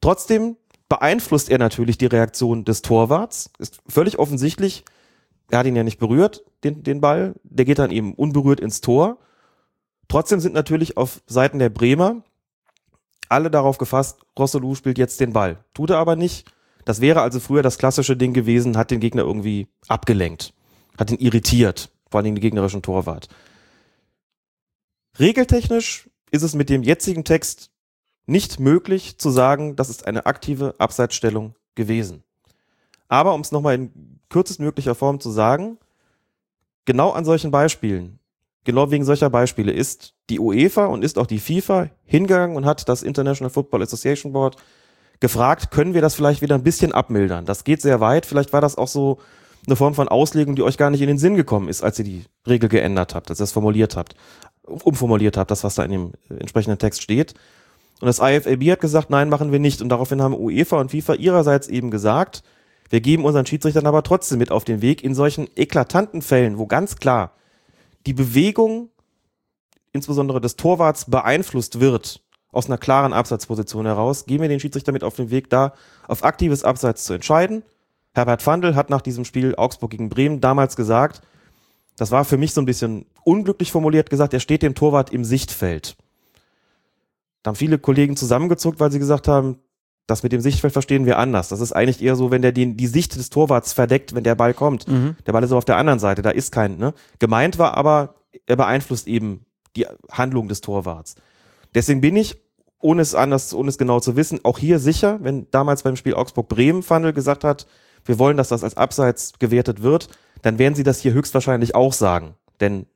Trotzdem beeinflusst er natürlich die Reaktion des Torwarts. Ist völlig offensichtlich, er hat ihn ja nicht berührt, den, den Ball. Der geht dann eben unberührt ins Tor. Trotzdem sind natürlich auf Seiten der Bremer alle darauf gefasst, Rosselu spielt jetzt den Ball. Tut er aber nicht. Das wäre also früher das klassische Ding gewesen, hat den Gegner irgendwie abgelenkt, hat ihn irritiert, vor allem den gegnerischen Torwart. Regeltechnisch ist es mit dem jetzigen Text nicht möglich zu sagen, das ist eine aktive Abseitsstellung gewesen. Aber um es nochmal in kürzestmöglicher Form zu sagen, genau an solchen Beispielen, genau wegen solcher Beispiele ist die UEFA und ist auch die FIFA hingegangen und hat das International Football Association Board gefragt, können wir das vielleicht wieder ein bisschen abmildern? Das geht sehr weit. Vielleicht war das auch so eine Form von Auslegung, die euch gar nicht in den Sinn gekommen ist, als ihr die Regel geändert habt, als ihr es formuliert habt, umformuliert habt, das, was da in dem äh, entsprechenden Text steht. Und das IFAB hat gesagt, nein, machen wir nicht. Und daraufhin haben UEFA und FIFA ihrerseits eben gesagt, wir geben unseren Schiedsrichtern aber trotzdem mit auf den Weg in solchen eklatanten Fällen, wo ganz klar die Bewegung insbesondere des Torwarts beeinflusst wird, aus einer klaren Absatzposition heraus, gehen wir den Schiedsrichter mit auf den Weg, da auf aktives Abseits zu entscheiden. Herbert Fandl hat nach diesem Spiel Augsburg gegen Bremen damals gesagt, das war für mich so ein bisschen unglücklich formuliert gesagt, er steht dem Torwart im Sichtfeld. Da haben viele Kollegen zusammengezuckt, weil sie gesagt haben, das mit dem Sichtfeld verstehen wir anders. Das ist eigentlich eher so, wenn der die, die Sicht des Torwarts verdeckt, wenn der Ball kommt. Mhm. Der Ball ist so auf der anderen Seite, da ist kein, ne? Gemeint war aber, er beeinflusst eben die Handlung des Torwarts. Deswegen bin ich, ohne es anders, ohne es genau zu wissen, auch hier sicher, wenn damals beim Spiel Augsburg-Bremen Fandel gesagt hat, wir wollen, dass das als Abseits gewertet wird, dann werden sie das hier höchstwahrscheinlich auch sagen. Denn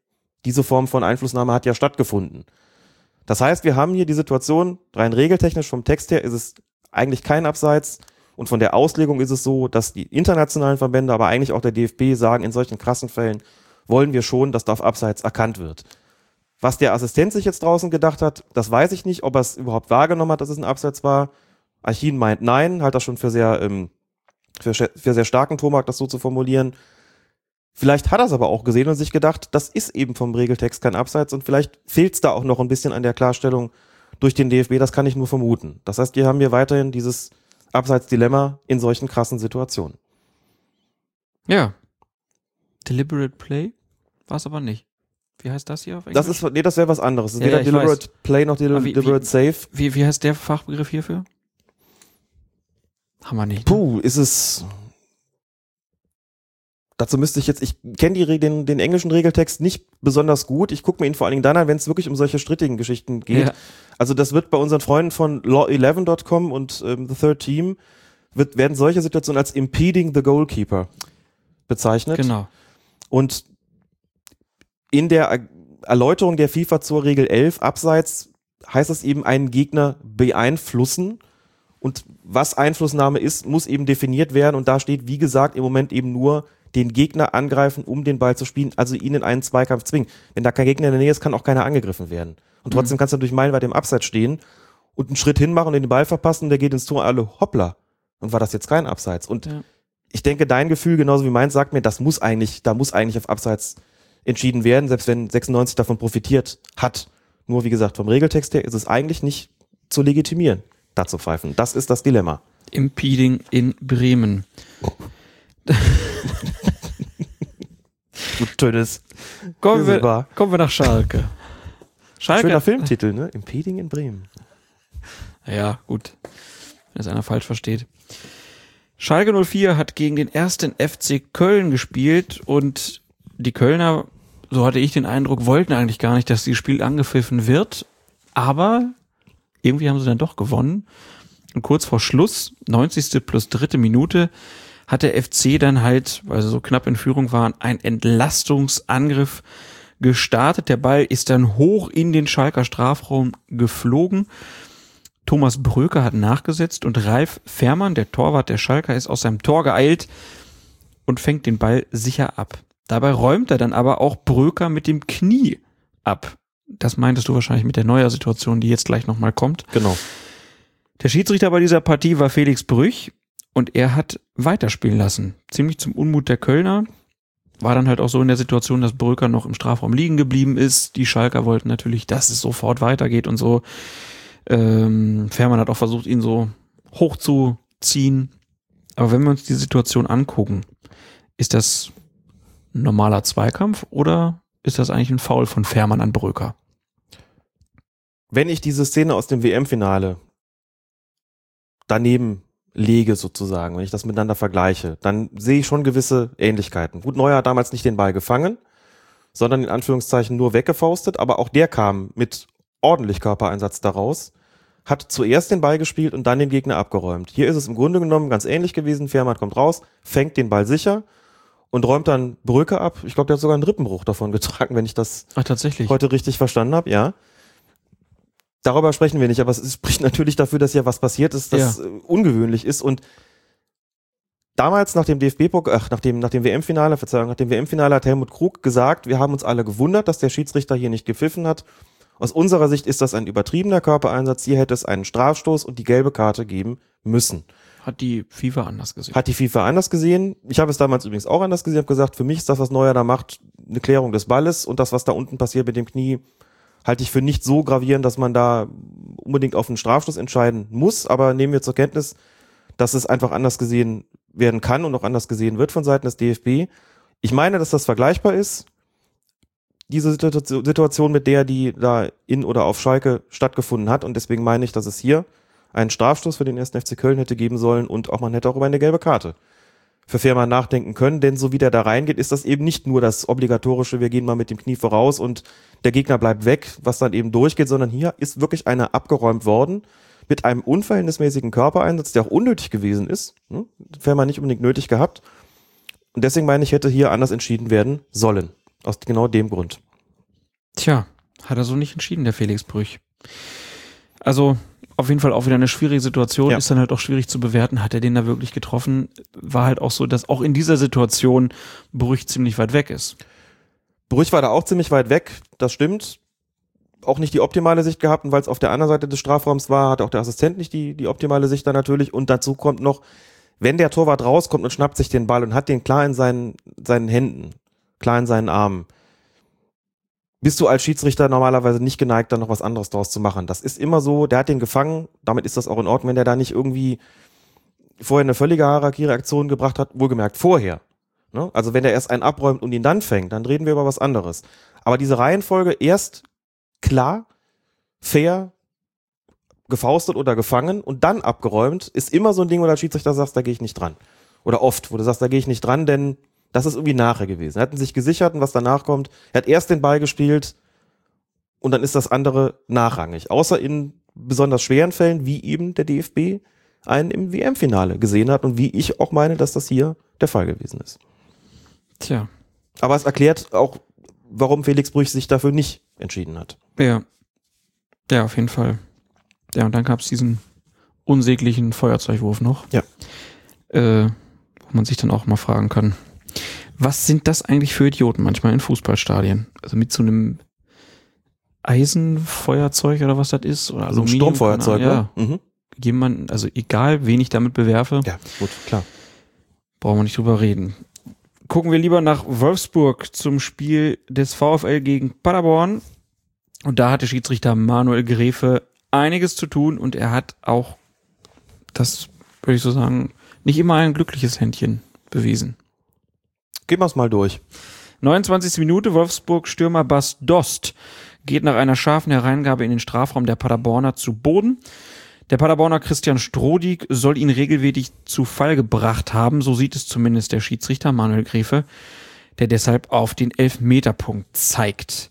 diese Form von Einflussnahme hat ja stattgefunden. Das heißt, wir haben hier die Situation, rein regeltechnisch vom Text her ist es eigentlich kein Abseits. Und von der Auslegung ist es so, dass die internationalen Verbände, aber eigentlich auch der DFB sagen, in solchen krassen Fällen wollen wir schon, dass da auf Abseits erkannt wird. Was der Assistent sich jetzt draußen gedacht hat, das weiß ich nicht, ob er es überhaupt wahrgenommen hat, dass es ein Abseits war. Archin meint nein, halt das schon für sehr, ähm, für, für sehr starken Tomark, das so zu formulieren. Vielleicht hat er es aber auch gesehen und sich gedacht, das ist eben vom Regeltext kein Abseits und vielleicht fehlt es da auch noch ein bisschen an der Klarstellung durch den DFB, das kann ich nur vermuten. Das heißt, wir haben hier weiterhin dieses Abseitsdilemma in solchen krassen Situationen. Ja. Deliberate Play war es aber nicht. Wie heißt das hier auf Englisch? Das ist, nee, das wäre was anderes. Das ist Ja, weder ja, Deliberate Play noch Del Aber wie- Deliberate Safe. wie, wie heißt der Fachbegriff hierfür? Haben wir nicht. ne? Puh, ist es. Dazu müsste ich jetzt, ich kenne den, den englischen Regeltext nicht besonders gut. Ich gucke mir ihn vor allen Dingen dann an, wenn es wirklich um solche strittigen Geschichten geht. Ja. Also das wird bei unseren Freunden von law11.com und ähm, The Third Team wird, werden solche Situationen als impeding the goalkeeper bezeichnet. Genau. Und in der Er- Erläuterung der FIFA zur Regel 11 abseits heißt es eben einen Gegner beeinflussen. Und was Einflussnahme ist, muss eben definiert werden. Und da steht, wie gesagt, im Moment eben nur den Gegner angreifen, um den Ball zu spielen, also ihn in einen Zweikampf zwingen. Wenn da kein Gegner in der Nähe ist, kann auch keiner angegriffen werden. Und trotzdem kannst du natürlich meilenweit im Abseits stehen und einen Schritt hinmachen und den Ball verpassen und der geht ins Tor, alle hoppla. Und war das jetzt kein Abseits? Und Ja. ich denke, dein Gefühl, genauso wie meins, sagt mir, das muss eigentlich, da muss eigentlich auf Abseits entschieden werden, selbst wenn 96 davon profitiert hat. Nur wie gesagt, vom Regeltext her ist es eigentlich nicht zu legitimieren, da zu pfeifen. Das ist das Dilemma. Impeding in Bremen. Du tönes. Kommen wir, kommen wir nach Schalke. Schalke. Schöner Filmtitel, ne? Impeding in Bremen. Ja, gut. Wenn es einer falsch versteht. Schalke 04 hat gegen den ersten FC Köln gespielt und die Kölner, so hatte ich den Eindruck, wollten eigentlich gar nicht, dass dieses Spiel angepfiffen wird. Aber irgendwie haben sie dann doch gewonnen. Und kurz vor Schluss, 90. plus dritte Minute, hat der FC dann halt, weil sie so knapp in Führung waren, einen Entlastungsangriff gestartet. Der Ball ist dann hoch in den Schalker Strafraum geflogen. Thomas Bröker hat nachgesetzt und Ralf Fährmann, der Torwart der Schalker, ist aus seinem Tor geeilt und fängt den Ball sicher ab. Dabei räumt er dann aber auch Bröker mit dem Knie ab. Das meintest du wahrscheinlich mit der neuer Situation, die jetzt gleich nochmal kommt. Genau. Der Schiedsrichter bei dieser Partie war Felix Brüch und er hat weiterspielen lassen. Ziemlich zum Unmut der Kölner. War dann halt auch so in der Situation, dass Bröker noch im Strafraum liegen geblieben ist. Die Schalker wollten natürlich, dass es sofort weitergeht und so. Ähm, Fährmann hat auch versucht, ihn so hochzuziehen. Aber wenn wir uns die Situation angucken, ist das ein normaler Zweikampf oder ist das eigentlich ein Foul von Fährmann an Bröker? Wenn ich diese Szene aus dem WM-Finale daneben lege sozusagen, wenn ich das miteinander vergleiche, dann sehe ich schon gewisse Ähnlichkeiten. Gut, Neuer hat damals nicht den Ball gefangen, sondern in Anführungszeichen nur weggefaustet, aber auch der kam mit ordentlich Körpereinsatz daraus, hat zuerst den Ball gespielt und dann den Gegner abgeräumt. Hier ist es im Grunde genommen ganz ähnlich gewesen. Fährmann kommt raus, fängt den Ball sicher und räumt dann Brücke ab. Ich glaube, der hat sogar einen Rippenbruch davon getragen, wenn ich das Ach, tatsächlich. heute richtig verstanden habe, ja. Darüber sprechen wir nicht, aber es spricht natürlich dafür, dass ja was passiert ist, das Ja. äh, ungewöhnlich ist. Und damals nach dem DFB, ach, nach dem, nach dem WM-Finale, Verzeihung, nach dem WM-Finale hat Helmut Krug gesagt, wir haben uns alle gewundert, dass der Schiedsrichter hier nicht gepfiffen hat. Aus unserer Sicht ist das ein übertriebener Körpereinsatz. Hier hätte es einen Strafstoß und die gelbe Karte geben müssen. Hat die FIFA anders gesehen. Hat die FIFA anders gesehen. Ich habe es damals übrigens auch anders gesehen. habe gesagt, für mich ist das, was Neuer da macht, eine Klärung des Balles und das, was da unten passiert mit dem Knie, halte ich für nicht so gravierend, dass man da unbedingt auf einen Strafstoß entscheiden muss. Aber nehmen wir zur Kenntnis, dass es einfach anders gesehen werden kann und auch anders gesehen wird von Seiten des DFB. Ich meine, dass das vergleichbar ist. Diese Situ- Situation mit der, die da in oder auf Schalke stattgefunden hat. Und deswegen meine ich, dass es hier einen Strafstoß für den 1. FC Köln hätte geben sollen und auch man hätte auch über eine gelbe Karte für Fährmann nachdenken können, denn so wie der da reingeht, ist das eben nicht nur das obligatorische, wir gehen mal mit dem Knie voraus und der Gegner bleibt weg, was dann eben durchgeht, sondern hier ist wirklich einer abgeräumt worden mit einem unverhältnismäßigen Körpereinsatz, der auch unnötig gewesen ist. Hm? Fährmann nicht unbedingt nötig gehabt. Und deswegen meine ich, hätte hier anders entschieden werden sollen. Aus genau dem Grund. Tja, hat er so nicht entschieden, der Felix Brüch. Also auf jeden Fall auch wieder eine schwierige Situation, Ja. ist dann halt auch schwierig zu bewerten. Hat er den da wirklich getroffen? War halt auch so, dass auch in dieser Situation Brüch ziemlich weit weg ist. Brüch war da auch ziemlich weit weg, das stimmt. Auch nicht die optimale Sicht gehabt, und weil es auf der anderen Seite des Strafraums war, hat auch der Assistent nicht die, die optimale Sicht da natürlich. Und dazu kommt noch, wenn der Torwart rauskommt und schnappt sich den Ball und hat den klar in seinen, seinen Händen, klar in seinen Armen, bist du als Schiedsrichter normalerweise nicht geneigt, da noch was anderes draus zu machen. Das ist immer so, der hat den gefangen, damit ist das auch in Ordnung, wenn der da nicht irgendwie vorher eine völlige Harakiri-Aktion gebracht hat, wohlgemerkt vorher. Ne? Also wenn er erst einen abräumt und ihn dann fängt, dann reden wir über was anderes. Aber diese Reihenfolge erst klar, fair, gefaustet oder gefangen und dann abgeräumt, ist immer so ein Ding, wo der Schiedsrichter sagt, da gehe ich nicht dran. Oder oft, wo du sagst, da gehe ich nicht dran, denn das ist irgendwie nachher gewesen. Er hat sich gesichert und was danach kommt, er hat erst den Ball gespielt und dann ist das andere nachrangig. Außer in besonders schweren Fällen, wie eben der DFB einen im WM-Finale gesehen hat und wie ich auch meine, dass das hier der Fall gewesen ist. Tja. Aber es erklärt auch, warum Felix Brüch sich dafür nicht entschieden hat. Ja. Ja, auf jeden Fall. Ja, und dann gab es diesen unsäglichen Feuerzeugwurf noch. Ja. Äh, wo man sich dann auch mal fragen kann, was sind das eigentlich für Idioten manchmal in Fußballstadien? Also mit so einem Eisenfeuerzeug oder was das ist? Oder Also Aluminium, Sturmfeuerzeug, ne? Mhm. Ja. Jemand, also egal, wen ich damit bewerfe, Ja, gut, klar. brauchen wir nicht drüber reden. Gucken wir lieber nach Wolfsburg zum Spiel des VfL gegen Paderborn. Und da hatte Schiedsrichter Manuel Gräfe einiges zu tun und er hat auch, das würde ich so sagen, nicht immer ein glückliches Händchen bewiesen. Gehen wir es mal durch. 29. Minute, Wolfsburg-Stürmer Bas Dost geht nach einer scharfen Hereingabe in den Strafraum der Paderborner zu Boden. Der Paderborner Christian Strodig soll ihn regelmäßig zu Fall gebracht haben, so sieht es zumindest der Schiedsrichter Manuel Gräfe, der deshalb auf den Elfmeterpunkt zeigt.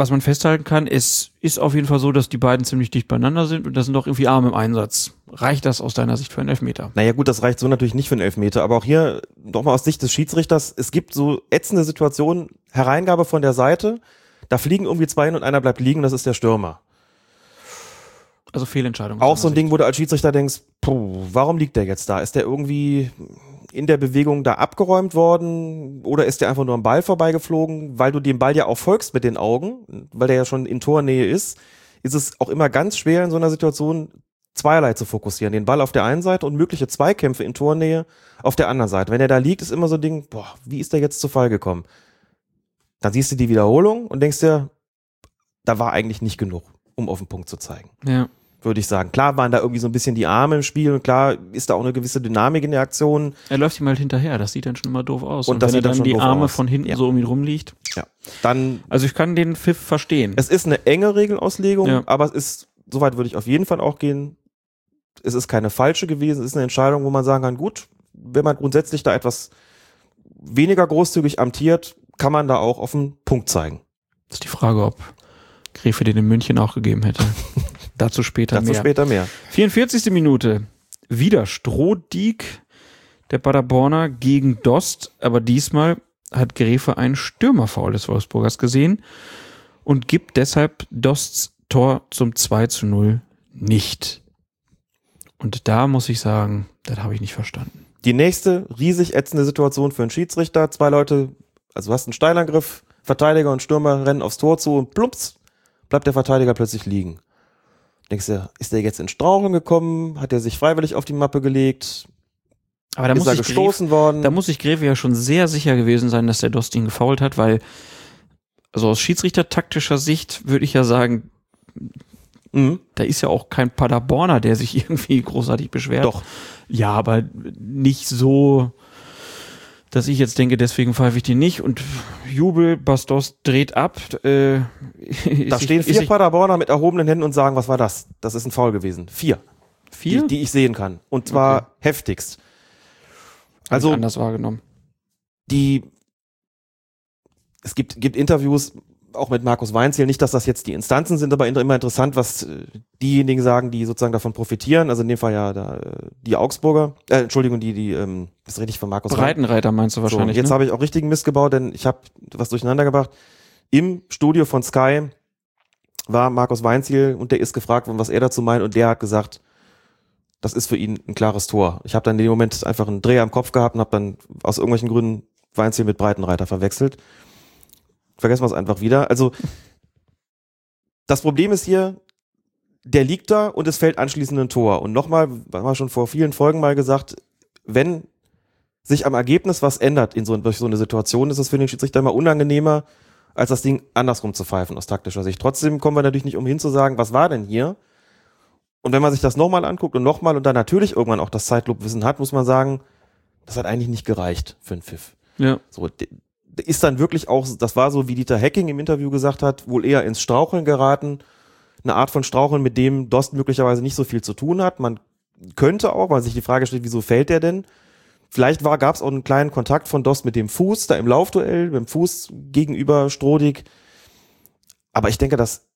Was man festhalten kann, es ist auf jeden Fall so, dass die beiden ziemlich dicht beieinander sind und das sind doch irgendwie Arme im Einsatz. Reicht das aus deiner Sicht für einen Elfmeter? Naja gut, das reicht so natürlich nicht für einen Elfmeter, aber auch hier nochmal aus Sicht des Schiedsrichters, es gibt so ätzende Situationen, Hereingabe von der Seite, da fliegen irgendwie zwei hin und einer bleibt liegen, das ist der Stürmer. Also Fehlentscheidung. Auch so ein deiner Ding, wo du als Schiedsrichter denkst, puh, warum liegt der jetzt da? Ist der irgendwie in der Bewegung da abgeräumt worden oder ist der einfach nur am Ball vorbeigeflogen? Weil du dem Ball ja auch folgst mit den Augen, weil der ja schon in Tornähe ist, ist es auch immer ganz schwer in so einer Situation zweierlei zu fokussieren. Den Ball auf der einen Seite und mögliche Zweikämpfe in Tornähe auf der anderen Seite. Wenn er da liegt, ist immer so ein Ding, boah, wie ist der jetzt zu Fall gekommen? Dann siehst du die Wiederholung und denkst dir, da war eigentlich nicht genug, um auf den Punkt zu zeigen. Ja. Würde ich sagen. Klar waren da irgendwie so ein bisschen die Arme im Spiel und klar ist da auch eine gewisse Dynamik in der Aktion. Er läuft ihm halt hinterher, das sieht dann schon immer doof aus. Und das wenn er dann dann die Arme aus. von hinten Ja. so um ihn rumliegt. Ja. Dann, Also ich kann den Pfiff verstehen. es ist eine enge Regelauslegung, Ja. aber es ist, soweit würde ich auf jeden Fall auch gehen. Es ist keine falsche gewesen, es ist eine Entscheidung, wo man sagen kann, gut, wenn man grundsätzlich da etwas weniger großzügig amtiert, kann man da auch auf den Punkt zeigen. Das ist die Frage, ob Gräfe den in München auch gegeben hätte. Dazu später Dazu mehr. später mehr. 44. Minute. Wieder Strohdiek, der Paderborner gegen Dost, aber diesmal hat Gräfe einen Stürmerfoul des Wolfsburgers gesehen und gibt deshalb Dosts Tor zum 2 zu 0 nicht. Und da muss ich sagen, das habe ich nicht verstanden. Die nächste riesig ätzende Situation für einen Schiedsrichter. Zwei Leute, also du hast einen Steilangriff, Verteidiger und Stürmer rennen aufs Tor zu und plumps, bleibt der Verteidiger plötzlich liegen. Denkst du, ist der jetzt in Straucheln gekommen? Hat er sich freiwillig auf die Mappe gelegt? Aber da ist muss, er ich gestoßen Gräfe, worden? da muss ich Gräfe ja schon sehr sicher gewesen sein, dass der Dost ihn gefoult hat, weil also aus Schiedsrichtertaktischer Sicht würde ich ja sagen, mhm. da ist ja auch kein Paderborner, der sich irgendwie großartig beschwert. Doch. Ja, aber nicht so, dass ich jetzt denke, deswegen pfeife ich den nicht. Und Jubel, Bastos dreht ab. Äh, Da stehen vier Paderborner mit erhobenen Händen und sagen, was war das? Das ist ein Foul gewesen. Vier. vier? Die, die ich sehen kann. Und zwar Okay. heftigst. Also anders wahrgenommen. die es gibt, gibt Interviews auch mit Markus Weinziel, nicht, dass das jetzt die Instanzen sind, aber immer interessant, was äh, diejenigen sagen, die sozusagen davon profitieren. Also in dem Fall ja da, äh, die Augsburger, äh, Entschuldigung, die, die, ähm, das rede ich von Markus Weinziel. Breitenreiter meinst du So, wahrscheinlich. jetzt ne? habe ich auch richtigen Mist gebaut, denn ich habe was durcheinander gebracht. Im Studio von Sky war Markus Weinziel und der ist gefragt worden, was er dazu meint und der hat gesagt, das ist für ihn ein klares Tor. Ich habe dann in dem Moment einfach einen Dreher im Kopf gehabt und habe dann aus irgendwelchen Gründen Weinziel mit Breitenreiter verwechselt. Vergessen wir es einfach wieder. Also das Problem ist hier, der liegt da und es fällt anschließend ein Tor. Und nochmal, haben wir schon vor vielen Folgen mal gesagt, wenn sich am Ergebnis was ändert in so, durch so eine Situation, ist es für den Schiedsrichter immer unangenehmer, als das Ding andersrum zu pfeifen aus taktischer Sicht. Trotzdem kommen wir natürlich nicht umhin zu sagen, was war denn hier? Und wenn man sich das nochmal anguckt und nochmal und dann natürlich irgendwann auch das Zeitlobwissen hat, muss man sagen, das hat eigentlich nicht gereicht für einen Pfiff. ja. So, ist dann wirklich auch, das war so, wie Dieter Hecking im Interview gesagt hat, wohl eher ins Straucheln geraten. Eine Art von Straucheln, mit dem Dost möglicherweise nicht so viel zu tun hat. Man könnte auch, weil sich die Frage stellt, wieso fällt der denn? Vielleicht gab es auch einen kleinen Kontakt von Dost mit dem Fuß, da im Laufduell, mit dem Fuß gegenüber Strodig. Aber ich denke, das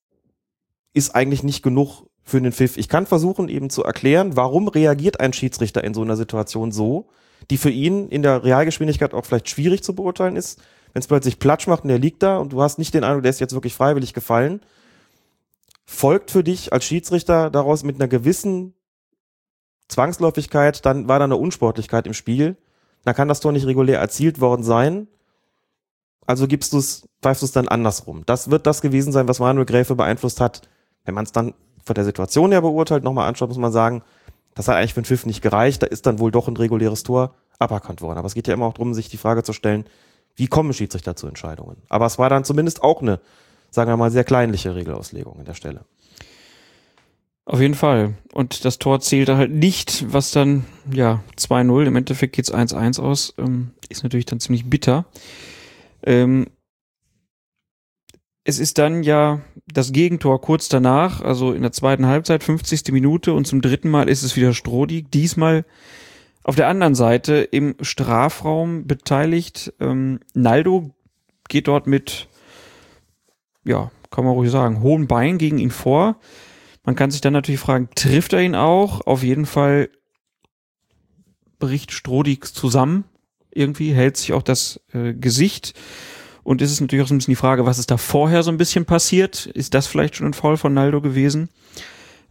ist eigentlich nicht genug für den Pfiff. Ich kann versuchen, eben zu erklären, warum reagiert ein Schiedsrichter in so einer Situation so. Die für ihn in der Realgeschwindigkeit auch vielleicht schwierig zu beurteilen ist. Wenn es plötzlich Platsch macht und der liegt da und du hast nicht den Eindruck, der ist jetzt wirklich freiwillig gefallen, folgt für dich als Schiedsrichter daraus mit einer gewissen Zwangsläufigkeit, dann war da eine Unsportlichkeit im Spiel. Dann kann das Tor nicht regulär erzielt worden sein. Also gibst du es, pfeifst du es dann andersrum. Das wird das gewesen sein, was Manuel Gräfe beeinflusst hat. Wenn man es dann von der Situation her beurteilt, nochmal anschaut, muss man sagen, das hat eigentlich für den Pfiff nicht gereicht. Da ist dann wohl doch ein reguläres Tor aberkannt worden. Aber es geht ja immer auch darum, sich die Frage zu stellen, wie kommen Schiedsrichter zu Entscheidungen? Aber es war dann zumindest auch eine, sagen wir mal, sehr kleinliche Regelauslegung an der Stelle. Auf jeden Fall. Und das Tor zählte halt nicht, was dann, ja, 2-0, im Endeffekt geht's 1-1 aus, ähm, ist natürlich dann ziemlich bitter. Ähm, es ist dann ja das Gegentor kurz danach, also in der zweiten Halbzeit, 50. Minute und zum dritten Mal ist es wieder Strodig, diesmal auf der anderen Seite im Strafraum beteiligt. Ähm, Naldo geht dort mit, ja, kann man ruhig sagen, hohen Bein gegen ihn vor. Man kann sich dann natürlich fragen, trifft er ihn auch? Auf jeden Fall bricht Strodig zusammen. Irgendwie hält sich auch das äh, Gesicht. Und ist es natürlich auch so ein bisschen die Frage, was ist da vorher so ein bisschen passiert? Ist das vielleicht schon ein Foul von Naldo gewesen?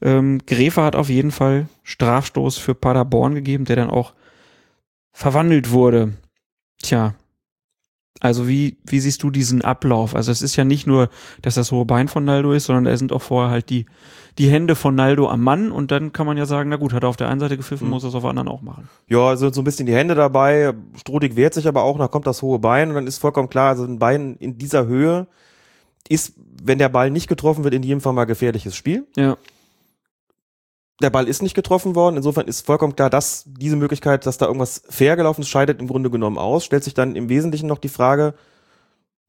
Ähm, Gräfer hat auf jeden Fall Strafstoß für Paderborn gegeben, der dann auch verwandelt wurde. Tja, also wie, wie siehst du diesen Ablauf? Also es ist ja nicht nur, dass das hohe Bein von Naldo ist, sondern da sind auch vorher halt die, die Hände von Naldo am Mann und dann kann man ja sagen, na gut, hat er auf der einen Seite gepfiffen, Mhm. muss er es auf der anderen auch machen. Ja, also so ein bisschen die Hände dabei. Strodig wehrt sich aber auch, da kommt das hohe Bein und dann ist vollkommen klar, also ein Bein in dieser Höhe ist, wenn der Ball nicht getroffen wird, in jedem Fall mal gefährliches Spiel. Ja. Der Ball ist nicht getroffen worden, insofern ist vollkommen klar, dass diese Möglichkeit, dass da irgendwas fair gelaufen ist, scheidet im Grunde genommen aus. Stellt sich dann im Wesentlichen noch die Frage,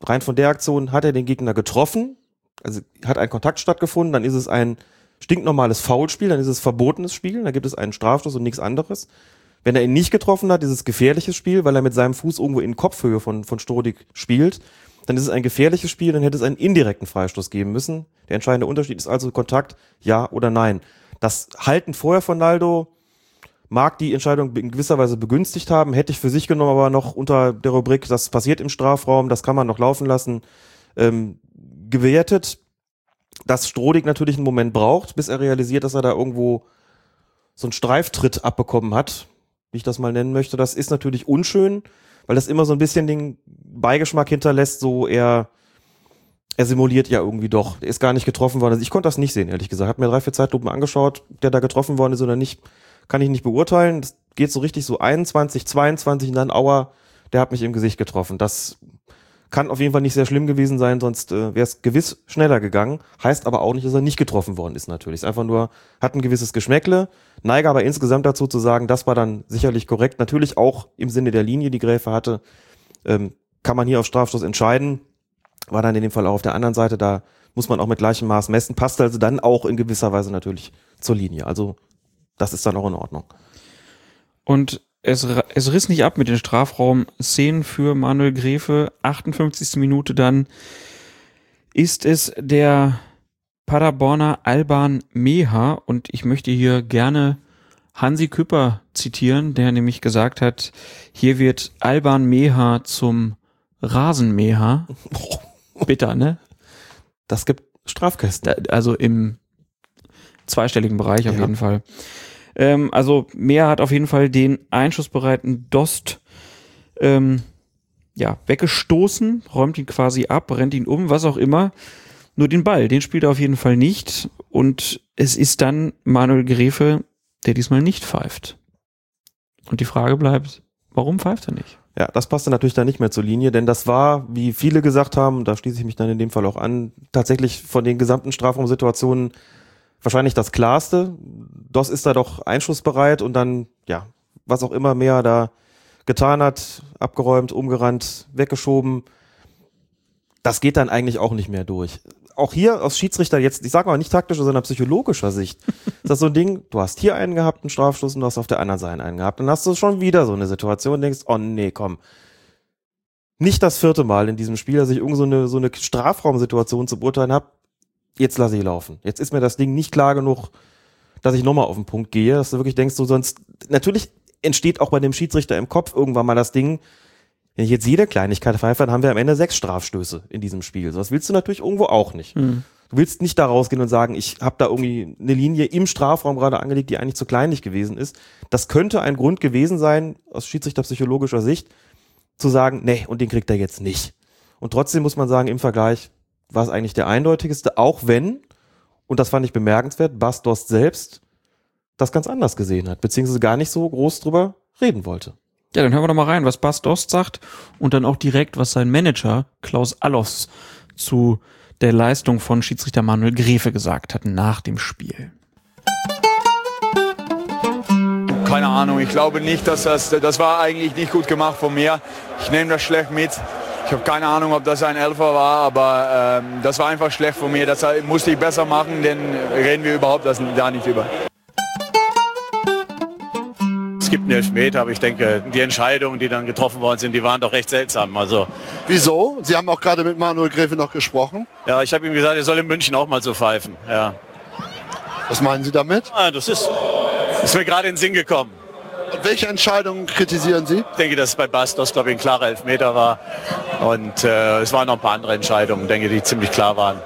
rein von der Aktion, hat er den Gegner getroffen? Also hat ein Kontakt stattgefunden, dann ist es ein stinknormales Foulspiel, dann ist es verbotenes Spiel, da gibt es einen Strafstoß und nichts anderes. Wenn er ihn nicht getroffen hat, ist es gefährliches Spiel, weil er mit seinem Fuß irgendwo in Kopfhöhe von, von Strodig spielt. Dann ist es ein gefährliches Spiel, dann hätte es einen indirekten Freistoß geben müssen. Der entscheidende Unterschied ist also Kontakt, ja oder nein. Das Halten vorher von Naldo mag die Entscheidung in gewisser Weise begünstigt haben, hätte ich für sich genommen, aber noch unter der Rubrik, das passiert im Strafraum, das kann man noch laufen lassen, ähm, gewertet, dass Strodig natürlich einen Moment braucht, bis er realisiert, dass er da irgendwo so einen Streiftritt abbekommen hat, wie ich das mal nennen möchte. Das ist natürlich unschön, weil das immer so ein bisschen den Beigeschmack hinterlässt, so er, er simuliert ja irgendwie doch. Er ist gar nicht getroffen worden. Also ich konnte das nicht sehen, ehrlich gesagt. Hab mir drei, vier Zeitlupen angeschaut, der da getroffen worden ist oder nicht, kann ich nicht beurteilen. Das geht so richtig so 21, 22 und dann Aua, der hat mich im Gesicht getroffen. Das kann auf jeden Fall nicht sehr schlimm gewesen sein, sonst äh, wäre es gewiss schneller gegangen. Heißt aber auch nicht, dass er nicht getroffen worden ist natürlich. Ist einfach nur, hat ein gewisses Geschmäckle. Neige aber insgesamt dazu zu sagen, das war dann sicherlich korrekt. Natürlich auch im Sinne der Linie, die Gräfe hatte, ähm, kann man hier auf Strafstoß entscheiden. War dann in dem Fall auch auf der anderen Seite, da muss man auch mit gleichem Maß messen. Passt also dann auch in gewisser Weise natürlich zur Linie. Also das ist dann auch in Ordnung. Und es, es riss nicht ab mit den Strafraum-Szenen für Manuel Gräfe. 58. Minute dann ist es der Paderborner Alban Meha und ich möchte hier gerne Hansi Küpper zitieren, der nämlich gesagt hat, hier wird Alban Meha zum Rasenmäher. Bitter, ne? Das gibt Strafkästen. Also im zweistelligen Bereich auf Ja. jeden Fall. Ähm, also Mehr hat auf jeden Fall den einschussbereiten Dost ähm, ja, weggestoßen, räumt ihn quasi ab, rennt ihn um, was auch immer. Nur den Ball, den spielt er auf jeden Fall nicht. Und es ist dann Manuel Gräfe, der diesmal nicht pfeift. Und die Frage bleibt, warum pfeift er nicht? Ja, das passte natürlich dann nicht mehr zur Linie, denn das war, wie viele gesagt haben, da schließe ich mich dann in dem Fall auch an, tatsächlich von den gesamten Strafraumsituationen wahrscheinlich das klarste. DOS ist da doch einschussbereit und dann, ja, was auch immer mehr da getan hat, abgeräumt, umgerannt, weggeschoben. Das geht dann eigentlich auch nicht mehr durch. Auch hier aus Schiedsrichter jetzt, ich sage mal nicht taktischer, sondern psychologischer Sicht, ist das so ein Ding, du hast hier einen gehabt, einen Strafstoß und du hast auf der anderen Seite einen gehabt. Dann hast du schon wieder so eine Situation und denkst, oh nee, komm. Nicht das vierte Mal in diesem Spiel, dass ich irgend so eine, so eine Strafraumsituation zu beurteilen habe. Jetzt lasse ich laufen. Jetzt ist mir das Ding nicht klar genug, dass ich nochmal auf den Punkt gehe, dass du wirklich denkst, du sonst, natürlich entsteht auch bei dem Schiedsrichter im Kopf irgendwann mal das Ding, wenn ich jetzt jede Kleinigkeit pfeife, dann haben wir am Ende sechs Strafstöße in diesem Spiel. So, das willst du natürlich irgendwo auch nicht. Mhm. Du willst nicht da rausgehen und sagen, ich habe da irgendwie eine Linie im Strafraum gerade angelegt, die eigentlich zu kleinlich gewesen ist. Das könnte ein Grund gewesen sein, aus schiedsrichterpsychologischer Sicht, zu sagen, nee, und den kriegt er jetzt nicht. Und trotzdem muss man sagen, im Vergleich war es eigentlich der eindeutigste, auch wenn, und das fand ich bemerkenswert, Bastos selbst das ganz anders gesehen hat, beziehungsweise gar nicht so groß drüber reden wollte. Ja, dann hören wir doch mal rein, was Bas Dost sagt und dann auch direkt, was sein Manager Klaus Allofs zu der Leistung von Schiedsrichter Manuel Grefe gesagt hat nach dem Spiel. Keine Ahnung, ich glaube nicht, dass das, das war eigentlich nicht gut gemacht von mir. Ich nehme das schlecht mit. Ich habe keine Ahnung, ob das ein Elfer war, aber ähm, das war einfach schlecht von mir. Das musste ich besser machen, denn reden wir überhaupt das, da nicht über. Es gibt einen Elfmeter, aber ich denke, die Entscheidungen, die dann getroffen worden sind, die waren doch recht seltsam. Also Wieso? Sie haben auch gerade mit Manuel Gräfe noch gesprochen. ja, ich habe ihm gesagt, er soll in München auch mal so pfeifen. Ja, Was meinen Sie damit? ah, das ist, ist mir gerade in den Sinn gekommen. Und welche Entscheidungen kritisieren Sie? Ich denke, dass es bei Bastos, glaube ich, ein klarer Elfmeter war. Und äh, es waren noch ein paar andere Entscheidungen, denke die ziemlich klar waren.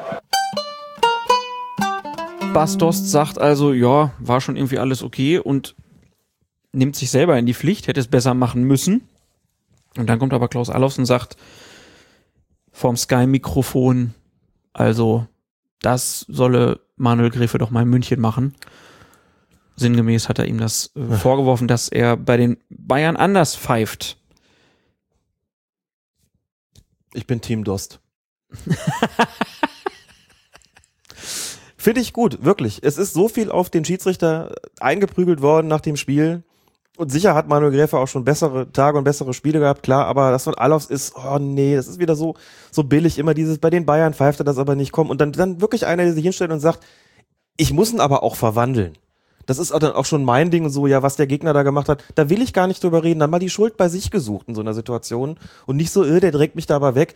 Bas Dost sagt also, ja, war schon irgendwie alles okay und nimmt sich selber in die Pflicht, hätte es besser machen müssen. Und dann kommt aber Klaus Allofs und sagt vorm Sky-Mikrofon, also das solle Manuel Gräfe doch mal in München machen. Sinngemäß hat er ihm das äh, vorgeworfen, dass er bei den Bayern anders pfeift. Ich bin Team Dost. Finde ich gut, wirklich. Es ist so viel auf den Schiedsrichter eingeprügelt worden nach dem Spiel. Und sicher hat Manuel Gräfe auch schon bessere Tage und bessere Spiele gehabt, klar, aber das von Alofs ist, oh nee, das ist wieder so, so billig, immer dieses, bei den Bayern pfeift er das aber nicht kommen. Und dann, dann wirklich einer, der sich hinstellt und sagt, ich muss ihn aber auch verwandeln. Das ist auch dann auch schon mein Ding, so, ja, was der Gegner da gemacht hat, da will ich gar nicht drüber reden, dann mal die Schuld bei sich gesucht in so einer Situation und nicht so, äh, der trägt mich da aber weg,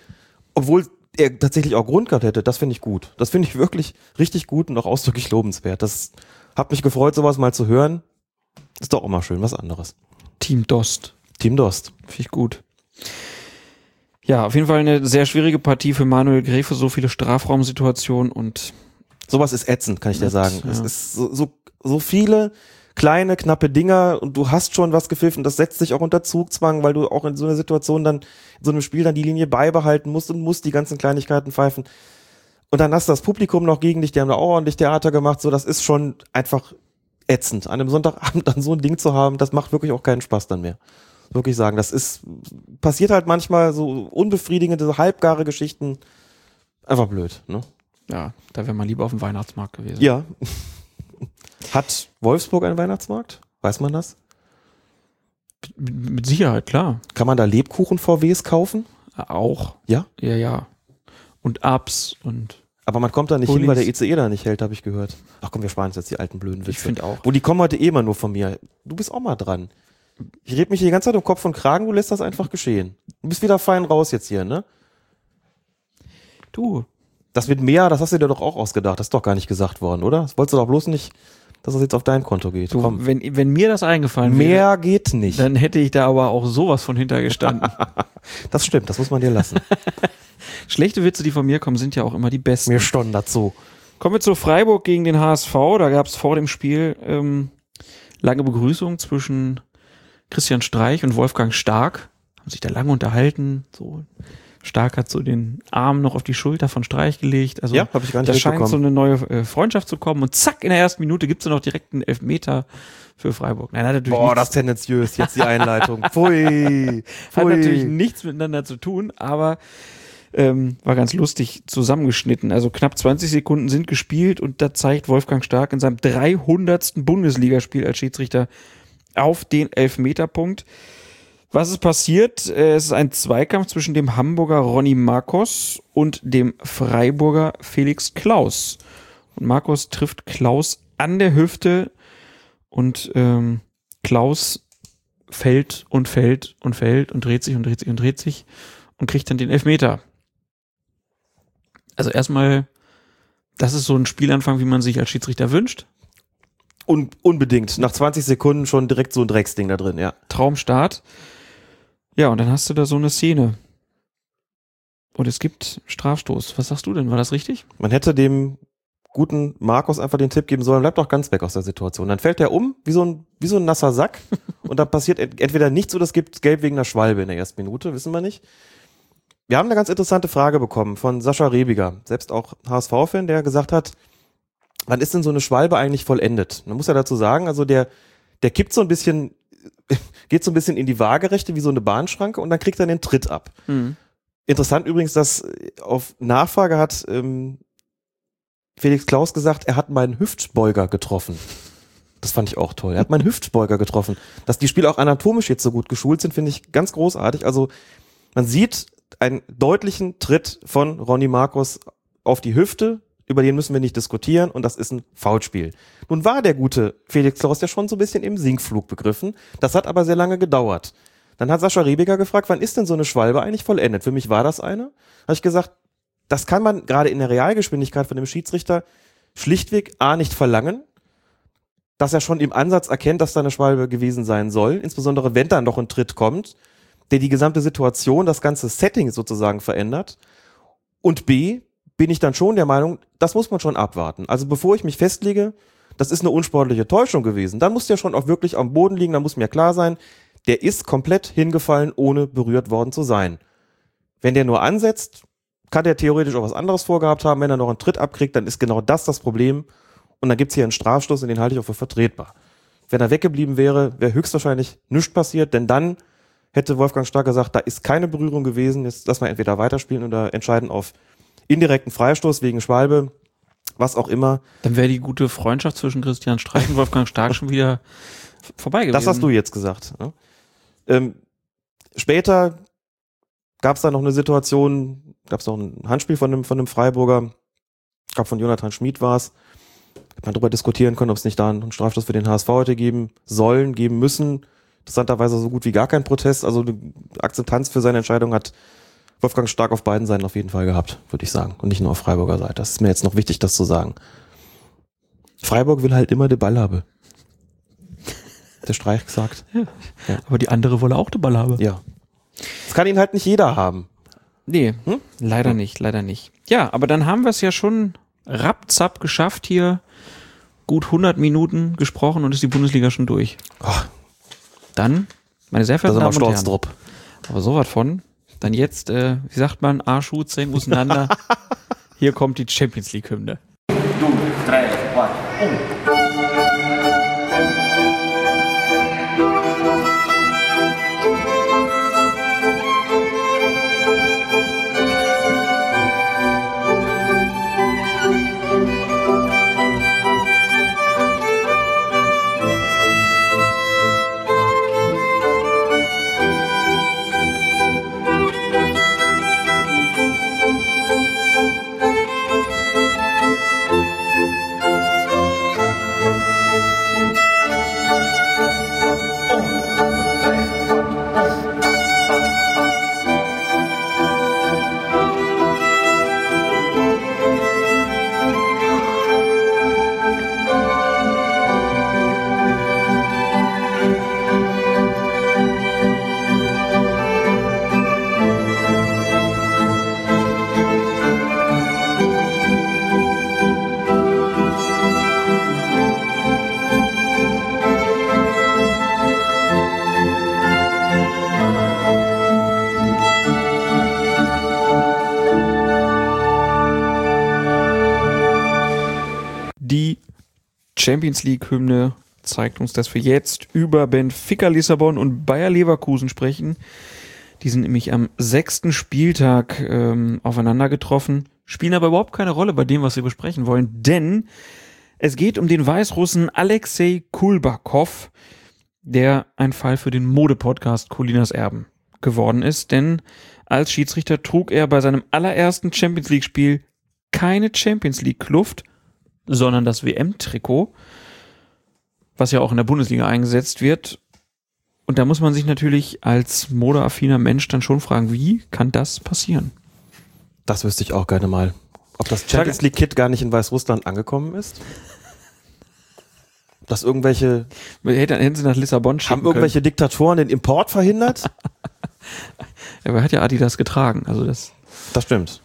obwohl er tatsächlich auch Grund gehabt hätte, das finde ich gut. Das finde ich wirklich richtig gut und auch ausdrücklich lobenswert. Das hat mich gefreut, sowas mal zu hören. Ist doch auch mal schön, was anderes. Team Dost. Team Dost. Finde ich gut. Ja, auf jeden Fall eine sehr schwierige Partie für Manuel Gräfe, so viele Strafraumsituationen und Sowas ist ätzend, kann ich dir sagen. ja. Es ist so, so, so viele kleine, knappe Dinger und du hast schon was gepfiffen. Das setzt dich auch unter Zugzwang, weil du auch in so einer Situation dann, in so einem Spiel dann die Linie beibehalten musst und musst die ganzen Kleinigkeiten pfeifen. Und dann hast du das Publikum noch gegen dich, die haben da auch ordentlich Theater gemacht. So, das ist schon einfach ätzend. An einem Sonntagabend dann so ein Ding zu haben, das macht wirklich auch keinen Spaß dann mehr. Wirklich sagen, das ist, passiert halt manchmal so unbefriedigende, so halbgare Geschichten. Einfach blöd, ne? Ja, da wäre man lieber auf dem Weihnachtsmarkt gewesen. Ja. Hat Wolfsburg einen Weihnachtsmarkt? Weiß man das? Mit, Sicherheit, klar. Kann man da Lebkuchen-VWs kaufen? Auch. Ja. Ja, ja. Und Ups und Aber man kommt da nicht Pullis. hin, weil der ICE da nicht hält, habe ich gehört. Ach komm, wir sparen uns jetzt die alten blöden Witze. ich finde auch. Wo die kommen heute eh immer nur von mir. Du bist auch mal dran. Ich red mich hier die ganze Zeit um Kopf und Kragen, du lässt das einfach geschehen. Du bist wieder fein raus jetzt hier, ne? Du, Das mit mehr, das hast du dir doch auch ausgedacht. Das ist doch gar nicht gesagt worden, oder? Das wolltest du doch bloß nicht, dass das jetzt auf dein Konto geht. du Komm. wenn, wenn mir das eingefallen wäre, Mehr geht nicht. dann hätte ich da aber auch sowas von hintergestanden. Das stimmt, das muss man dir lassen. Schlechte Witze, die von mir kommen, sind ja auch immer die besten. Mir stond dazu. Kommen wir zu Freiburg gegen den HSV. Da gab es vor dem Spiel ähm, lange Begrüßung zwischen Christian Streich und Wolfgang Stark. Haben sich da lange unterhalten. So Stark hat so den Arm noch auf die Schulter von Streich gelegt. Also Ja, hab ich gar nicht da scheint so eine neue äh, Freundschaft zu kommen. Und zack, in der ersten Minute gibt's dann noch direkt einen Elfmeter für Freiburg. Nein, hat natürlich, Boah, nichts, das ist tendenziös, jetzt die Einleitung. Pfui. hat Pfui. natürlich nichts miteinander zu tun, aber ähm, war ganz lustig zusammengeschnitten. Also knapp 20 Sekunden sind gespielt und da zeigt Wolfgang Stark in seinem 300. Bundesligaspiel als Schiedsrichter auf den Elfmeterpunkt. Was ist passiert? Äh, Es ist ein Zweikampf zwischen dem Hamburger Ronny Marcos und dem Freiburger Felix Klaus. Und Marcos trifft Klaus an der Hüfte und ähm, Klaus fällt und fällt und fällt und dreht sich und dreht sich und dreht sich und kriegt dann den Elfmeter. Also erstmal, das ist so ein Spielanfang, wie man sich als Schiedsrichter wünscht. Un unbedingt. Nach 20 Sekunden schon direkt so ein Drecksding da drin, ja. Traumstart. Ja, und dann hast du da so eine Szene. Und es gibt Strafstoß. Was sagst du denn? War das richtig? Man hätte dem guten Markus einfach den Tipp geben sollen, bleib doch ganz weg aus der Situation. Dann fällt er um, wie so ein, wie so ein nasser Sack. und dann passiert ent entweder nichts oder es gibt Gelb wegen einer Schwalbe in der ersten Minute, wissen wir nicht. Wir haben eine ganz interessante Frage bekommen von Sascha Rebiger, selbst auch HSV-Fan, der gesagt hat, wann ist denn so eine Schwalbe eigentlich vollendet? Man muss ja dazu sagen, also der, der kippt so ein bisschen, geht so ein bisschen in die Waagerechte wie so eine Bahnschranke und dann kriegt er den Tritt ab. Mhm. Interessant übrigens, dass auf Nachfrage hat ähm, Felix Klaus gesagt, er hat meinen Hüftbeuger getroffen. Das fand ich auch toll. Er hat meinen Hüftbeuger getroffen. Dass die Spieler auch anatomisch jetzt so gut geschult sind, finde ich ganz großartig. Also man sieht einen deutlichen Tritt von Ronny Markus auf die Hüfte, über den müssen wir nicht diskutieren und das ist ein Foulspiel. Nun war der gute Felix Klaus ja schon so ein bisschen im Sinkflug begriffen. Das hat aber sehr lange gedauert. Dann hat Sascha Rebiger gefragt, wann ist denn so eine Schwalbe eigentlich vollendet? Für mich war das eine. Habe ich gesagt, das kann man gerade in der Realgeschwindigkeit von dem Schiedsrichter schlichtweg A nicht verlangen, dass er schon im Ansatz erkennt, dass da eine Schwalbe gewesen sein soll, insbesondere wenn dann noch ein Tritt kommt, der die gesamte Situation, das ganze Setting sozusagen verändert. Und B, bin ich dann schon der Meinung, das muss man schon abwarten. Also bevor ich mich festlege, das ist eine unsportliche Täuschung gewesen, dann muss der schon auch wirklich am Boden liegen, dann muss mir klar sein, der ist komplett hingefallen, ohne berührt worden zu sein. Wenn der nur ansetzt, kann der theoretisch auch was anderes vorgehabt haben. Wenn er noch einen Tritt abkriegt, dann ist genau das das Problem. Und dann gibt's hier einen Strafstoß und den halte ich auch für vertretbar. Wenn er weggeblieben wäre, wäre höchstwahrscheinlich nichts passiert, denn dann hätte Wolfgang Stark gesagt, da ist keine Berührung gewesen, jetzt lass mal entweder weiterspielen oder entscheiden auf indirekten Freistoß wegen Schwalbe, was auch immer. Dann wäre die gute Freundschaft zwischen Christian Streich und Wolfgang Stark schon wieder vorbei gewesen. Das hast du jetzt gesagt. Ne? Ähm, später gab es da noch eine Situation, gab es noch ein Handspiel von einem, von einem Freiburger, ich glaube von Jonathan Schmid war es. Man darüber diskutieren können, ob es nicht da einen Strafstoß für den HSV heute geben sollen, geben müssen. Interessanterweise so gut wie gar kein Protest. Also eine Akzeptanz für seine Entscheidung hat Wolfgang Stark auf beiden Seiten auf jeden Fall gehabt, würde ich sagen. Und nicht nur auf Freiburger Seite. Das ist mir jetzt noch wichtig, das zu sagen. Freiburg will halt immer den Ball haben. Der Streich gesagt. Ja. Ja. Aber die andere wolle auch den Ball haben. Ja. Das kann ihn halt nicht jeder haben. Nee, hm? leider hm. nicht, leider nicht. Ja, aber dann haben wir es ja schon rapzapp geschafft hier. Gut 100 Minuten gesprochen und ist die Bundesliga schon durch. Ach. Dann, meine sehr verehrten Damen und Herren. Aber sowas von. Dann jetzt, äh, wie sagt man, Arschhut, Zähne auseinander. hier kommt die Champions League Hymne. Du, drei, zwei, um. Champions League-Hymne zeigt uns, dass wir jetzt über Benfica Lissabon und Bayer Leverkusen sprechen. Die sind nämlich am sechsten Spieltag ähm, aufeinander getroffen, spielen aber überhaupt keine Rolle bei dem, was wir besprechen wollen, denn es geht um den Weißrussen Alexei Kulbakov, der ein Fall für den Mode-Podcast Colinas Erben geworden ist, denn als Schiedsrichter trug er bei seinem allerersten Champions League-Spiel keine Champions League-Kluft, sondern das WM-Trikot, was ja auch in der Bundesliga eingesetzt wird. Und da muss man sich natürlich als modeaffiner Mensch dann schon fragen, wie kann das passieren? Das wüsste ich auch gerne mal. Ob das Champions League Kit gar nicht in Weißrussland angekommen ist? Dass irgendwelche, Hätten, hätten sie nach Lissabon schicken haben irgendwelche Diktatoren den Import verhindert? können. Aber er hat ja Adidas getragen. Also das. Das stimmt.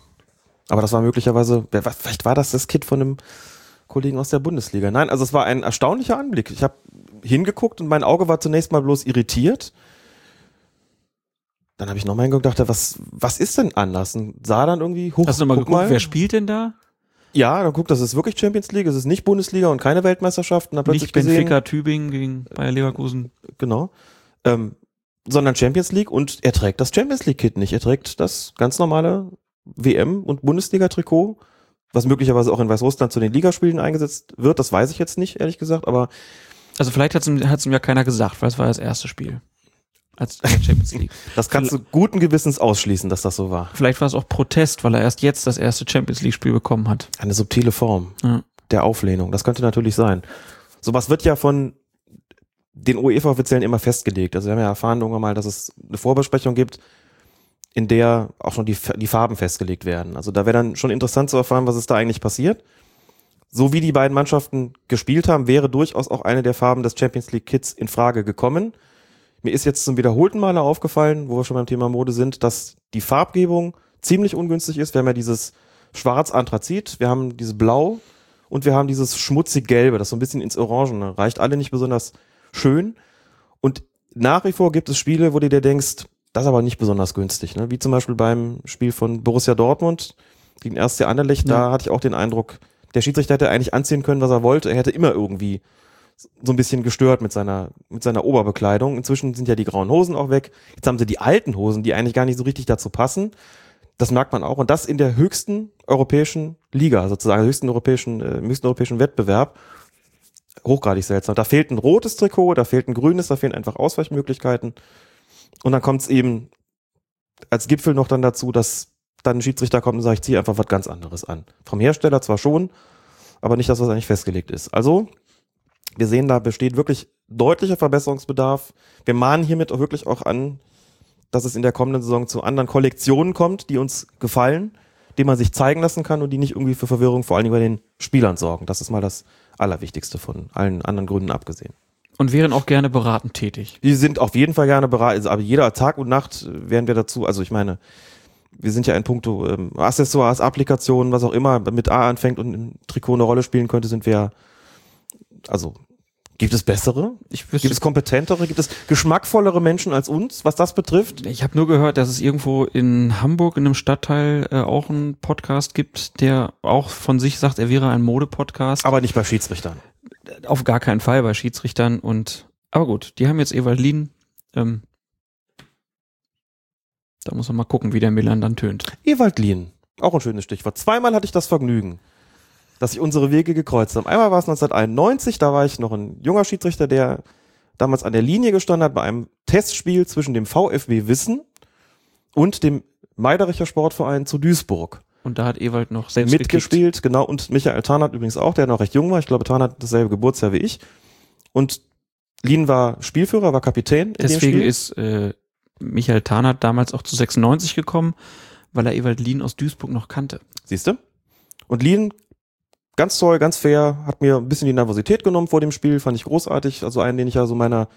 Aber das war möglicherweise, vielleicht war das das Kit von einem Kollegen aus der Bundesliga. Nein, also es war ein erstaunlicher Anblick. Ich habe hingeguckt und mein Auge war zunächst mal bloß irritiert. Dann habe ich nochmal hingeguckt und dachte, was, was ist denn anders? Und sah dann irgendwie hoch. Hast du nochmal guck geguckt, wer spielt denn da? Ja, dann guck, das ist wirklich Champions League, es ist nicht Bundesliga und keine Weltmeisterschaft. Und dann plötzlich Nicht gesehen, Benfica Tübingen gegen Bayer Leverkusen. genau, ähm, sondern Champions League und er trägt das Champions League Kit nicht. Er trägt das ganz normale WM und Bundesliga Trikot, was möglicherweise auch in Weißrussland zu den Ligaspielen eingesetzt wird. Das weiß ich jetzt nicht, ehrlich gesagt, aber Also vielleicht hat es ihm, ja keiner gesagt, weil es war das erste Spiel. Als Champions League. das kannst du guten Gewissens ausschließen, dass das so war. Vielleicht war es auch Protest, weil er erst jetzt das erste Champions League Spiel bekommen hat. Eine subtile Form Ja. der Auflehnung. Das könnte natürlich sein. Sowas wird ja von den UEFA-Offiziellen immer festgelegt. Also wir haben ja erfahren irgendwann mal, dass es eine Vorbesprechung gibt, in der auch schon die, die Farben festgelegt werden. Also da wäre dann schon interessant zu erfahren, was ist da eigentlich passiert. So wie die beiden Mannschaften gespielt haben, wäre durchaus auch eine der Farben des Champions League Kits in Frage gekommen. Mir ist jetzt zum wiederholten Male aufgefallen, wo wir schon beim Thema Mode sind, dass die Farbgebung ziemlich ungünstig ist. Wir haben ja dieses Schwarz-Anthrazit, wir haben dieses Blau und wir haben dieses schmutzig Gelbe, das so ein bisschen ins Orangene reicht. Alle nicht besonders schön. Und nach wie vor gibt es Spiele, wo du dir denkst, das ist aber nicht besonders günstig. Ne? Wie zum Beispiel beim Spiel von Borussia Dortmund gegen 1. Anderlecht, da hatte ich auch den Eindruck, der Schiedsrichter hätte eigentlich anziehen können, was er wollte. Er hätte immer irgendwie so ein bisschen gestört mit seiner, mit seiner Oberbekleidung. Inzwischen sind ja die grauen Hosen auch weg. Jetzt haben sie die alten Hosen, die eigentlich gar nicht so richtig dazu passen. Das merkt man auch. Und das in der höchsten europäischen Liga, sozusagen, höchsten europäischen, äh, höchsten europäischen Wettbewerb. Hochgradig seltsam. Da fehlt ein rotes Trikot, da fehlt ein grünes, da fehlen einfach Ausweichmöglichkeiten. Und dann kommt es eben als Gipfel noch dann dazu, dass dann ein Schiedsrichter kommt und sagt, ich ziehe einfach was ganz anderes an. Vom Hersteller zwar schon, aber nicht das, was eigentlich festgelegt ist. Also, wir sehen, da besteht wirklich deutlicher Verbesserungsbedarf. Wir mahnen hiermit auch wirklich auch an, dass es in der kommenden Saison zu anderen Kollektionen kommt, die uns gefallen, die man sich zeigen lassen kann und die nicht irgendwie für Verwirrung vor Dingen bei den Spielern sorgen. Das ist mal das Allerwichtigste von allen anderen Gründen abgesehen. Und wären auch gerne beratend tätig. Die sind auf jeden Fall gerne bereit, also, aber jeder Tag und Nacht äh, werden wir dazu, also ich meine, wir sind ja in puncto ähm, Accessoires, Applikationen, was auch immer mit A anfängt und im Trikot eine Rolle spielen könnte, sind wir, also gibt es bessere? Ich Gibt es kompetentere? Gibt es geschmackvollere Menschen als uns, was das betrifft? Ich habe nur gehört, dass es irgendwo in Hamburg in einem Stadtteil äh, auch einen Podcast gibt, der auch von sich sagt, er wäre ein Mode-Podcast. Aber nicht bei Schiedsrichtern. Auf gar keinen Fall bei Schiedsrichtern. Und aber gut, die haben jetzt Ewald Lien. Ähm, da muss man mal gucken, wie der Milan dann tönt. Ewald Lien, auch ein schönes Stichwort. Zweimal hatte ich das Vergnügen, dass sich unsere Wege gekreuzt haben. Einmal war es 1991, da war ich noch ein junger Schiedsrichter, der damals an der Linie gestanden hat bei einem Testspiel zwischen dem VfB Wissen und dem Meidericher Sportverein zu Duisburg. Und da hat Ewald noch selbst mitgespielt, genau, und Michael Tarnat übrigens auch, der noch recht jung war. Ich glaube, Tarnat hat dasselbe Geburtsjahr wie ich. Und Lien war Spielführer, war Kapitän. Deswegen ist äh, Michael Tarnat damals auch zu 96 gekommen, weil er Ewald Lien aus Duisburg noch kannte. Siehst du? Und Lien, ganz toll, ganz fair, hat mir ein bisschen die Nervosität genommen vor dem Spiel, fand ich großartig. Also einen, den ich ja so meiner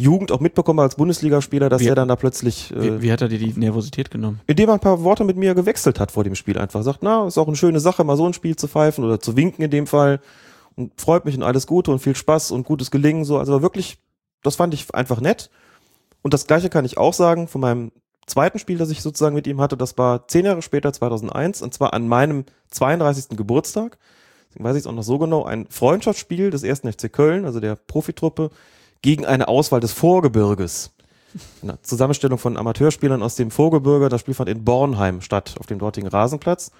Jugend auch mitbekomme als Bundesligaspieler, dass Wie- er dann da plötzlich, Wie, äh, wie hat er dir die Nervosität genommen? indem er ein paar Worte mit mir gewechselt hat vor dem Spiel, einfach sagt, na, ist auch eine schöne Sache, mal so ein Spiel zu pfeifen oder zu winken in dem Fall. Und freut mich und alles Gute und viel Spaß und gutes Gelingen, so. Also wirklich, das fand ich einfach nett. Und das Gleiche kann ich auch sagen von meinem zweiten Spiel, das ich sozusagen mit ihm hatte. Das war zehn Jahre später, 2001, und zwar an meinem 32. Geburtstag. Deswegen weiß ich es auch noch so genau. Ein Freundschaftsspiel des ersten FC Köln, also der Profitruppe, gegen eine Auswahl des Vorgebirges. Eine Zusammenstellung von Amateurspielern aus dem Vorgebirge. Das Spiel fand in Bornheim statt, auf dem dortigen Rasenplatz.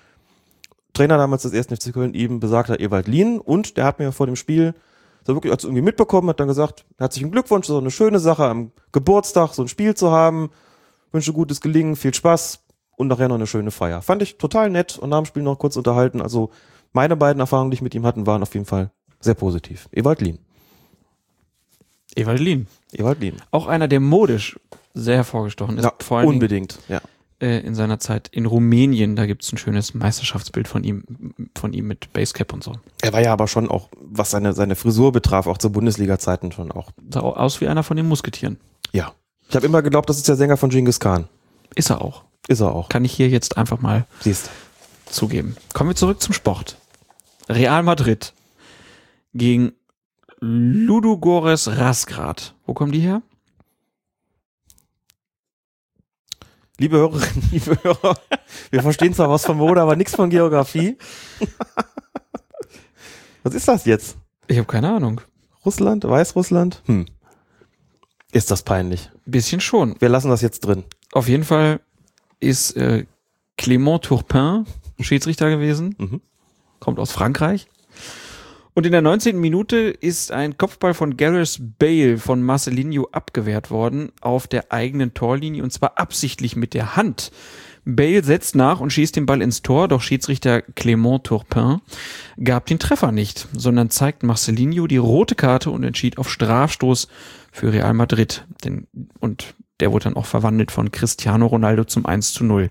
Trainer damals des ersten FC Köln eben besagter Ewald Lien und der hat mir vor dem Spiel so wirklich als irgendwie mitbekommen, hat dann gesagt, herzlichen Glückwunsch, ist eine schöne Sache am Geburtstag so ein Spiel zu haben, wünsche gutes Gelingen, viel Spaß und nachher noch eine schöne Feier. Fand ich total nett und nach dem Spiel noch kurz unterhalten. Also meine beiden Erfahrungen, die ich mit ihm hatten, waren auf jeden Fall sehr positiv. Ewald Lien. Ewald Lien. Ewald Lien. Auch einer, der modisch sehr hervorgestochen ist. Ja, Vor allen Dingen unbedingt, ja. äh, in seiner Zeit in Rumänien. Da gibt's ein schönes Meisterschaftsbild von ihm, von ihm mit Basecap und so. Er war ja aber schon auch, was seine, seine Frisur betraf, auch zu Bundesliga-Zeiten schon auch. Sah au- aus wie einer von den Musketieren. Ja. Ich habe immer geglaubt, das ist der Sänger von Genghis Khan. Ist er auch. Ist er auch. Kann ich hier jetzt einfach mal Siehst zugeben. Kommen wir zurück zum Sport. Real Madrid gegen Ludogorets Rasgrad. Wo kommen die her? Liebe Hörerinnen, liebe Hörer, wir verstehen zwar was von Mode, aber nichts von Geografie. was ist das jetzt? Ich habe keine Ahnung. Russland? Weißrussland? Hm. Ist das peinlich. Bisschen schon. Wir lassen das jetzt drin. Auf jeden Fall ist äh, Clément Turpin Schiedsrichter gewesen. Mhm. Kommt aus Frankreich. Und in der 19. Minute ist ein Kopfball von Gareth Bale von Marcelinho abgewehrt worden auf der eigenen Torlinie und zwar absichtlich mit der Hand. Bale setzt nach und schießt den Ball ins Tor, doch Schiedsrichter Clément Turpin gab den Treffer nicht, sondern zeigt Marcelinho die rote Karte und entschied auf Strafstoß für Real Madrid. Denn, und der wurde dann auch verwandelt von Cristiano Ronaldo zum 1 zu 0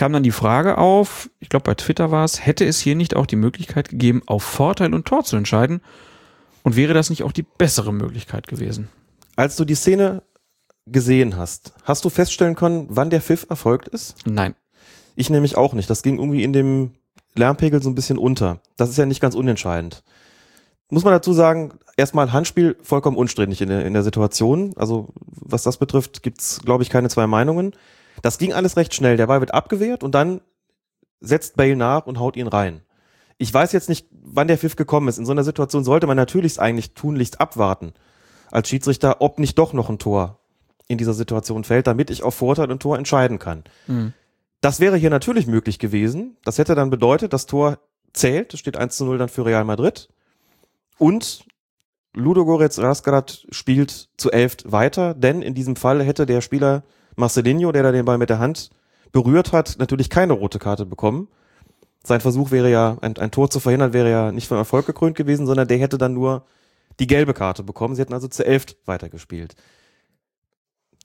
kam dann die Frage auf, ich glaube bei Twitter war es, hätte es hier nicht auch die Möglichkeit gegeben, auf Vorteil und Tor zu entscheiden? Und wäre das nicht auch die bessere Möglichkeit gewesen? Als du die Szene gesehen hast, hast du feststellen können, wann der Pfiff erfolgt ist? Nein. Ich nämlich auch nicht. Das ging irgendwie in dem Lärmpegel so ein bisschen unter. Das ist ja nicht ganz unentscheidend. Muss man dazu sagen, erstmal Handspiel vollkommen unstrittig in der, in der Situation. Also was das betrifft, gibt's glaube ich, keine zwei Meinungen. Das ging alles recht schnell. Der Ball wird abgewehrt und dann setzt Bale nach und haut ihn rein. Ich weiß jetzt nicht, wann der Pfiff gekommen ist. In so einer Situation sollte man natürlich eigentlich tunlichst abwarten als Schiedsrichter, ob nicht doch noch ein Tor in dieser Situation fällt, damit ich auf Vorteil und Tor entscheiden kann. Mhm. Das wäre hier natürlich möglich gewesen. Das hätte dann bedeutet, das Tor zählt. Es steht 1 zu 0 dann für Real Madrid. Und Ludogorets Rasgrad spielt zu elf weiter, denn in diesem Fall hätte der Spieler Marcelinho, der da den Ball mit der Hand berührt hat, natürlich keine rote Karte bekommen. Sein Versuch wäre ja, ein, ein Tor zu verhindern, wäre ja nicht von Erfolg gekrönt gewesen, sondern der hätte dann nur die gelbe Karte bekommen. Sie hätten also zu elf weitergespielt.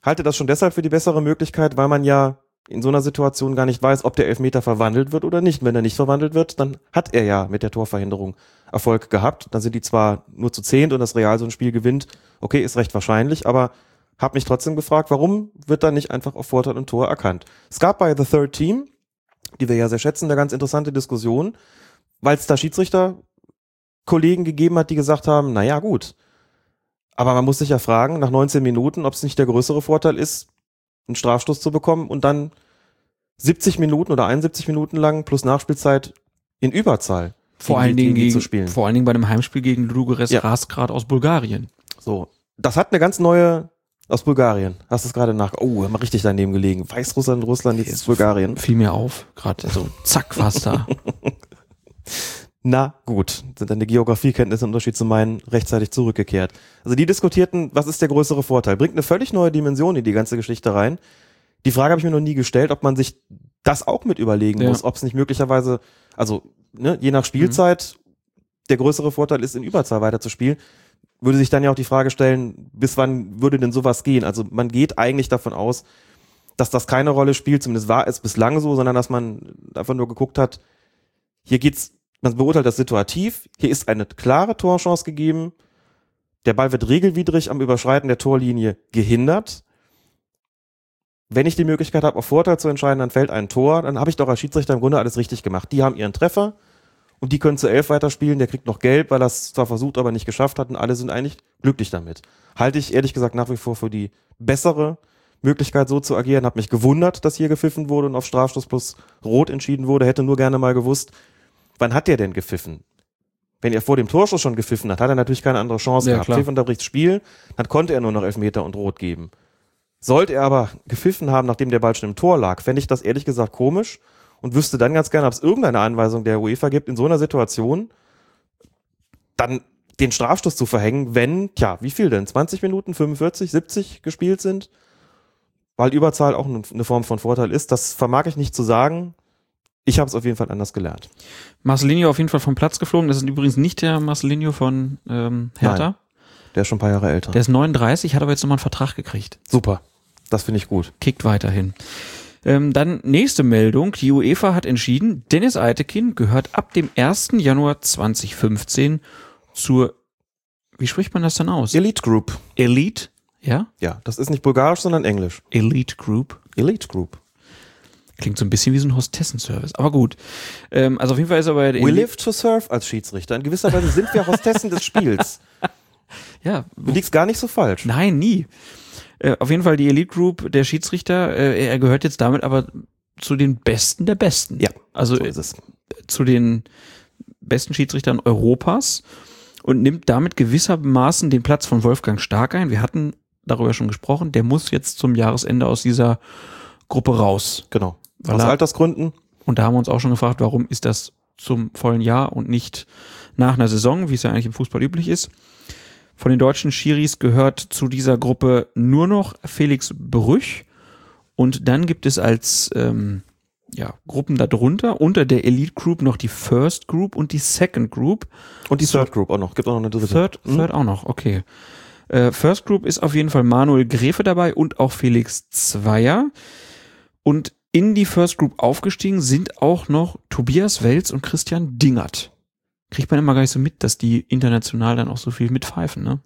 Halte das schon deshalb für die bessere Möglichkeit, weil man ja in so einer Situation gar nicht weiß, ob der Elfmeter verwandelt wird oder nicht. Wenn er nicht verwandelt wird, dann hat er ja mit der Torverhinderung Erfolg gehabt. Dann sind die zwar nur zu zehnt und das Real so ein Spiel gewinnt. Okay, ist recht wahrscheinlich, aber hab mich trotzdem gefragt, warum wird da nicht einfach auf Vorteil und Tor erkannt? Es gab bei The Third Team, die wir ja sehr schätzen, eine ganz interessante Diskussion, weil es da Schiedsrichter Kollegen gegeben hat, die gesagt haben, na ja, gut. Aber man muss sich ja fragen, nach 19 Minuten, ob es nicht der größere Vorteil ist, einen Strafstoß zu bekommen und dann 70 Minuten oder 71 Minuten lang plus Nachspielzeit in Überzahl Vor gegen allen, Dingen gegen zu spielen. vor allen Dingen bei einem Heimspiel gegen Ludogorets Ja. Rasgrad aus Bulgarien. So, das hat eine ganz neue aus Bulgarien. Hast du es gerade nach? Oh, haben wir richtig daneben gelegen. Weißrussland, Russland, jetzt ist Bulgarien. Fiel mir auf, gerade so zack war's da. Na gut, sind deine Geografiekenntnisse im Unterschied zu meinen rechtzeitig zurückgekehrt. Also die diskutierten, was ist der größere Vorteil? Bringt eine völlig neue Dimension in die ganze Geschichte rein. Die Frage habe ich mir noch nie gestellt, ob man sich das auch mit überlegen Ja. muss, ob es nicht möglicherweise, also ne, je nach Spielzeit, der größere Vorteil ist, in Überzahl weiterzuspielen. Würde sich dann ja auch die Frage stellen, bis wann würde denn sowas gehen? Also man geht eigentlich davon aus, dass das keine Rolle spielt, zumindest war es bislang so, sondern dass man einfach nur geguckt hat, hier geht's, man beurteilt das situativ, hier ist eine klare Torchance gegeben, der Ball wird regelwidrig am Überschreiten der Torlinie gehindert. Wenn ich die Möglichkeit habe, auf Vorteil zu entscheiden, dann fällt ein Tor, dann habe ich doch als Schiedsrichter im Grunde alles richtig gemacht. Die haben ihren Treffer und die können zu elf weiterspielen, der kriegt noch gelb, weil er es zwar versucht, aber nicht geschafft hat und alle sind eigentlich glücklich damit. Halte ich ehrlich gesagt nach wie vor für die bessere Möglichkeit, so zu agieren. Habe mich gewundert, dass hier gepfiffen wurde und auf Strafstoß plus Rot entschieden wurde. Hätte nur gerne mal gewusst, wann hat der denn gepfiffen? Wenn er vor dem Torschuss schon gepfiffen hat, hat er natürlich keine andere Chance Ja, gehabt. Pfiff unterbricht Spiel, dann konnte er nur noch Elfmeter und Rot geben. Sollte er aber gepfiffen haben, nachdem der Ball schon im Tor lag, fände ich das ehrlich gesagt komisch und wüsste dann ganz gerne, ob es irgendeine Anweisung der UEFA gibt, in so einer Situation dann den Strafstoß zu verhängen, wenn, tja, wie viel denn? 20 Minuten, 45, 70 gespielt sind? Weil Überzahl auch eine Form von Vorteil ist. Das vermag ich nicht zu sagen. Ich habe es auf jeden Fall anders gelernt. Marcelinho auf jeden Fall vom Platz geflogen. Das ist übrigens nicht der Marcelinho von ähm, Hertha. Nein. Der ist schon ein paar Jahre älter. Der ist 39, hat aber jetzt nochmal einen Vertrag gekriegt. Super. Das finde ich gut. Kickt weiterhin. Ähm, dann nächste Meldung. Die UEFA hat entschieden, Dennis Eitekin gehört ab dem 1. Januar 2015 zur, wie spricht man das dann aus? Elite Group. Elite, ja? Ja, das ist nicht bulgarisch, sondern englisch. Elite Group. Elite Group. Klingt so ein bisschen wie so ein Hostessenservice, aber gut. Ähm, also auf jeden Fall ist er bei der We Elite- live to serve als Schiedsrichter. In gewisser Weise sind wir Hostessen des Spiels. Ja, Du liegst gar nicht so falsch. Nein, nie. Äh, auf jeden Fall die Elite Group, der Schiedsrichter, äh, er gehört jetzt damit aber zu den Besten der Besten. Ja, Also so äh, ist es. zu den besten Schiedsrichtern Europas und nimmt damit gewissermaßen den Platz von Wolfgang Stark ein. Wir hatten darüber schon gesprochen, der muss jetzt zum Jahresende aus dieser Gruppe raus. Genau. Aus er- Altersgründen. Und da haben wir uns auch schon gefragt, warum ist das zum vollen Jahr und nicht nach einer Saison, wie es ja eigentlich im Fußball üblich ist. Von den deutschen Schiris gehört zu dieser Gruppe nur noch Felix Brüch. Und dann gibt es als ähm, ja, Gruppen darunter, unter der Elite Group noch die First Group und die Second Group. Und die Third Group auch noch. Gibt auch noch eine dritte. Third, Hm? Third auch noch, okay. Äh, First Group ist auf jeden Fall Manuel Gräfe dabei und auch Felix Zweier. Und in die First Group aufgestiegen sind auch noch Tobias Welz und Christian Dingert. Kriegt man immer gar nicht so mit, dass die international dann auch so viel mitpfeifen, ne?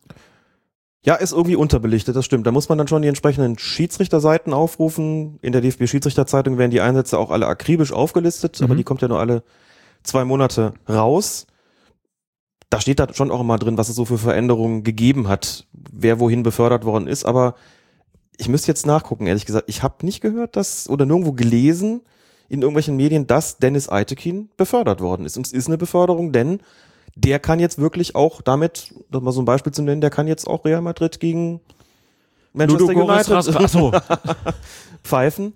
Ja, ist irgendwie unterbelichtet, das stimmt. Da muss man dann schon die entsprechenden Schiedsrichterseiten aufrufen. In der DFB-Schiedsrichterzeitung werden die Einsätze auch alle akribisch aufgelistet, aber Mhm. die kommt ja nur alle zwei Monate raus. Da steht da schon auch immer drin, was es so für Veränderungen gegeben hat, wer wohin befördert worden ist. Aber ich müsste jetzt nachgucken, ehrlich gesagt. Ich habe nicht gehört, dass oder nirgendwo gelesen in irgendwelchen Medien, dass Dennis Eitekin befördert worden ist. Und es ist eine Beförderung, denn der kann jetzt wirklich auch damit, das mal so ein Beispiel zu nennen, der kann jetzt auch Real Madrid gegen Manchester Ludogorets United so. pfeifen.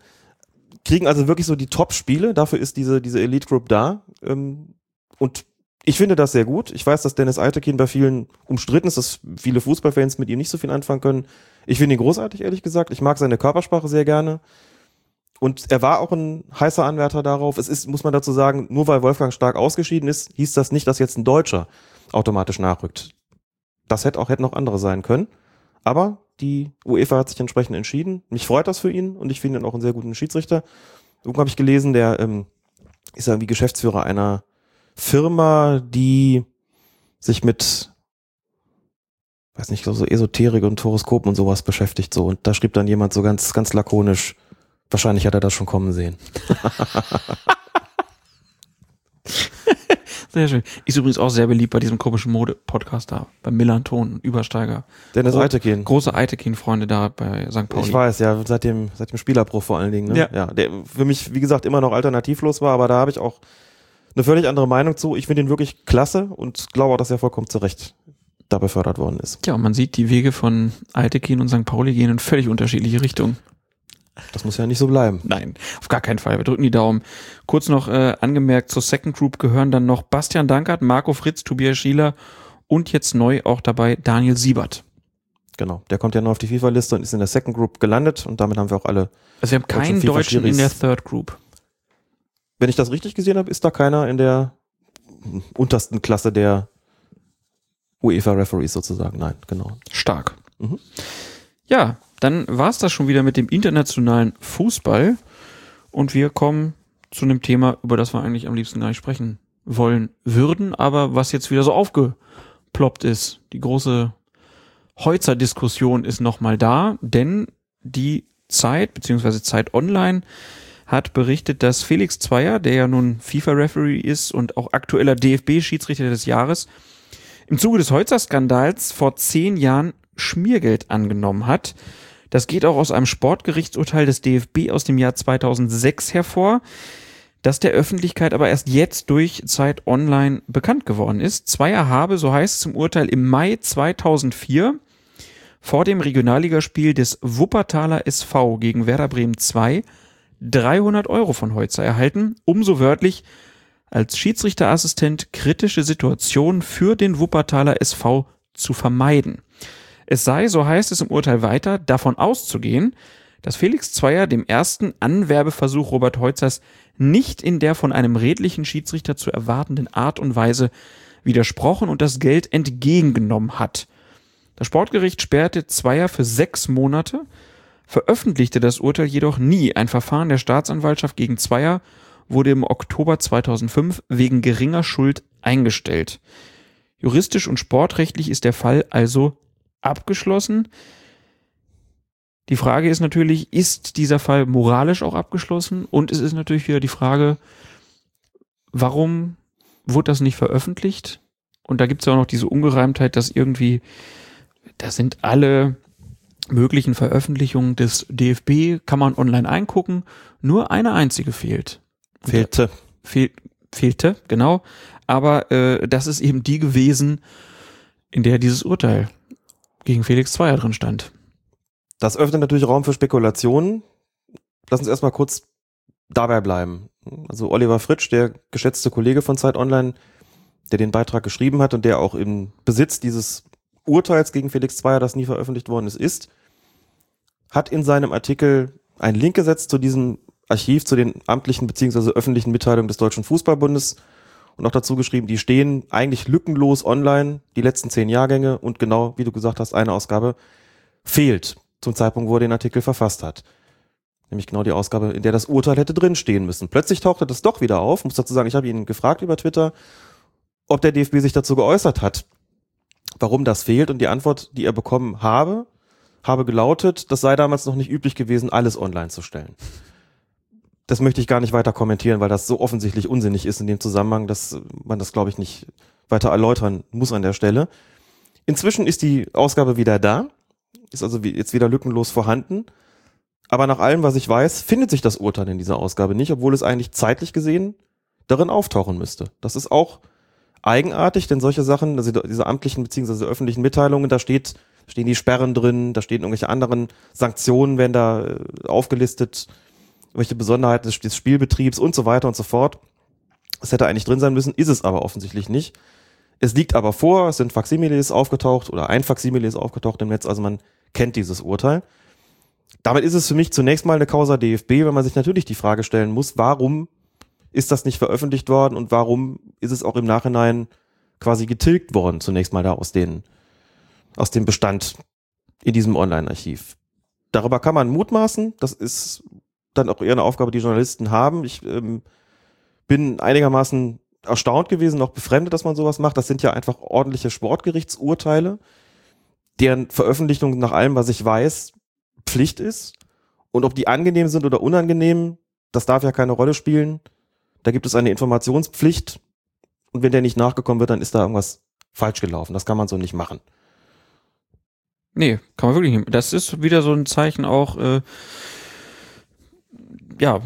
Kriegen also wirklich so die Top-Spiele, dafür ist diese, diese Elite Group da. Ähm, und ich finde das sehr gut. Ich weiß, dass Dennis Eitekin bei vielen umstritten ist, dass viele Fußballfans mit ihm nicht so viel anfangen können. Ich finde ihn großartig, ehrlich gesagt. Ich mag seine Körpersprache sehr gerne. Und er war auch ein heißer Anwärter darauf. Es ist, muss man dazu sagen, nur weil Wolfgang Stark ausgeschieden ist, hieß das nicht, dass jetzt ein Deutscher automatisch nachrückt. Das hätte auch hätte noch andere sein können. Aber die UEFA hat sich entsprechend entschieden. Mich freut das für ihn und ich finde ihn auch einen sehr guten Schiedsrichter. Irgendwo habe ich gelesen, der ähm, ist irgendwie Geschäftsführer einer Firma, die sich mit, weiß nicht, so Esoterik und Horoskopen und sowas beschäftigt. So und da schrieb dann jemand so ganz, ganz lakonisch. Wahrscheinlich hat er das schon kommen sehen. Sehr schön. Ist übrigens auch sehr beliebt bei diesem komischen Mode-Podcast da, bei Millanton und Übersteiger. Dennis Gro- Eitekin. Große Eitekin-Freunde da bei St. Pauli. Ich weiß, ja, seit dem, seit dem Spielerbruch vor allen Dingen. Ne? Ja. ja. Der für mich, wie gesagt, immer noch alternativlos war, aber da habe ich auch eine völlig andere Meinung zu. Ich finde ihn wirklich klasse und glaube auch, dass er vollkommen zu Recht da befördert worden ist. Ja, und man sieht, die Wege von Eitekin und St. Pauli gehen in völlig unterschiedliche Richtungen. Das muss ja nicht so bleiben. Nein, auf gar keinen Fall. Wir drücken die Daumen. Kurz noch äh, angemerkt, zur Second Group gehören dann noch Bastian Dankert, Marco Fritz, Tobias Schieler und jetzt neu auch dabei Daniel Siebert. Genau. Der kommt ja noch auf die FIFA-Liste und ist in der Second Group gelandet und damit haben wir auch alle. Also wir haben Deutschen keinen Deutschen in FIFA-Schiris. der Third Group. Wenn ich das richtig gesehen habe, ist da keiner in der untersten Klasse der UEFA-Referees sozusagen. Nein, genau. Stark. Mhm. Ja, dann war's das schon wieder mit dem internationalen Fußball. Und wir kommen zu einem Thema, über das wir eigentlich am liebsten gar nicht sprechen wollen würden, aber was jetzt wieder so aufgeploppt ist. Die große Heutzer-Diskussion ist nochmal da, denn die Zeit, beziehungsweise Zeit Online, hat berichtet, dass Felix Zweier, der ja nun FIFA-Referee ist und auch aktueller DFB-Schiedsrichter des Jahres, im Zuge des Heutzer-Skandals vor zehn Jahren Schmiergeld angenommen hat. Das geht auch aus einem Sportgerichtsurteil des DFB aus dem Jahr 2006 hervor, das der Öffentlichkeit aber erst jetzt durch Zeit Online bekannt geworden ist. Zweier habe, so heißt es im Urteil, im Mai 2004 vor dem Regionalligaspiel des Wuppertaler SV gegen Werder Bremen 2 300 Euro von Heutzer erhalten, umso wörtlich als Schiedsrichterassistent kritische Situationen für den Wuppertaler SV zu vermeiden. Es sei, so heißt es im Urteil weiter, davon auszugehen, dass Felix Zweier dem ersten Anwerbeversuch Robert Heuzers nicht in der von einem redlichen Schiedsrichter zu erwartenden Art und Weise widersprochen und das Geld entgegengenommen hat. Das Sportgericht sperrte Zweier für sechs Monate, veröffentlichte das Urteil jedoch nie. Ein Verfahren der Staatsanwaltschaft gegen Zweier wurde im Oktober 2005 wegen geringer Schuld eingestellt. Juristisch und sportrechtlich ist der Fall also abgeschlossen. Die Frage ist natürlich, ist dieser Fall moralisch auch abgeschlossen? Und es ist natürlich wieder die Frage, warum wurde das nicht veröffentlicht? Und da gibt es ja auch noch diese Ungereimtheit, dass irgendwie, da sind alle möglichen Veröffentlichungen des DFB, kann man online eingucken, nur eine einzige fehlt. Fehlte. Fehl, fehlte, genau. Aber äh, das ist eben die gewesen, in der dieses Urteil gegen Felix Zweier drin stand. Das öffnet natürlich Raum für Spekulationen. Lass uns erstmal kurz dabei bleiben. Also Oliver Fritsch, der geschätzte Kollege von Zeit Online, der den Beitrag geschrieben hat und der auch im Besitz dieses Urteils gegen Felix Zweier, das nie veröffentlicht worden ist, ist, hat in seinem Artikel einen Link gesetzt zu diesem Archiv, zu den amtlichen bzw. öffentlichen Mitteilungen des Deutschen Fußballbundes und auch dazu geschrieben, die stehen eigentlich lückenlos online, die letzten zehn Jahrgänge und genau, wie du gesagt hast, eine Ausgabe fehlt zum Zeitpunkt, wo er den Artikel verfasst hat. Nämlich genau die Ausgabe, in der das Urteil hätte drinstehen müssen. Plötzlich tauchte das doch wieder auf. Muss dazu sagen, ich habe ihn gefragt über Twitter, ob der DFB sich dazu geäußert hat, warum das fehlt. Und die Antwort, die er bekommen habe, habe gelautet, das sei damals noch nicht üblich gewesen, alles online zu stellen. Das möchte ich gar nicht weiter kommentieren, weil das so offensichtlich unsinnig ist in dem Zusammenhang, dass man das, glaube ich, nicht weiter erläutern muss an der Stelle. Inzwischen ist die Ausgabe wieder da, ist also jetzt wieder lückenlos vorhanden. Aber nach allem, was ich weiß, findet sich das Urteil in dieser Ausgabe nicht, obwohl es eigentlich zeitlich gesehen darin auftauchen müsste. Das ist auch eigenartig, denn solche Sachen, also diese amtlichen bzw. öffentlichen Mitteilungen, da steht, stehen die Sperren drin, da stehen irgendwelche anderen Sanktionen, werden da äh, aufgelistet, welche Besonderheiten des, Spielbetriebs und so weiter und so fort. Das hätte eigentlich drin sein müssen, ist es aber offensichtlich nicht. Es liegt aber vor, es sind Faximiles aufgetaucht oder ein Faximile ist aufgetaucht im Netz, also man kennt dieses Urteil. Damit ist es für mich zunächst mal eine Causa DFB, wenn man sich natürlich die Frage stellen muss, warum ist das nicht veröffentlicht worden und warum ist es auch im Nachhinein quasi getilgt worden, zunächst mal da aus, den, aus dem Bestand in diesem Online-Archiv. Darüber kann man mutmaßen, das ist dann auch eher eine Aufgabe, die Journalisten haben. Ich ähm, bin einigermaßen erstaunt gewesen, noch befremdet, dass man sowas macht. Das sind ja einfach ordentliche Sportgerichtsurteile, deren Veröffentlichung nach allem, was ich weiß, Pflicht ist. Und ob die angenehm sind oder unangenehm, das darf ja keine Rolle spielen. Da gibt es eine Informationspflicht. Und wenn der nicht nachgekommen wird, dann ist da irgendwas falsch gelaufen. Das kann man so nicht machen. Nee, kann man wirklich nicht. Das ist wieder so ein Zeichen auch, äh, ja,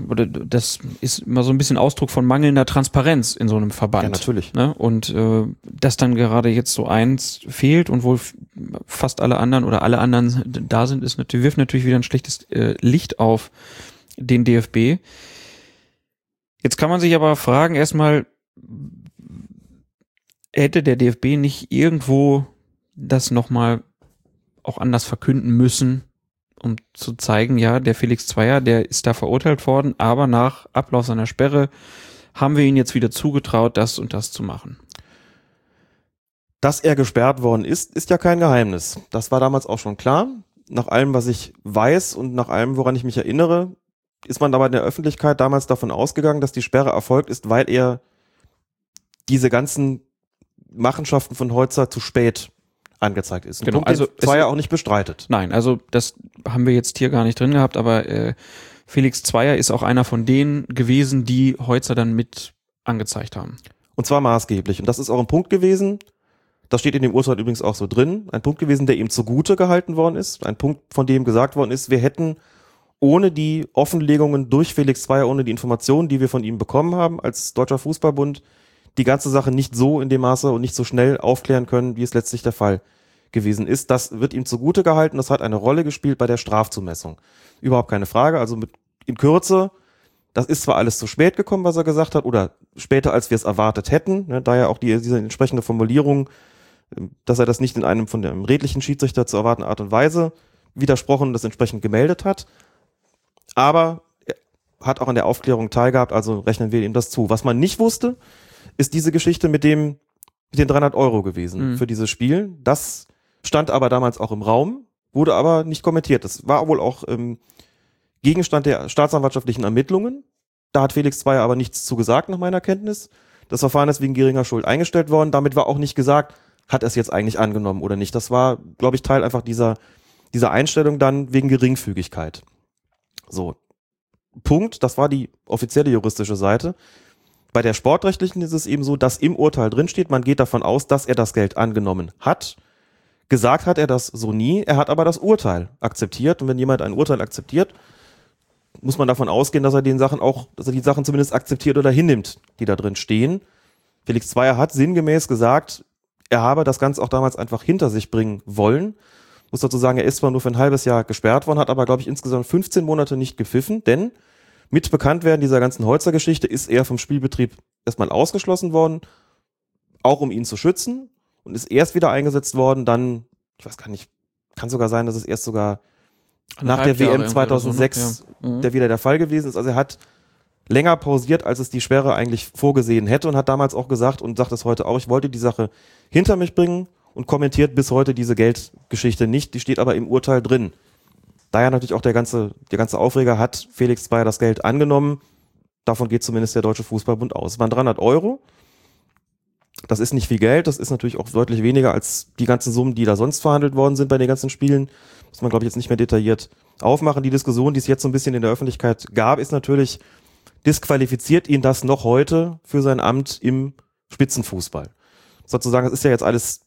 das ist immer so ein bisschen Ausdruck von mangelnder Transparenz in so einem Verband. Ja, natürlich. Ne? Und äh, dass dann gerade jetzt so eins fehlt und wohl fast alle anderen oder alle anderen da sind, ist natürlich, wirft natürlich wieder ein schlechtes äh, Licht auf den DFB. Jetzt kann man sich aber fragen, erstmal, hätte der DFB nicht irgendwo das nochmal auch anders verkünden müssen, um zu zeigen, ja, der Felix Zweier, der ist da verurteilt worden, aber nach Ablauf seiner Sperre haben wir ihn jetzt wieder zugetraut, das und das zu machen. Dass er gesperrt worden ist, ist ja kein Geheimnis. Das war damals auch schon klar. Nach allem, was ich weiß und nach allem, woran ich mich erinnere, ist man aber in der Öffentlichkeit damals davon ausgegangen, dass die Sperre erfolgt ist, weil er diese ganzen Machenschaften von Holzer zu spät angezeigt ist. Ein genau, Punkt, also war ja auch nicht bestreitet. Nein, also das haben wir jetzt hier gar nicht drin gehabt, aber äh, Felix Zweier ist auch einer von denen gewesen, die Heutzer dann mit angezeigt haben. Und zwar maßgeblich. Und das ist auch ein Punkt gewesen, das steht in dem Urteil übrigens auch so drin, ein Punkt gewesen, der ihm zugute gehalten worden ist, ein Punkt, von dem gesagt worden ist, wir hätten ohne die Offenlegungen durch Felix Zweier, ohne die Informationen, die wir von ihm bekommen haben als Deutscher Fußballbund, die ganze Sache nicht so in dem Maße und nicht so schnell aufklären können, wie es letztlich der Fall gewesen ist. Das wird ihm zugute gehalten. Das hat eine Rolle gespielt bei der Strafzumessung. Überhaupt keine Frage. Also mit, in Kürze, das ist zwar alles zu spät gekommen, was er gesagt hat, oder später, als wir es erwartet hätten, ne, daher auch die, diese entsprechende Formulierung, dass er das nicht in einem von dem redlichen Schiedsrichter zu erwartenden Art und Weise widersprochen das entsprechend gemeldet hat. Aber er hat auch an der Aufklärung teilgehabt, also rechnen wir ihm das zu. Was man nicht wusste, ist diese Geschichte mit dem, mit den 300 Euro gewesen mhm. für dieses Spiel. Das stand aber damals auch im Raum, wurde aber nicht kommentiert. Das war wohl auch ähm, Gegenstand der staatsanwaltschaftlichen Ermittlungen. Da hat Felix Zweier aber nichts zu gesagt, nach meiner Kenntnis. Das Verfahren ist wegen geringer Schuld eingestellt worden. Damit war auch nicht gesagt, hat er es jetzt eigentlich angenommen oder nicht. Das war, glaube ich, Teil einfach dieser, dieser Einstellung dann wegen Geringfügigkeit. So. Punkt, das war die offizielle juristische Seite. Bei der sportrechtlichen ist es eben so, dass im Urteil drinsteht, man geht davon aus, dass er das Geld angenommen hat. Gesagt hat er das so nie, er hat aber das Urteil akzeptiert. Und wenn jemand ein Urteil akzeptiert, muss man davon ausgehen, dass er den Sachen auch, dass er die Sachen zumindest akzeptiert oder hinnimmt, die da drin stehen. Felix Zweier hat sinngemäß gesagt, er habe das Ganze auch damals einfach hinter sich bringen wollen. Muss dazu sagen, er ist zwar nur für ein halbes Jahr gesperrt worden, hat aber, glaube ich, insgesamt 15 Monate nicht gepfiffen, denn mit Bekanntwerden dieser ganzen Holzer-Geschichte ist er vom Spielbetrieb erstmal ausgeschlossen worden, auch um ihn zu schützen und ist erst wieder eingesetzt worden, dann, ich weiß gar nicht, kann sogar sein, dass es erst sogar nach der Jahre WM irgendwie 2006 oder so, ne? Ja. Mhm. der wieder der Fall gewesen ist. Also er hat länger pausiert, als es die Sperre eigentlich vorgesehen hätte und hat damals auch gesagt und sagt es heute auch, ich wollte die Sache hinter mich bringen und kommentiert bis heute diese Geldgeschichte nicht. Die steht aber im Urteil drin. Daher natürlich auch der ganze, der ganze Aufreger hat Felix Zweier das Geld angenommen. Davon geht zumindest der Deutsche Fußballbund aus. Es waren 300 Euro. Das ist nicht viel Geld. Das ist natürlich auch deutlich weniger als die ganzen Summen, die da sonst verhandelt worden sind bei den ganzen Spielen. Muss man, glaube ich, jetzt nicht mehr detailliert aufmachen. Die Diskussion, die es jetzt so ein bisschen in der Öffentlichkeit gab, ist natürlich, disqualifiziert ihn das noch heute für sein Amt im Spitzenfußball. Sozusagen, es ist ja jetzt alles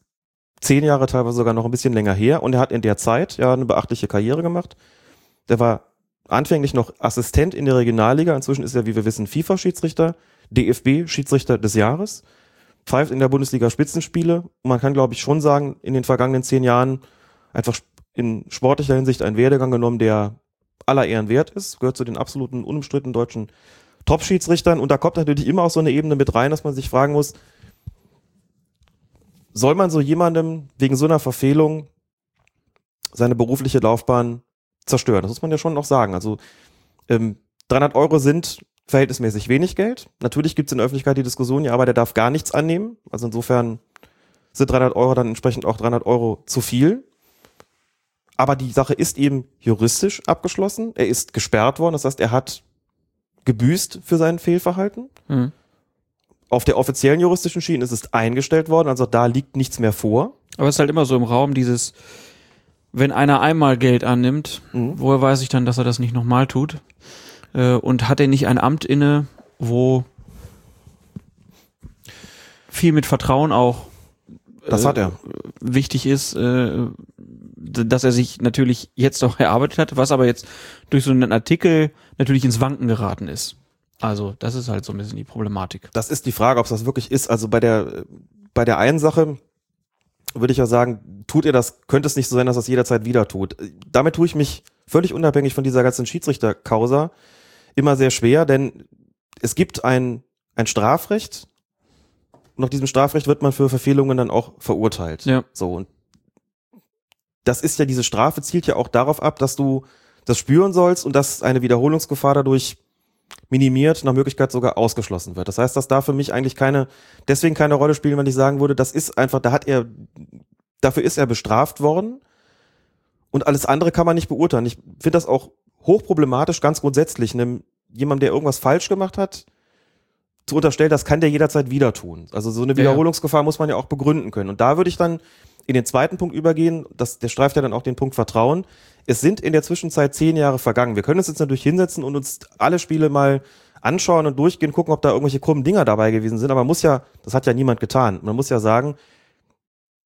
zehn Jahre, teilweise sogar noch ein bisschen länger her. Und er hat in der Zeit ja eine beachtliche Karriere gemacht. Der war anfänglich noch Assistent in der Regionalliga. Inzwischen ist er, wie wir wissen, FIFA-Schiedsrichter, DFB-Schiedsrichter des Jahres, pfeift in der Bundesliga Spitzenspiele. Und man kann, glaube ich, schon sagen, in den vergangenen zehn Jahren einfach in sportlicher Hinsicht einen Werdegang genommen, der aller Ehren wert ist, gehört zu den absoluten unumstrittenen deutschen Top-Schiedsrichtern. Und da kommt natürlich immer auch so eine Ebene mit rein, dass man sich fragen muss, soll man so jemandem wegen so einer Verfehlung seine berufliche Laufbahn zerstören? Das muss man ja schon noch sagen. Also ähm, 300 Euro sind verhältnismäßig wenig Geld. Natürlich gibt es in der Öffentlichkeit die Diskussion, ja, aber der darf gar nichts annehmen. Also insofern sind 300 Euro dann entsprechend auch 300 Euro zu viel. Aber die Sache ist eben juristisch abgeschlossen. Er ist gesperrt worden. Das heißt, er hat gebüßt für sein Fehlverhalten. Mhm. Auf der offiziellen juristischen Schiene ist es eingestellt worden. Also da liegt nichts mehr vor. Aber es ist halt immer so im Raum dieses, wenn einer einmal Geld annimmt, Mhm. woher weiß ich dann, dass er das nicht nochmal tut? Äh, und hat er nicht ein Amt inne, wo viel mit Vertrauen auch Das äh, hat er. wichtig ist, äh, dass er sich natürlich jetzt auch erarbeitet hat, was aber jetzt durch so einen Artikel natürlich ins Wanken geraten ist. Also das ist halt so ein bisschen die Problematik. Das ist die Frage, ob es das wirklich ist. Also bei der, bei der einen Sache würde ich ja sagen, tut ihr das, könnte es nicht so sein, dass das jederzeit wieder tut. Damit tue ich mich völlig unabhängig von dieser ganzen Schiedsrichter-Causa immer sehr schwer, denn es gibt ein, ein Strafrecht und nach diesem Strafrecht wird man für Verfehlungen dann auch verurteilt. Ja. So, und das ist ja, diese Strafe zielt ja auch darauf ab, dass du das spüren sollst und dass eine Wiederholungsgefahr dadurch minimiert, nach Möglichkeit sogar ausgeschlossen wird. Das heißt, das darf für mich eigentlich keine, deswegen keine Rolle spielen, wenn ich sagen würde, das ist einfach, da hat er, dafür ist er bestraft worden und alles andere kann man nicht beurteilen. Ich finde das auch hochproblematisch, ganz grundsätzlich, einem, jemandem, der irgendwas falsch gemacht hat, zu unterstellen, das kann der jederzeit wieder tun. Also so eine Ja, ja. Wiederholungsgefahr muss man ja auch begründen können. Und da würde ich dann in den zweiten Punkt übergehen, das, der streift ja dann auch den Punkt Vertrauen. Es sind in der Zwischenzeit zehn Jahre vergangen. Wir können uns jetzt natürlich hinsetzen und uns alle Spiele mal anschauen und durchgehen, gucken, ob da irgendwelche krummen Dinger dabei gewesen sind. Aber man muss ja, das hat ja niemand getan. Man muss ja sagen,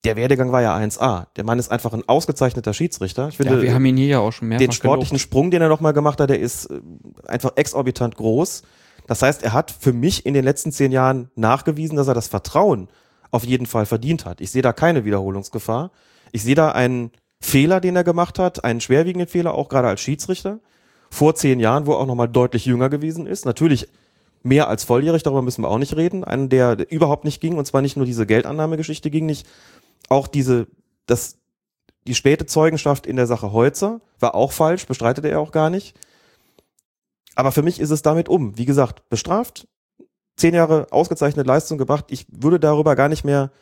der Werdegang war ja 1A. Der Mann ist einfach ein ausgezeichneter Schiedsrichter. Ich finde, Ja, wir haben ihn hier ja auch schon mehrfach den sportlichen gelobt. Sprung, den er nochmal gemacht hat, der ist äh, einfach exorbitant groß. Das heißt, er hat für mich in den letzten zehn Jahren nachgewiesen, dass er das Vertrauen auf jeden Fall verdient hat. Ich sehe da keine Wiederholungsgefahr. Ich sehe da einen Fehler, den er gemacht hat, einen schwerwiegenden Fehler, auch gerade als Schiedsrichter. Vor zehn Jahren, wo er auch nochmal deutlich jünger gewesen ist. Natürlich mehr als volljährig, darüber müssen wir auch nicht reden. Einen, der überhaupt nicht ging, und zwar nicht nur diese Geldannahmegeschichte ging nicht, auch diese, das, die späte Zeugenschaft in der Sache Holzer war auch falsch, bestreitet er auch gar nicht. Aber für mich ist es damit um. Wie gesagt, bestraft, zehn Jahre ausgezeichnete Leistung gebracht. Ich würde darüber gar nicht mehr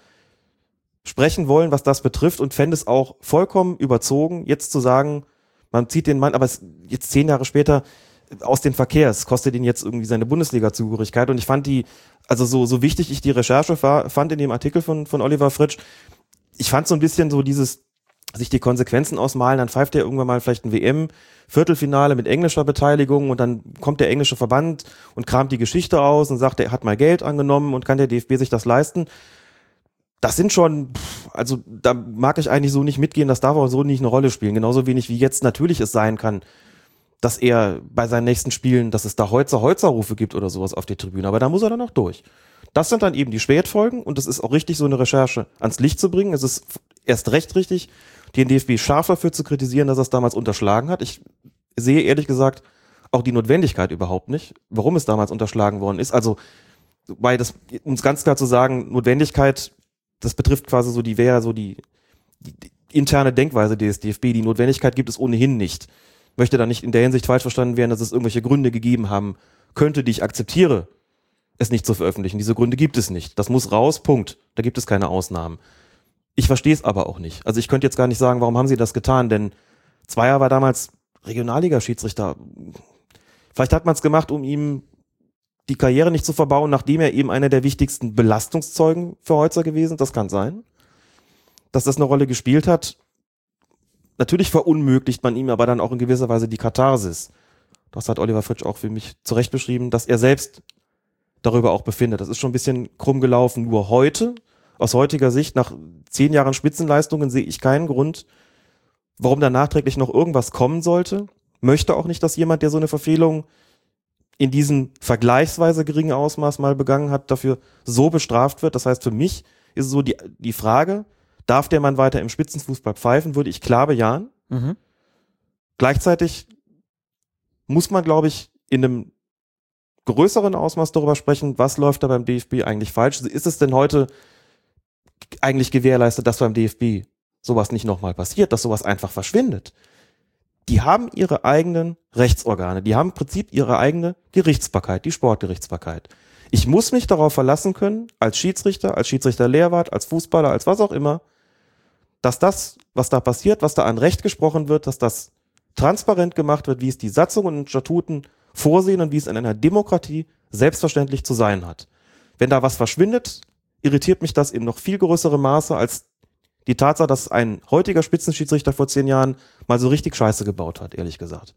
sprechen wollen, was das betrifft und fände es auch vollkommen überzogen, jetzt zu sagen, man zieht den Mann, aber es, jetzt zehn Jahre später aus dem Verkehr, es kostet ihn jetzt irgendwie seine Bundesliga-Zugehörigkeit und ich fand die, also so, so wichtig ich die Recherche war, fand in dem Artikel von, von Oliver Fritsch, ich fand so ein bisschen so dieses, sich die Konsequenzen ausmalen, dann pfeift er irgendwann mal vielleicht ein WM, Viertelfinale mit englischer Beteiligung und dann kommt der englische Verband und kramt die Geschichte aus und sagt, er hat mal Geld angenommen und kann der DFB sich das leisten. Das sind schon, also da mag ich eigentlich so nicht mitgehen, das darf auch so nicht eine Rolle spielen. Genauso wenig wie jetzt natürlich es sein kann, dass er bei seinen nächsten Spielen, dass es da Holzer Holzer Rufe gibt oder sowas auf die Tribüne, aber da muss er dann noch durch. Das sind dann eben die Spätfolgen und es ist auch richtig, so eine Recherche ans Licht zu bringen. Es ist erst recht richtig, den DFB scharf dafür zu kritisieren, dass er es damals unterschlagen hat. Ich sehe ehrlich gesagt auch die Notwendigkeit überhaupt nicht, warum es damals unterschlagen worden ist. Also, weil das, um es ganz klar zu sagen, Notwendigkeit, das betrifft quasi so die, wäre so die, die, die interne Denkweise des DFB. Die Notwendigkeit gibt es ohnehin nicht. Möchte da nicht in der Hinsicht falsch verstanden werden, dass es irgendwelche Gründe gegeben haben könnte, die ich akzeptiere, es nicht zu veröffentlichen. Diese Gründe gibt es nicht. Das muss raus, Punkt. Da gibt es keine Ausnahmen. Ich verstehe es aber auch nicht. Also ich könnte jetzt gar nicht sagen, warum haben sie das getan, denn Zweier war damals Regionalliga-Schiedsrichter. Vielleicht hat man es gemacht, um ihm die Karriere nicht zu verbauen, nachdem er eben einer der wichtigsten Belastungszeugen für Holzer gewesen. Das kann sein. Dass das eine Rolle gespielt hat. Natürlich verunmöglicht man ihm aber dann auch in gewisser Weise die Katharsis. Das hat Oliver Fritsch auch für mich zurecht beschrieben, dass er selbst darüber auch befindet. Das ist schon ein bisschen krumm gelaufen. Nur heute, aus heutiger Sicht, nach zehn Jahren Spitzenleistungen, sehe ich keinen Grund, warum da nachträglich noch irgendwas kommen sollte. Möchte auch nicht, dass jemand, der so eine Verfehlung in diesem vergleichsweise geringen Ausmaß mal begangen hat, dafür so bestraft wird. Das heißt, für mich ist es so die, die Frage, darf der Mann weiter im Spitzenfußball pfeifen, würde ich klar bejahen. Mhm. Gleichzeitig muss man, glaube ich, in einem größeren Ausmaß darüber sprechen, was läuft da beim DFB eigentlich falsch. Ist es denn heute eigentlich gewährleistet, dass beim DFB sowas nicht nochmal passiert, dass sowas einfach verschwindet? Die haben ihre eigenen Rechtsorgane, die haben im Prinzip ihre eigene Gerichtsbarkeit, die Sportgerichtsbarkeit. Ich muss mich darauf verlassen können, als Schiedsrichter, als Schiedsrichter-Lehrwart, als Fußballer, als was auch immer, dass das, was da passiert, was da an Recht gesprochen wird, dass das transparent gemacht wird, wie es die Satzungen und Statuten vorsehen und wie es in einer Demokratie selbstverständlich zu sein hat. Wenn da was verschwindet, irritiert mich das in noch viel größerem Maße als die Tatsache, dass ein heutiger Spitzenschiedsrichter vor zehn Jahren mal so richtig Scheiße gebaut hat, ehrlich gesagt.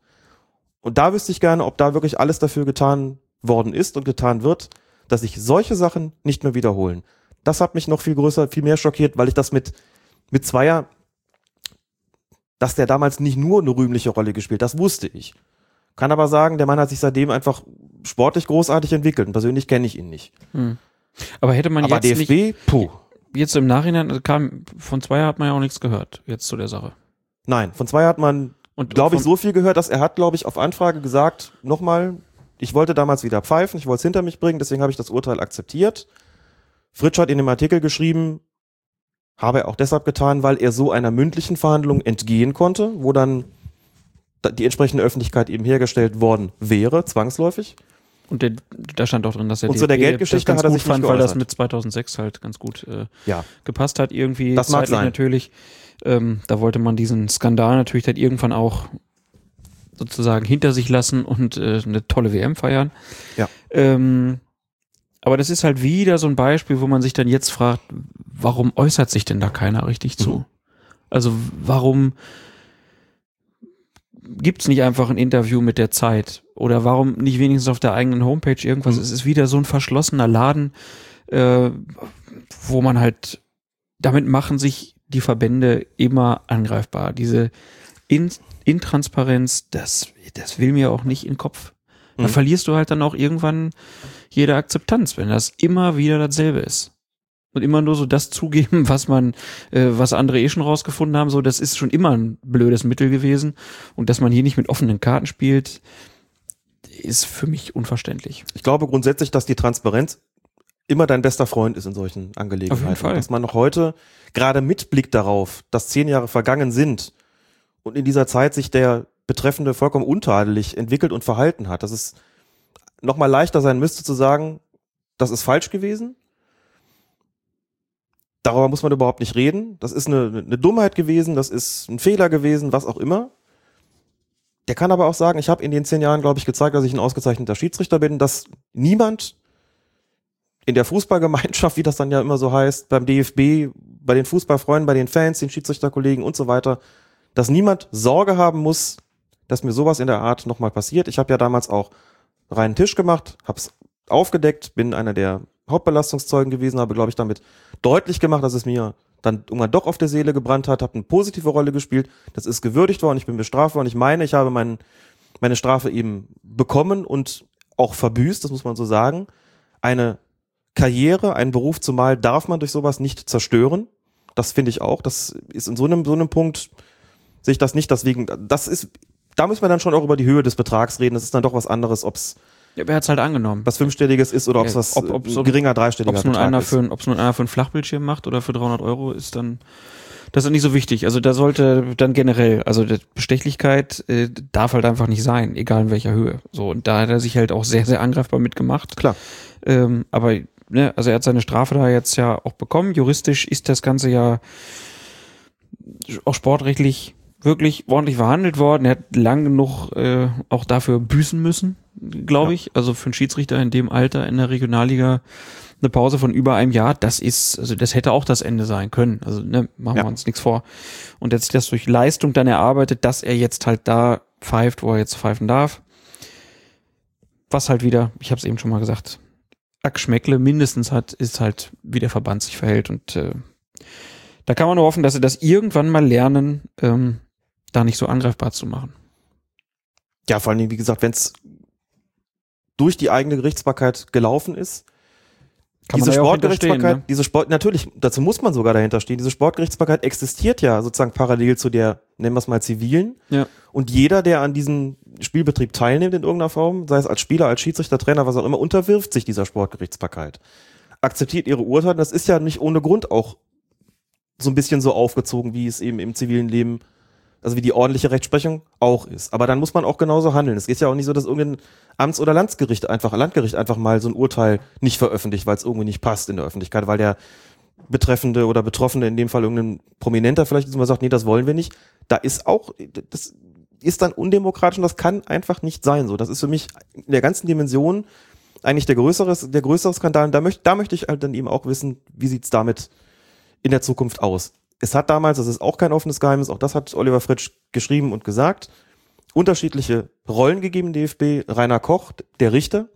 Und da wüsste ich gerne, ob da wirklich alles dafür getan worden ist und getan wird, dass sich solche Sachen nicht mehr wiederholen. Das hat mich noch viel größer, viel mehr schockiert, weil ich das mit, mit Zweier, dass der damals nicht nur eine rühmliche Rolle gespielt, das wusste ich. Kann aber sagen, der Mann hat sich seitdem einfach sportlich großartig entwickelt und persönlich kenne ich ihn nicht. Hm. Aber hätte man aber jetzt DFB, nicht, puh. Jetzt im Nachhinein also kam von Zweier hat man ja auch nichts gehört jetzt zu der Sache. Nein, von Zweier hat man, glaube ich, so viel gehört, dass er hat, glaube ich, auf Anfrage gesagt, nochmal, ich wollte damals wieder pfeifen, ich wollte es hinter mich bringen, deswegen habe ich das Urteil akzeptiert. Fritsch hat in dem Artikel geschrieben, habe er auch deshalb getan, weil er so einer mündlichen Verhandlung entgehen konnte, wo dann da- die entsprechende Öffentlichkeit eben hergestellt worden wäre, zwangsläufig. Und der, da stand auch drin, dass er Und zu der Geldgeschichte das ganz hat er gut sich nicht fand, weil das mit 2006 halt ganz gut äh, Ja. gepasst hat irgendwie. Das mag sein. natürlich. Ähm, da wollte man diesen Skandal natürlich dann irgendwann auch sozusagen hinter sich lassen und äh, eine tolle WM feiern. Ja. Ähm, aber das ist halt wieder so ein Beispiel, wo man sich dann jetzt fragt, warum äußert sich denn da keiner richtig zu? Mhm. Also warum gibt's nicht einfach ein Interview mit der Zeit? Oder warum nicht wenigstens auf der eigenen Homepage irgendwas? Mhm. Es ist wieder so ein verschlossener Laden, äh, wo man halt, damit machen sich die Verbände immer angreifbar. Diese In Intransparenz, das, das will mir auch nicht in den Kopf. Da Mhm. verlierst du halt dann auch irgendwann jede Akzeptanz, wenn das immer wieder dasselbe ist. Und immer nur so das zugeben, was man, äh, was andere eh schon rausgefunden haben, so das ist schon immer ein blödes Mittel gewesen. Und dass man hier nicht mit offenen Karten spielt, ist für mich unverständlich. Ich glaube grundsätzlich, dass die Transparenz immer dein bester Freund ist in solchen Angelegenheiten. Auf jeden Fall. Dass man noch heute gerade mit Blick darauf, dass zehn Jahre vergangen sind und in dieser Zeit sich der Betreffende vollkommen untadelig entwickelt und verhalten hat, dass es nochmal leichter sein müsste zu sagen, das ist falsch gewesen. Darüber muss man überhaupt nicht reden. Das ist eine, eine Dummheit gewesen, das ist ein Fehler gewesen, was auch immer. Der kann aber auch sagen, ich habe in den zehn Jahren, glaube ich, gezeigt, dass ich ein ausgezeichneter Schiedsrichter bin, dass niemand in der Fußballgemeinschaft, wie das dann ja immer so heißt, beim DFB, bei den Fußballfreunden, bei den Fans, den Schiedsrichterkollegen und so weiter, dass niemand Sorge haben muss, dass mir sowas in der Art nochmal passiert. Ich habe ja damals auch reinen Tisch gemacht, habe es aufgedeckt, bin einer der Hauptbelastungszeugen gewesen, habe, glaube ich, damit deutlich gemacht, dass es mir dann irgendwann doch auf der Seele gebrannt hat, habe eine positive Rolle gespielt. Das ist gewürdigt worden, ich bin bestraft worden. Ich meine, ich habe mein, meine Strafe eben bekommen und auch verbüßt, das muss man so sagen. Eine Karriere, einen Beruf zumal darf man durch sowas nicht zerstören. Das finde ich auch. Das ist in so einem, so einem Punkt, sehe ich das nicht. Deswegen, das ist, da müssen wir dann schon auch über die Höhe des Betrags reden. Das ist dann doch was anderes, ob es Ja, wer hat's halt angenommen? was fünfstelliges ist oder ob es was ob- ob's- äh, geringer dreistelliger Ob es nun, Betrag einer ist. für, ein- ob's nun einer für einen Flachbildschirm macht oder für 300 Euro ist dann, das ist nicht so wichtig. Also da sollte dann generell, also die Bestechlichkeit äh, darf halt einfach nicht sein, egal in welcher Höhe. So, und da hat er sich halt auch sehr, sehr angreifbar mitgemacht. Klar. Ähm, aber, ne, also er hat seine Strafe da jetzt ja auch bekommen. Juristisch ist das Ganze ja auch sportrechtlich wirklich ordentlich verhandelt worden. Er hat lang genug äh, auch dafür büßen müssen, glaube ich. Also für einen Schiedsrichter in dem Alter in der Regionalliga eine Pause von über einem Jahr, das ist, also das hätte auch das Ende sein können. Also ne, machen Ja. wir uns nichts vor. Und jetzt das durch Leistung dann erarbeitet, dass er jetzt halt da pfeift, wo er jetzt pfeifen darf. Was halt wieder, ich habe es eben schon mal gesagt, Geschmäckle mindestens hat, ist halt, wie der Verband sich verhält. Und äh, da kann man nur hoffen, dass sie das irgendwann mal lernen, ähm, da nicht so angreifbar zu machen. Ja, vor allen Dingen, wie gesagt, wenn es durch die eigene Gerichtsbarkeit gelaufen ist, Kann diese Sportgerichtsbarkeit, ne? diese Sport, natürlich, dazu muss man sogar dahinter stehen. Diese Sportgerichtsbarkeit existiert ja sozusagen parallel zu der, nennen wir es mal zivilen. Ja. Und jeder, der an diesem Spielbetrieb teilnimmt in irgendeiner Form, sei es als Spieler, als Schiedsrichter, Trainer, was auch immer, unterwirft sich dieser Sportgerichtsbarkeit. Akzeptiert ihre Urteile. Das ist ja nicht ohne Grund auch so ein bisschen so aufgezogen, wie es eben im zivilen Leben, also wie die ordentliche Rechtsprechung auch ist. Aber dann muss man auch genauso handeln. Es geht ja auch nicht so, dass irgendein Amts- oder Landgericht einfach, Landgericht einfach mal so ein Urteil nicht veröffentlicht, weil es irgendwie nicht passt in der Öffentlichkeit, weil der Betreffende oder Betroffene, in dem Fall irgendein Prominenter vielleicht mal sagt, nee, das wollen wir nicht. Da ist auch, das ist dann undemokratisch und das kann einfach nicht sein. So, das ist für mich in der ganzen Dimension eigentlich der größere, der größere Skandal. Und da möchte, da möchte ich halt dann eben auch wissen, wie sieht's damit in der Zukunft aus. Es hat damals, das ist auch kein offenes Geheimnis, auch das hat Oliver Fritsch geschrieben und gesagt, unterschiedliche Rollen gegeben im DFB. Rainer Koch, der Richter,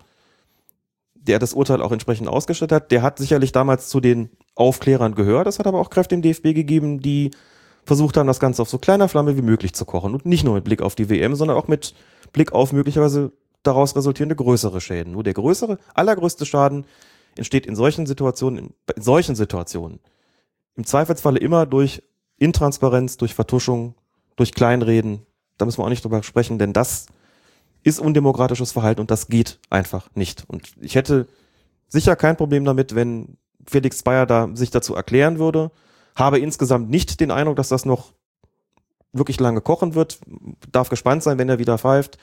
der das Urteil auch entsprechend ausgestattet hat, der hat sicherlich damals zu den Aufklärern gehört. Das hat aber auch Kräfte im DFB gegeben, die versucht haben, das Ganze auf so kleiner Flamme wie möglich zu kochen. Und nicht nur mit Blick auf die WM, sondern auch mit Blick auf möglicherweise daraus resultierende größere Schäden. Nur der größere, allergrößte Schaden entsteht in solchen Situationen, in solchen Situationen im Zweifelsfalle immer durch Intransparenz, durch Vertuschung, durch Kleinreden. Da müssen wir auch nicht drüber sprechen, denn das ist undemokratisches Verhalten und das geht einfach nicht. Und ich hätte sicher kein Problem damit, wenn Felix Bayer da sich dazu erklären würde. Habe insgesamt nicht den Eindruck, dass das noch wirklich lange kochen wird. Darf gespannt sein, wenn er wieder pfeift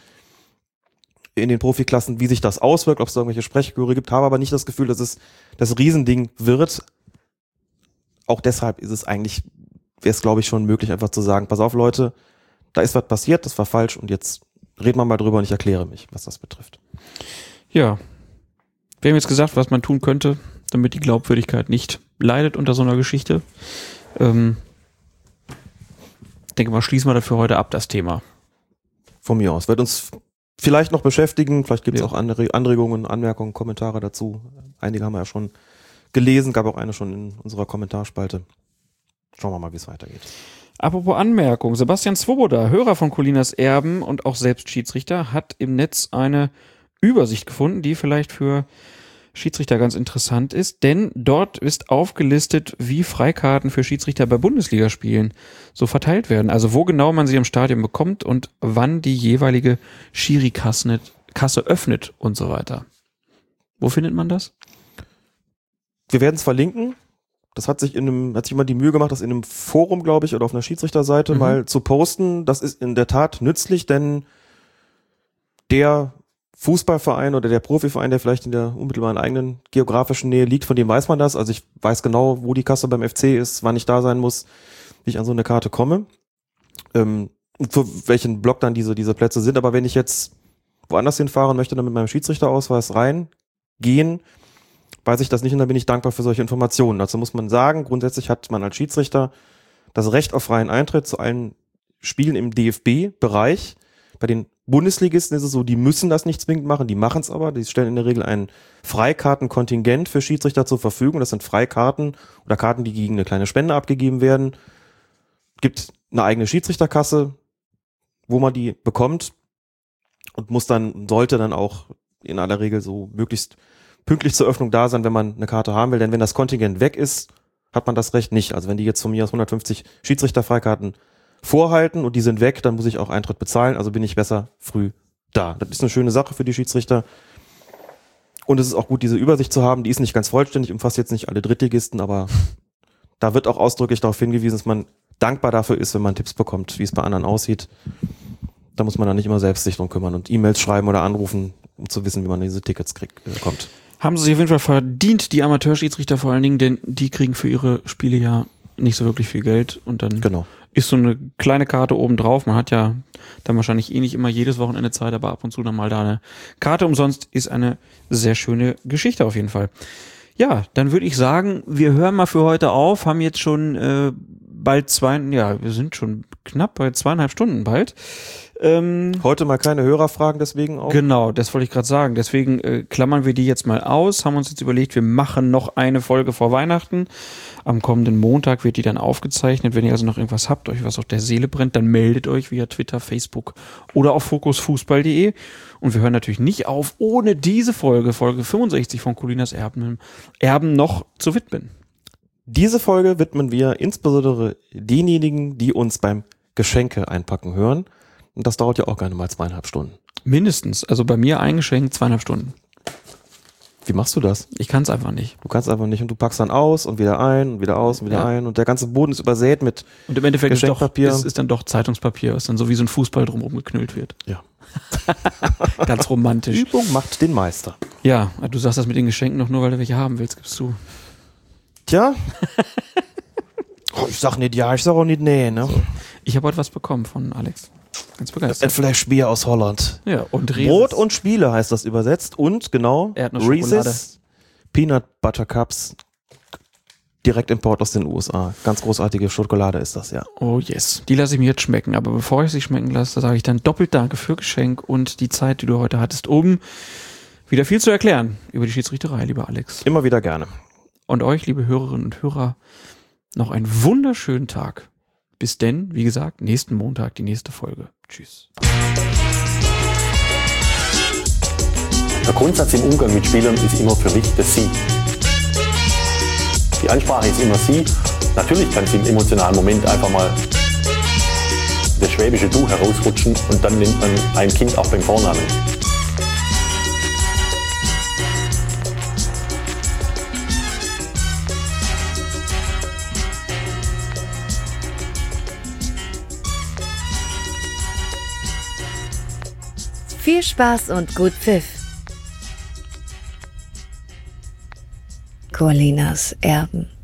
in den Profiklassen, wie sich das auswirkt, ob es da irgendwelche Sprechchöre gibt, habe aber nicht das Gefühl, dass es das Riesending wird. Auch deshalb ist es eigentlich, wäre es glaube ich schon möglich, einfach zu sagen, pass auf Leute, da ist was passiert, das war falsch und jetzt reden wir mal drüber und ich erkläre mich, was das betrifft. Ja. Wir haben jetzt gesagt, was man tun könnte, damit die Glaubwürdigkeit nicht leidet unter so einer Geschichte. Ähm, ich denke mal, schließen wir dafür heute ab, das Thema. Von mir aus. Wird uns vielleicht noch beschäftigen, vielleicht gibt es Ja. auch Anre Anregungen, Anmerkungen, Kommentare dazu. Einige haben wir ja schon gelesen, gab auch eine schon in unserer Kommentarspalte. Schauen wir mal, wie es weitergeht. Apropos Anmerkung, Sebastian Swoboda, Hörer von Colinas Erben und auch selbst Schiedsrichter, hat im Netz eine Übersicht gefunden, die vielleicht für Schiedsrichter ganz interessant ist, denn dort ist aufgelistet, wie Freikarten für Schiedsrichter bei Bundesligaspielen so verteilt werden. Also wo genau man sie im Stadion bekommt und wann die jeweilige Schiri-Kasse Kasse öffnet und so weiter. Wo findet man das? Wir werden es verlinken. Das hat sich in einem, hat sich immer die Mühe gemacht, das in einem Forum, glaube ich, oder auf einer Schiedsrichterseite Mhm. mal zu posten. Das ist in der Tat nützlich, denn der Fußballverein oder der Profiverein, der vielleicht in der unmittelbaren eigenen geografischen Nähe liegt, von dem weiß man das. Also ich weiß genau, wo die Kasse beim FC ist, wann ich da sein muss, wie ich an so eine Karte komme. Ähm, und für welchen Block dann diese, diese Plätze sind. Aber wenn ich jetzt woanders hinfahre und möchte dann mit meinem Schiedsrichterausweis reingehen, weiß ich das nicht und dann bin ich dankbar für solche Informationen. Also muss man sagen, grundsätzlich hat man als Schiedsrichter das Recht auf freien Eintritt zu allen Spielen im DFB-Bereich. Bei den Bundesligisten ist es so, die müssen das nicht zwingend machen, die machen es aber. Die stellen in der Regel ein Freikartenkontingent für Schiedsrichter zur Verfügung. Das sind Freikarten oder Karten, die gegen eine kleine Spende abgegeben werden. Gibt eine eigene Schiedsrichterkasse, wo man die bekommt und muss dann, sollte dann auch in aller Regel so möglichst pünktlich zur Öffnung da sein, wenn man eine Karte haben will. Denn wenn das Kontingent weg ist, hat man das Recht nicht. Also wenn die jetzt von mir aus 150 Schiedsrichterfreikarten vorhalten und die sind weg, dann muss ich auch Eintritt bezahlen. Also bin ich besser früh da. Das ist eine schöne Sache für die Schiedsrichter. Und es ist auch gut, diese Übersicht zu haben. Die ist nicht ganz vollständig, umfasst jetzt nicht alle Drittligisten, aber da wird auch ausdrücklich darauf hingewiesen, dass man dankbar dafür ist, wenn man Tipps bekommt, wie es bei anderen aussieht. Da muss man dann nicht immer selbst sich drum kümmern und E-Mails schreiben oder anrufen, um zu wissen, wie man diese Tickets kriegt, äh, kommt. Haben sie sich auf jeden Fall verdient, die Amateurschiedsrichter vor allen Dingen, denn die kriegen für ihre Spiele ja nicht so wirklich viel Geld und dann genau. ist so eine kleine Karte oben drauf. Man hat ja dann wahrscheinlich eh nicht immer jedes Wochenende Zeit, aber ab und zu dann mal da eine Karte umsonst ist eine sehr schöne Geschichte auf jeden Fall. Ja, dann würde ich sagen, wir hören mal für heute auf, haben jetzt schon äh, bald zwei, ja, wir sind schon knapp bei zweieinhalb Stunden bald. Ähm, Heute mal keine Hörerfragen, deswegen auch. Genau, das wollte ich gerade sagen. Deswegen äh, klammern wir die jetzt mal aus, haben uns jetzt überlegt, wir machen noch eine Folge vor Weihnachten. Am kommenden Montag wird die dann aufgezeichnet. Wenn ihr also noch irgendwas habt, euch was auf der Seele brennt, dann meldet euch via Twitter, Facebook oder auf fokusfußball.de. Und wir hören natürlich nicht auf, ohne diese Folge, Folge 65 von Colinas Erben, Erben noch zu widmen. Diese Folge widmen wir insbesondere denjenigen, die uns beim Geschenke einpacken hören. Und das dauert ja auch gerne mal zweieinhalb Stunden. Mindestens. Also bei mir eingeschenkt zweieinhalb Stunden. Wie machst du das? Ich kann es einfach nicht. Du kannst einfach nicht und du packst dann aus und wieder ein und wieder aus und wieder ja. ein und der ganze Boden ist übersät mit Und im Endeffekt. Ist, doch, ist, ist dann doch Zeitungspapier, was dann so wie so ein Fußball drumherum geknüllt wird. Ja. Ganz romantisch. Übung macht den Meister. Ja, du sagst das mit den Geschenken noch nur, weil du welche haben willst, gibst du. Tja. oh, ich sag nicht ja, ich sag auch nicht nee, ne? Ich habe heute was bekommen von Alex. Ganz begeistert. Ein Flash Bier aus Holland. Ja, und Reese's. Brot und Spiele heißt das übersetzt. Und genau, Reese's Peanut Butter Cups. Direktimport aus den USA. Ganz großartige Schokolade ist das, ja. Oh yes. Die lasse ich mir jetzt schmecken. Aber bevor ich sie schmecken lasse, sage ich dann doppelt Danke für Geschenk und die Zeit, die du heute hattest, um wieder viel zu erklären über die Schiedsrichterei, lieber Alex. Immer wieder gerne. Und euch, liebe Hörerinnen und Hörer, noch einen wunderschönen Tag. Bis denn, wie gesagt, nächsten Montag die nächste Folge. Tschüss. Der Grundsatz im Umgang mit Spielern ist immer für mich das Sie. Die Ansprache ist immer Sie. Natürlich kann es im emotionalen Moment einfach mal das schwäbische Du herausrutschen und dann nennt man ein Kind auch beim Vornamen. Viel Spaß und gut Pfiff. Colinas Erben.